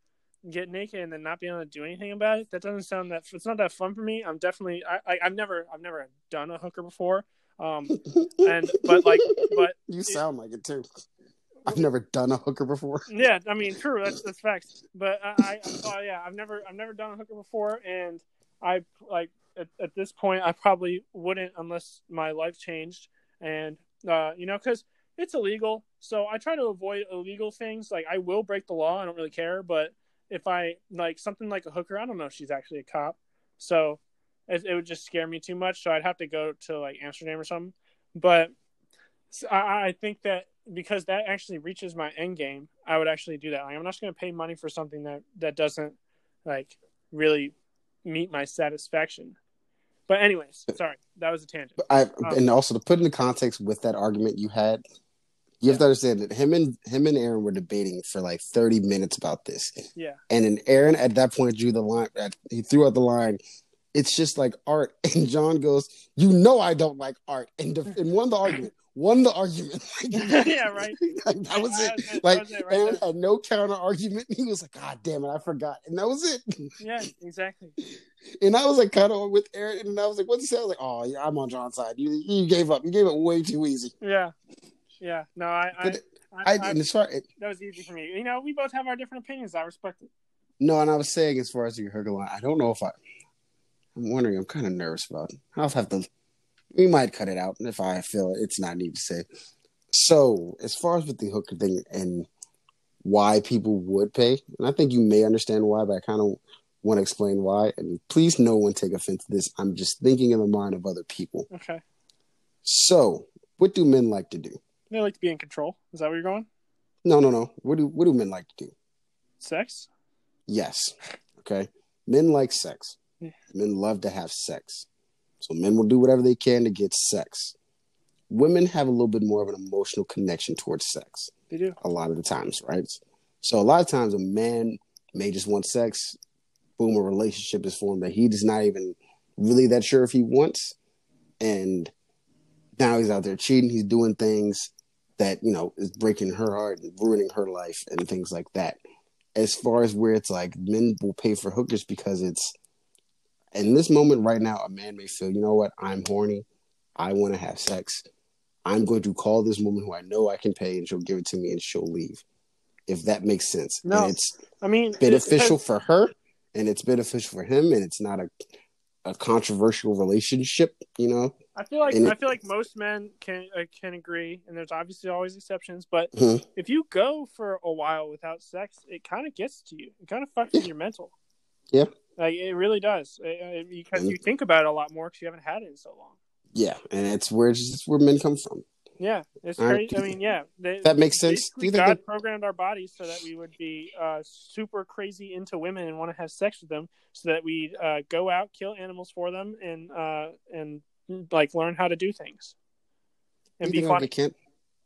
Speaker 2: get naked and then not being able to do anything about it, that doesn't sound that. It's not that fun for me. I'm definitely. I, I I've never I've never done a hooker before. Um, and but like but [laughs]
Speaker 1: you sound like it too. I've never done a hooker before. [laughs]
Speaker 2: yeah, I mean, true. That's that's facts. But I, I oh, yeah, I've never I've never done a hooker before, and I like at, at this point I probably wouldn't unless my life changed, and uh, you know, because it's illegal. So I try to avoid illegal things. Like I will break the law. I don't really care. But if I like something like a hooker, I don't know if she's actually a cop, so it, it would just scare me too much. So I'd have to go to like Amsterdam or something. But I, I think that because that actually reaches my end game, I would actually do that. Like, I'm not just going to pay money for something that that doesn't like really meet my satisfaction. But anyways, sorry, that was a tangent.
Speaker 1: I
Speaker 2: Um,
Speaker 1: and also to put into context with that argument you had, you have to understand that him and him and Aaron were debating for like thirty minutes about this,
Speaker 2: Yeah,
Speaker 1: and then Aaron at that point drew the line. He threw out the line. It's just like art, [laughs] and John goes, "You know I don't like art," and, def- and won the argument. Won the argument. [laughs] [laughs]
Speaker 2: yeah, [laughs] right.
Speaker 1: Like, that was it.
Speaker 2: that
Speaker 1: Like
Speaker 2: was it right
Speaker 1: Aaron
Speaker 2: there.
Speaker 1: had no counter argument. He was like, "God damn it, I forgot," and that was it.
Speaker 2: Yeah, exactly.
Speaker 1: And I was like, kind of with Aaron, and I was like, "What's he say?" I was like, "Oh, yeah, I'm on John's side. You, you gave up. You gave it way too easy."
Speaker 2: Yeah, yeah. No, I, I, I,
Speaker 1: I, as far
Speaker 2: that was easy for me. You know, we both have our different opinions. I respect it.
Speaker 1: no, and I was saying as far as your hooker line, I don't know if I. I'm wondering. I'm kind of nervous about. It. I'll have to. We might cut it out if I feel it's not need to say. So as far as with the hooker thing and why people would pay, and I think you may understand why, but I kind of want to explain why. And please, no one take offense to this. I'm just thinking in the mind of other people.
Speaker 2: Okay.
Speaker 1: So, what do men like to do?
Speaker 2: They like to be in control. Is that where you're going?
Speaker 1: No, no, no. What do what do men like to do?
Speaker 2: Sex?
Speaker 1: Yes. Okay. Men like sex.
Speaker 2: Yeah.
Speaker 1: Men love to have sex. So men will do whatever they can to get sex. women have a little bit more of an emotional connection towards sex
Speaker 2: They do.
Speaker 1: a lot of the times, right? So a lot of times a man may just want sex, boom, a relationship is formed that he is not even really that sure if he wants. And now he's out there cheating, he's doing things that, you know, is breaking her heart and ruining her life and things like that. As far as where it's like men will pay for hookers because it's in this moment right now, a man may feel, you know what, I'm horny, I want to have sex. I'm going to call this woman who I know I can pay and she'll give it to me and she'll leave. If that makes sense.
Speaker 2: No.
Speaker 1: And it's
Speaker 2: I mean,
Speaker 1: beneficial for her and it's beneficial for him and it's not a a controversial relationship, you know.
Speaker 2: I feel like
Speaker 1: and
Speaker 2: I feel like most men can uh, can agree, and there's obviously always exceptions. But
Speaker 1: Mhm.
Speaker 2: if you go for a while without sex, it kind of gets to you. It kind of fucks with your mental.
Speaker 1: Yeah.
Speaker 2: Like it really does. It- it- because
Speaker 1: And-
Speaker 2: you think about it a lot more because you haven't had it in so long.
Speaker 1: Yeah, and it's where it's just where men come from.
Speaker 2: Yeah, it's crazy. I mean, yeah, they,
Speaker 1: That makes sense. Do you think
Speaker 2: God programmed our bodies so that we would be uh, super crazy into women and want to have sex with them, so that we uh, go out, kill animals for them, and uh, and like learn how to do things and
Speaker 1: you
Speaker 2: be
Speaker 1: think
Speaker 2: funny.
Speaker 1: can-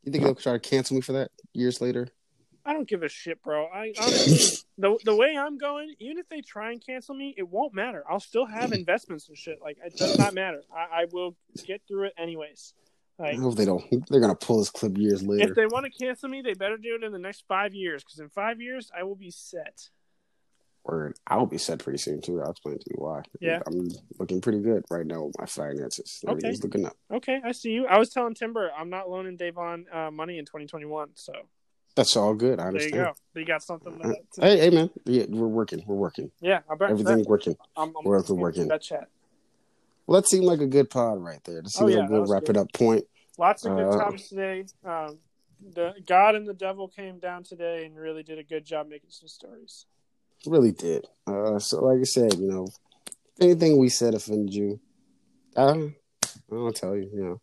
Speaker 1: You think they'll try to cancel me for that years later?
Speaker 2: I don't give a shit, bro. I honestly, the the way I'm going, even if they try and cancel me, it won't matter. I'll still have investments and shit. Like it does not matter. I, I will get through it anyways.
Speaker 1: I hope they don't. They're gonna pull this clip years later.
Speaker 2: if they want to cancel me, they better do it in the next five years. Because in five years, I will be set.
Speaker 1: Word. I'll be set pretty soon too. I'll explain to you why.
Speaker 2: Yeah.
Speaker 1: I'm looking pretty good right now with my finances. Everything's looking up.
Speaker 2: Okay, I see you. I was telling Timber I'm not loaning Davon uh, money in 2021. So
Speaker 1: That's all good. I understand.
Speaker 2: there you go. You got something. To, to-
Speaker 1: Hey, hey, man. Yeah, we're working. We're working.
Speaker 2: yeah, I bet.
Speaker 1: Everything's working.
Speaker 2: I'm, I'm
Speaker 1: we're working.
Speaker 2: That chat.
Speaker 1: Well, that seemed like a good pod right there. That
Speaker 2: Oh,
Speaker 1: seems
Speaker 2: yeah,
Speaker 1: like a good wrap
Speaker 2: good.
Speaker 1: it up point.
Speaker 2: Lots of good
Speaker 1: Uh,
Speaker 2: topics today. Um, the God and the devil came down today and really did a good job making some stories.
Speaker 1: Really did. Uh, so, like I said, you know, if anything we said offended you, um, I'll tell you. You know,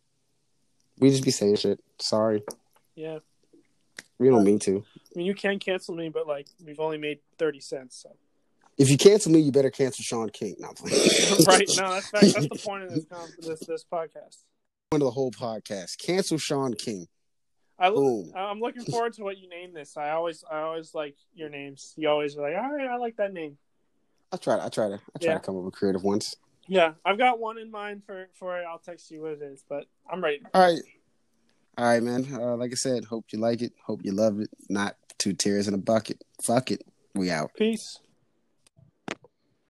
Speaker 1: we just be saying shit. Sorry,
Speaker 2: Yeah,
Speaker 1: we don't mean to.
Speaker 2: I mean you can cancel me, but like we've only made thirty cents. So
Speaker 1: If you cancel me, you better cancel Shaun King. Not [laughs]
Speaker 2: right, no, that's that's the [laughs] point of this this this podcast.
Speaker 1: One of the whole podcast. Cancel Shaun King.
Speaker 2: I look, I'm looking forward to what you name this. I always I always like your names. You always are like, all right, I like that name.
Speaker 1: I try. I try to. I try
Speaker 2: Yeah.
Speaker 1: to come up with creative ones.
Speaker 2: Yeah, I've got one in mind for for it. I'll text you what it is, but I'm ready.
Speaker 1: All right. All right, man. Uh, like I said, hope you like it. Hope you love it. Not two tears in a bucket. Fuck it. We out.
Speaker 2: Peace.